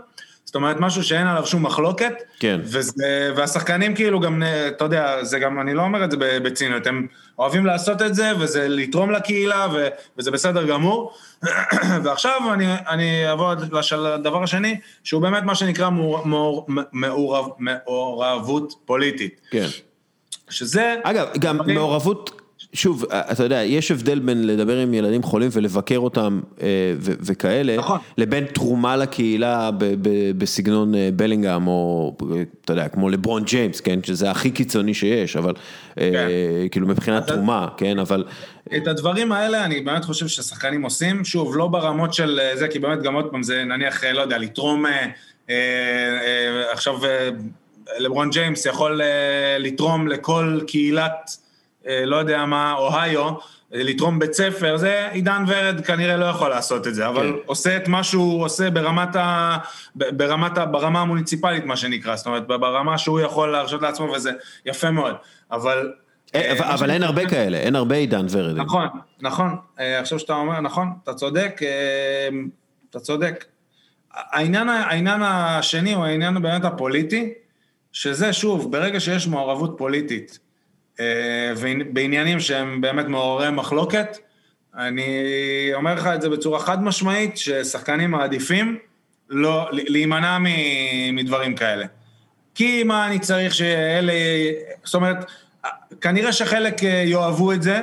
זאת אומרת, משהו שאין עליו שום מחלוקת. כן. וזה, והשחקנים כאילו גם, אתה יודע, זה גם, אני לא אומר את זה בציניות, הם אוהבים לעשות את זה, וזה לתרום לקהילה, ו, וזה בסדר גמור. [CLEARS THROAT] ועכשיו אני, אני אעבור לדבר השני, שהוא באמת מה שנקרא מעור, מעור, מעורב, מעורבות פוליטית. כן. שזה... אגב, גם מעורבות... שוב, אתה יודע, יש הבדל בין לדבר עם ילדים חולים ולבקר אותם אה, וכאלה, נכון. לבין תרומה לקהילה בסגנון אה, בלינגהם, או אתה יודע, כמו לברון ג'יימס, כן, שזה הכי קיצוני שיש, אבל אה, כן. כאילו מבחינת תרומה, כן, אבל... את הדברים האלה אני באמת חושב ששחקנים עושים, שוב, לא ברמות של זה, כי באמת גם עוד פעם זה נניח, לא יודע, לתרום עכשיו לברון ג'יימס יכול לתרום לכל קהילת... אה, לא יודע מה, אוהיו, לתרום בית ספר, זה עידן ורד כנראה לא יכול לעשות את זה, אבל כן. עושה את מה שהוא עושה ברמת ה... ברמת ה... ברמה המוניציפלית, מה שנקרא, זאת אומרת, ברמה שהוא יכול להרשות לעצמו, וזה יפה מאוד, אבל... אה, אבל, אבל אין הרבה כאלה, אין הרבה עידן ורד. נכון, נכון, אה, עכשיו שאתה אומר, נכון, אתה צודק, אתה צודק. העניין, העניין השני הוא העניין באמת הפוליטי, שזה שוב, ברגע שיש מעורבות פוליטית, אה, בעניינים שהם באמת מעוררי מחלוקת. אני אומר לך את זה בצורה חד משמעית, ששחקנים מעדיפים לא, להימנע מדברים כאלה. כי מה אני צריך שאלה, זאת אומרת, כנראה שחלק אה, יאהבו את זה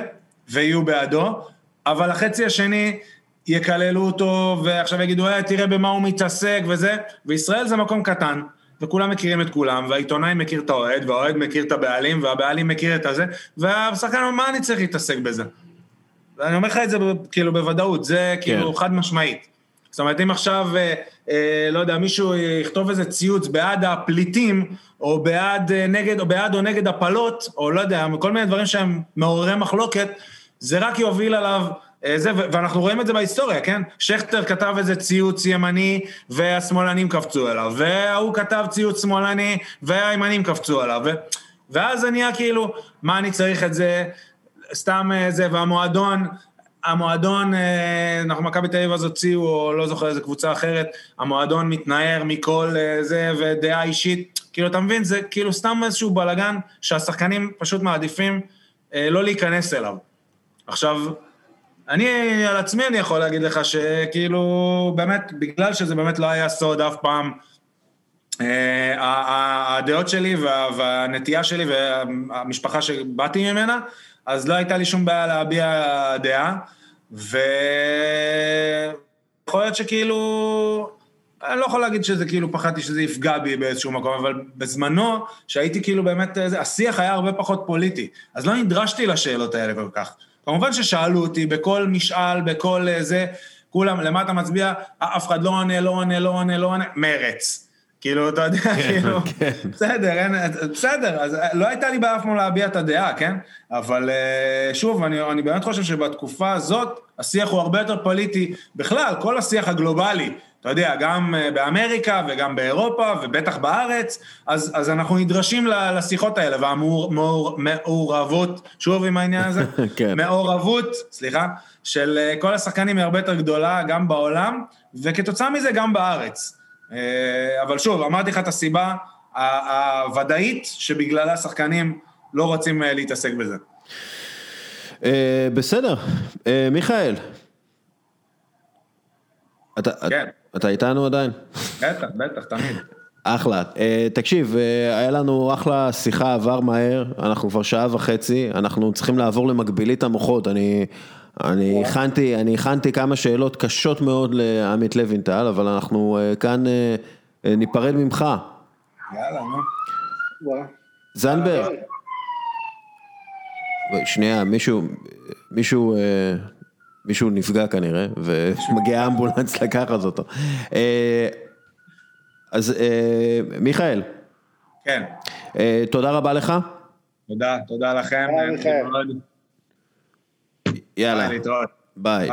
ויהיו בעדו, אבל החצי השני יקללו אותו ועכשיו יגידו, אה, תראה במה הוא מתעסק וזה, וישראל זה מקום קטן. וכולם מכירים את כולם, והעיתונאי מכיר את האוהד, והאוהד מכיר את הבעלים, והבעלים מכיר את הזה, והשחקן אומר, מה אני צריך להתעסק בזה? ואני אומר לך את זה כאילו בוודאות, זה כאילו כן. חד משמעית. זאת אומרת, אם עכשיו, אה, אה, לא יודע, מישהו יכתוב איזה ציוץ בעד הפליטים, או בעד אה, נגד, או בעד או נגד הפלות, או לא יודע, כל מיני דברים שהם מעוררי מחלוקת, זה רק יוביל עליו זה, ואנחנו רואים את זה בהיסטוריה, כן? שכטר כתב איזה ציוץ ימני והשמאלנים קפצו אליו, וההוא כתב ציוץ שמאלני והימנים קפצו עליו, ו... ואז זה נהיה כאילו, מה אני צריך את זה, סתם אה, זה, והמועדון, המועדון, אה, אנחנו מכבי תל אביב אז הוציאו, או לא זוכר איזה קבוצה אחרת, המועדון מתנער מכל זה ודעה אישית, כאילו, אתה מבין? זה כאילו סתם איזשהו בלאגן שהשחקנים פשוט מעדיפים לא להיכנס אליו. עכשיו, אני על עצמי אני יכול להגיד לך שכאילו, באמת, בגלל שזה באמת לא היה סוד אף פעם, אה, הדעות שלי והנטייה שלי והמשפחה שבאתי ממנה, אז לא הייתה לי שום בעיה להביע דעה, ויכול להיות שכאילו, אני לא יכול להגיד שזה כאילו, פחדתי שזה יפגע בי באיזשהו מקום, אבל בזמנו, שהייתי כאילו באמת, השיח היה הרבה פחות פוליטי, אז לא נדרשתי לשאלות האלה כל כך. כמובן ששאלו אותי בכל משאל, בכל אה, זה, כולם, למה אתה מצביע? אף אחד לא עונה, לא עונה, לא עונה, לא עונה, מרץ. כאילו, אתה יודע, כאילו, בסדר, אין, בסדר, אז לא הייתה לי בעיה אף פעם להביע את הדעה, כן? אבל אה, שוב, אני, אני באמת חושב שבתקופה הזאת, השיח הוא הרבה יותר פוליטי, בכלל, כל השיח הגלובלי, אתה יודע, גם אה, באמריקה וגם באירופה ובטח בארץ, אז, אז אנחנו נדרשים לשיחות האלה, והמעורבות, שוב עם העניין הזה, [LAUGHS] כן. מעורבות, סליחה, של אה, כל השחקנים היא הרבה יותר גדולה, גם בעולם, וכתוצאה מזה גם בארץ. אה, אבל שוב, אמרתי לך את הסיבה הוודאית שבגללה שחקנים לא רוצים להתעסק בזה. בסדר, מיכאל. כן. אתה איתנו עדיין? בטח, בטח, תמיד. אחלה. Uh, תקשיב, uh, היה לנו אחלה שיחה, עבר מהר, אנחנו כבר שעה וחצי, אנחנו צריכים לעבור למקבילית המוחות, אני... אני הכנתי, אני הכנתי כמה שאלות קשות מאוד לעמית לוינטל, אבל אנחנו uh, כאן uh, ניפרד ממך. יאללה, נו. זנברג. שנייה, מישהו, מישהו... מישהו נפגע כנראה, ומגיע אמבולנס [LAUGHS] לקחת אותו. אה, אז אה, מיכאל. כן. אה, תודה רבה לך. תודה, תודה לכם. יאללה. ביי.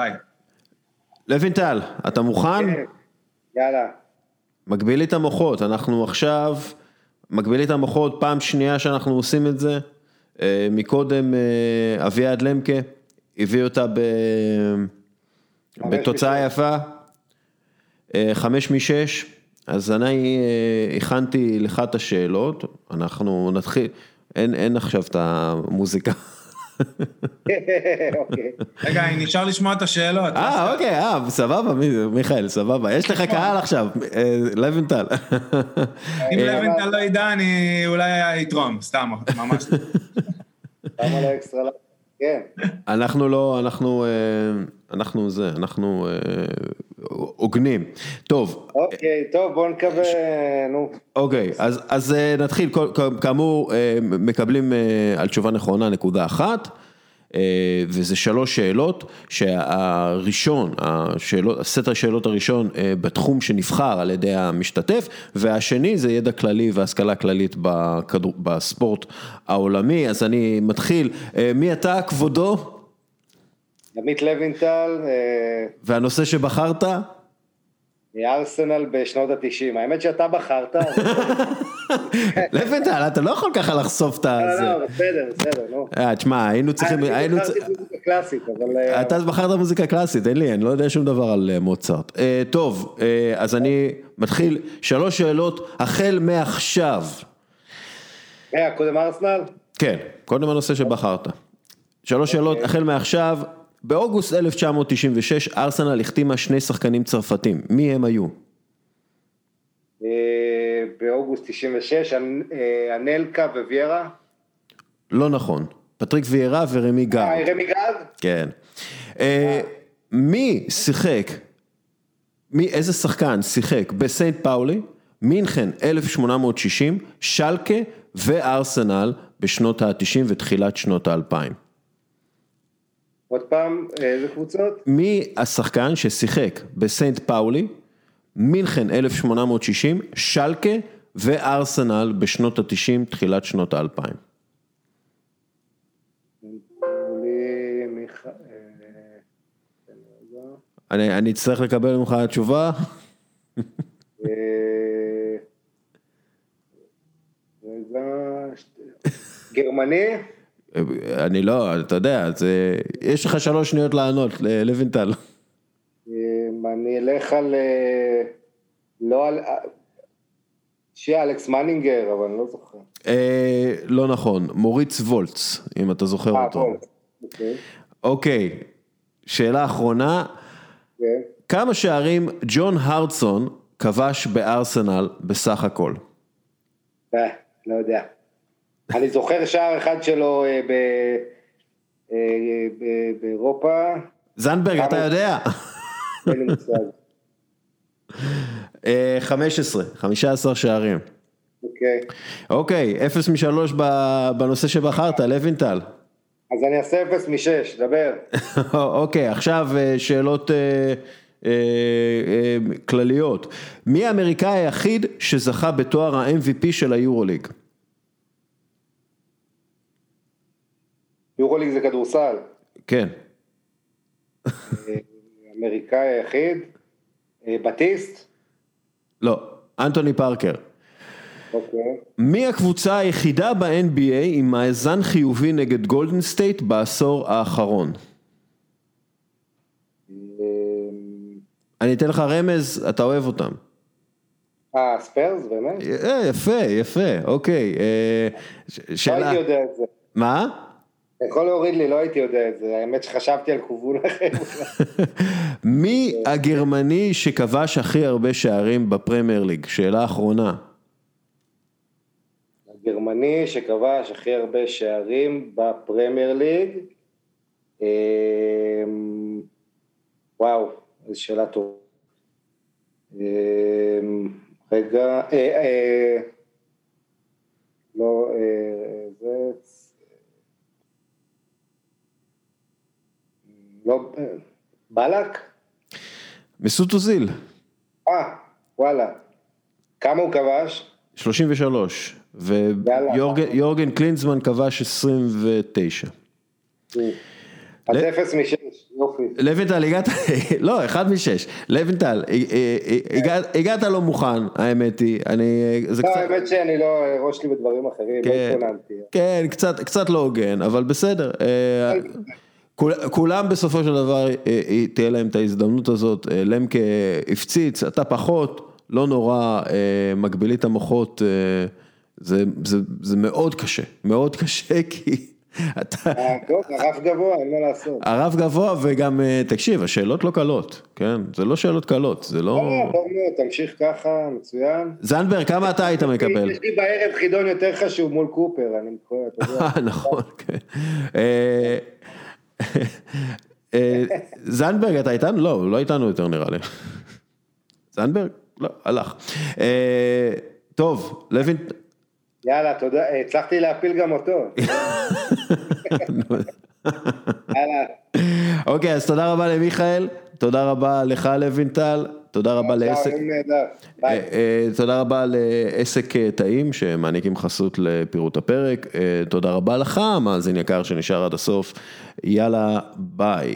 לוינטל, אתה מוכן? כן. יאללה. מגביל לי את המוחות, אנחנו עכשיו, מגביל לי את המוחות, פעם שנייה שאנחנו עושים את זה. מקודם אביעד למקה. הביא אותה ב... בתוצאה יפה, אה, חמש משש, אז אני אה, הכנתי לך את השאלות, אנחנו נתחיל, אין, אין עכשיו את המוזיקה. [LAUGHS] אוקיי. רגע, נשאר לשמוע את השאלות. אה, אוקיי, אה, סבבה, מיכאל, סבבה. יש לך קהל עכשיו, אה, לוינטל. אם לוינטל לא ידע, אני אולי אתרום, סתם, ממש. [LAUGHS] למה לא אקסטרה כן. אנחנו לא, אנחנו, אה, אנחנו זה, אנחנו אה, הוגנים. טוב. אוקיי, טוב, בוא נקווה, נו. אוקיי, אז, אז אה, נתחיל, כאמור, מקבלים על תשובה נכונה נקודה אחת. אה, וזה שלוש שאלות, שהראשון, השאלות, הסט השאלות הראשון אה, בתחום שנבחר על ידי המשתתף, והשני זה ידע כללי והשכלה כללית בכדור, בספורט העולמי, אז אני מתחיל, אה, מי אתה כבודו? עמית לוינטל. והנושא שבחרת? מארסנל בשנות התשעים, האמת שאתה בחרת. [LAUGHS] לבנטל, אתה לא יכול ככה לחשוף את ה... לא, לא, בסדר, בסדר, נו. אה, תשמע, היינו צריכים... אני בחרתי מוזיקה קלאסית, אבל... אה, אתה בחרת מוזיקה קלאסית, אין לי, אני לא יודע שום דבר על אה, מוצרט. טוב, אז אני מתחיל, שלוש שאלות, החל מעכשיו. קודם ארסנל? כן, קודם הנושא שבחרת. שלוש שאלות, אוקיי. החל מעכשיו. באוגוסט 1996 ארסנל החתימה שני שחקנים צרפתים, מי הם היו? אה, באוגוסט 96, אה, אנלקה וויירה? לא נכון, פטריק ויירה ורמי גארד. אה, רמי גארד? כן. מי שיחק, מי, איזה שחקן שיחק בסיינט פאולי, מינכן 1860, שלקה וארסנל בשנות ה-90 ותחילת שנות ה-2000. עוד פעם, איזה קבוצות? מי השחקן ששיחק בסנט פאולי, מינכן 1860, שלקה וארסנל בשנות ה-90, תחילת שנות ה-2000. אני, אני אצטרך לקבל ממך תשובה. אה, גרמני? אני לא, אתה יודע, זה, יש לך שלוש שניות לענות, לוינטל. אני אלך על, אה, לא על, שיהיה אלכס מנינגר, אבל אני לא זוכר. אה, לא נכון, מוריץ וולץ, אם אתה זוכר אה, אותו. אה, וולץ, אוקיי. אוקיי, שאלה אחרונה. כן. כמה שערים ג'ון הרדסון כבש בארסנל בסך הכל? אה, לא יודע. אני זוכר שער אחד שלו אה, אה, באירופה. זנדברג, אתה יודע? [LAUGHS] אין לי מושג. 15, 15 שערים. אוקיי. אוקיי, 0 מ-3 בנושא שבחרת, לוינטל. אז אני אעשה 0 מ-6, דבר. [LAUGHS] אוקיי, עכשיו אה, שאלות כלליות. מי האמריקאי היחיד שזכה בתואר ה-MVP של היורוליג? יורוליג זה כדורסל. כן. אמריקאי היחיד? בטיסט? לא, אנטוני פארקר. אוקיי. מי הקבוצה היחידה ב-NBA עם מאזן חיובי נגד גולדן סטייט בעשור האחרון? אני אתן לך רמז, אתה אוהב אותם. אה, ספיירס באמת? יפה, יפה, אוקיי. שאלה... לא הייתי יודע את זה. מה? יכול להוריד לי, לא הייתי יודע את זה, האמת שחשבתי על כיוון אחר. [LAUGHS] מי הגרמני שכבש הכי הרבה שערים בפרמייר ליג? שאלה אחרונה. הגרמני שכבש הכי הרבה שערים בפרמייר ליג, וואו, איזו שאלה טובה. רגע, לא, זה... לא, בלק? מסות אוזיל. אה, וואלה. כמה הוא כבש? 33, ויורגן קלינזמן כבש 29. אז אפס משש, יופי. לבנטל הגעת, [LAUGHS] לא, אחד משש. לבנטל, הגעת לא מוכן, האמת היא, אני... לא, האמת שאני לא, ראש לי בדברים אחרים, לא התכוננתי. כן, קצת לא הוגן, אבל בסדר. כולם בסופו של דבר תהיה להם את ההזדמנות הזאת, למקה הפציץ, אתה פחות, לא נורא, מגבילית המוחות, זה מאוד קשה, מאוד קשה [LAUGHS] כי אתה... הרף גבוה, אין מה לעשות. הרף גבוה וגם, תקשיב, השאלות לא קלות, כן? זה לא שאלות קלות, זה לא... לא, טוב מאוד, תמשיך ככה, מצוין. זנדברג, כמה אתה היית מקבל? יש לי בערב חידון יותר חשוב מול קופר, אני מקווה, אתה יודע. [LAUGHS] נכון, כן. זנדברג, אתה איתנו? לא, לא איתנו יותר נראה לי. זנדברג? לא, הלך. טוב, לוין... יאללה, תודה, הצלחתי להפיל גם אותו. [LAUGHS] יאללה. אוקיי, אז תודה רבה למיכאל, תודה רבה לך לוינטל, תודה רבה לעסק, תודה רבה לעסק טעים שמעניקים חסות לפירוט הפרק, תודה רבה לך, מאזין יקר שנשאר עד הסוף, יאללה, ביי.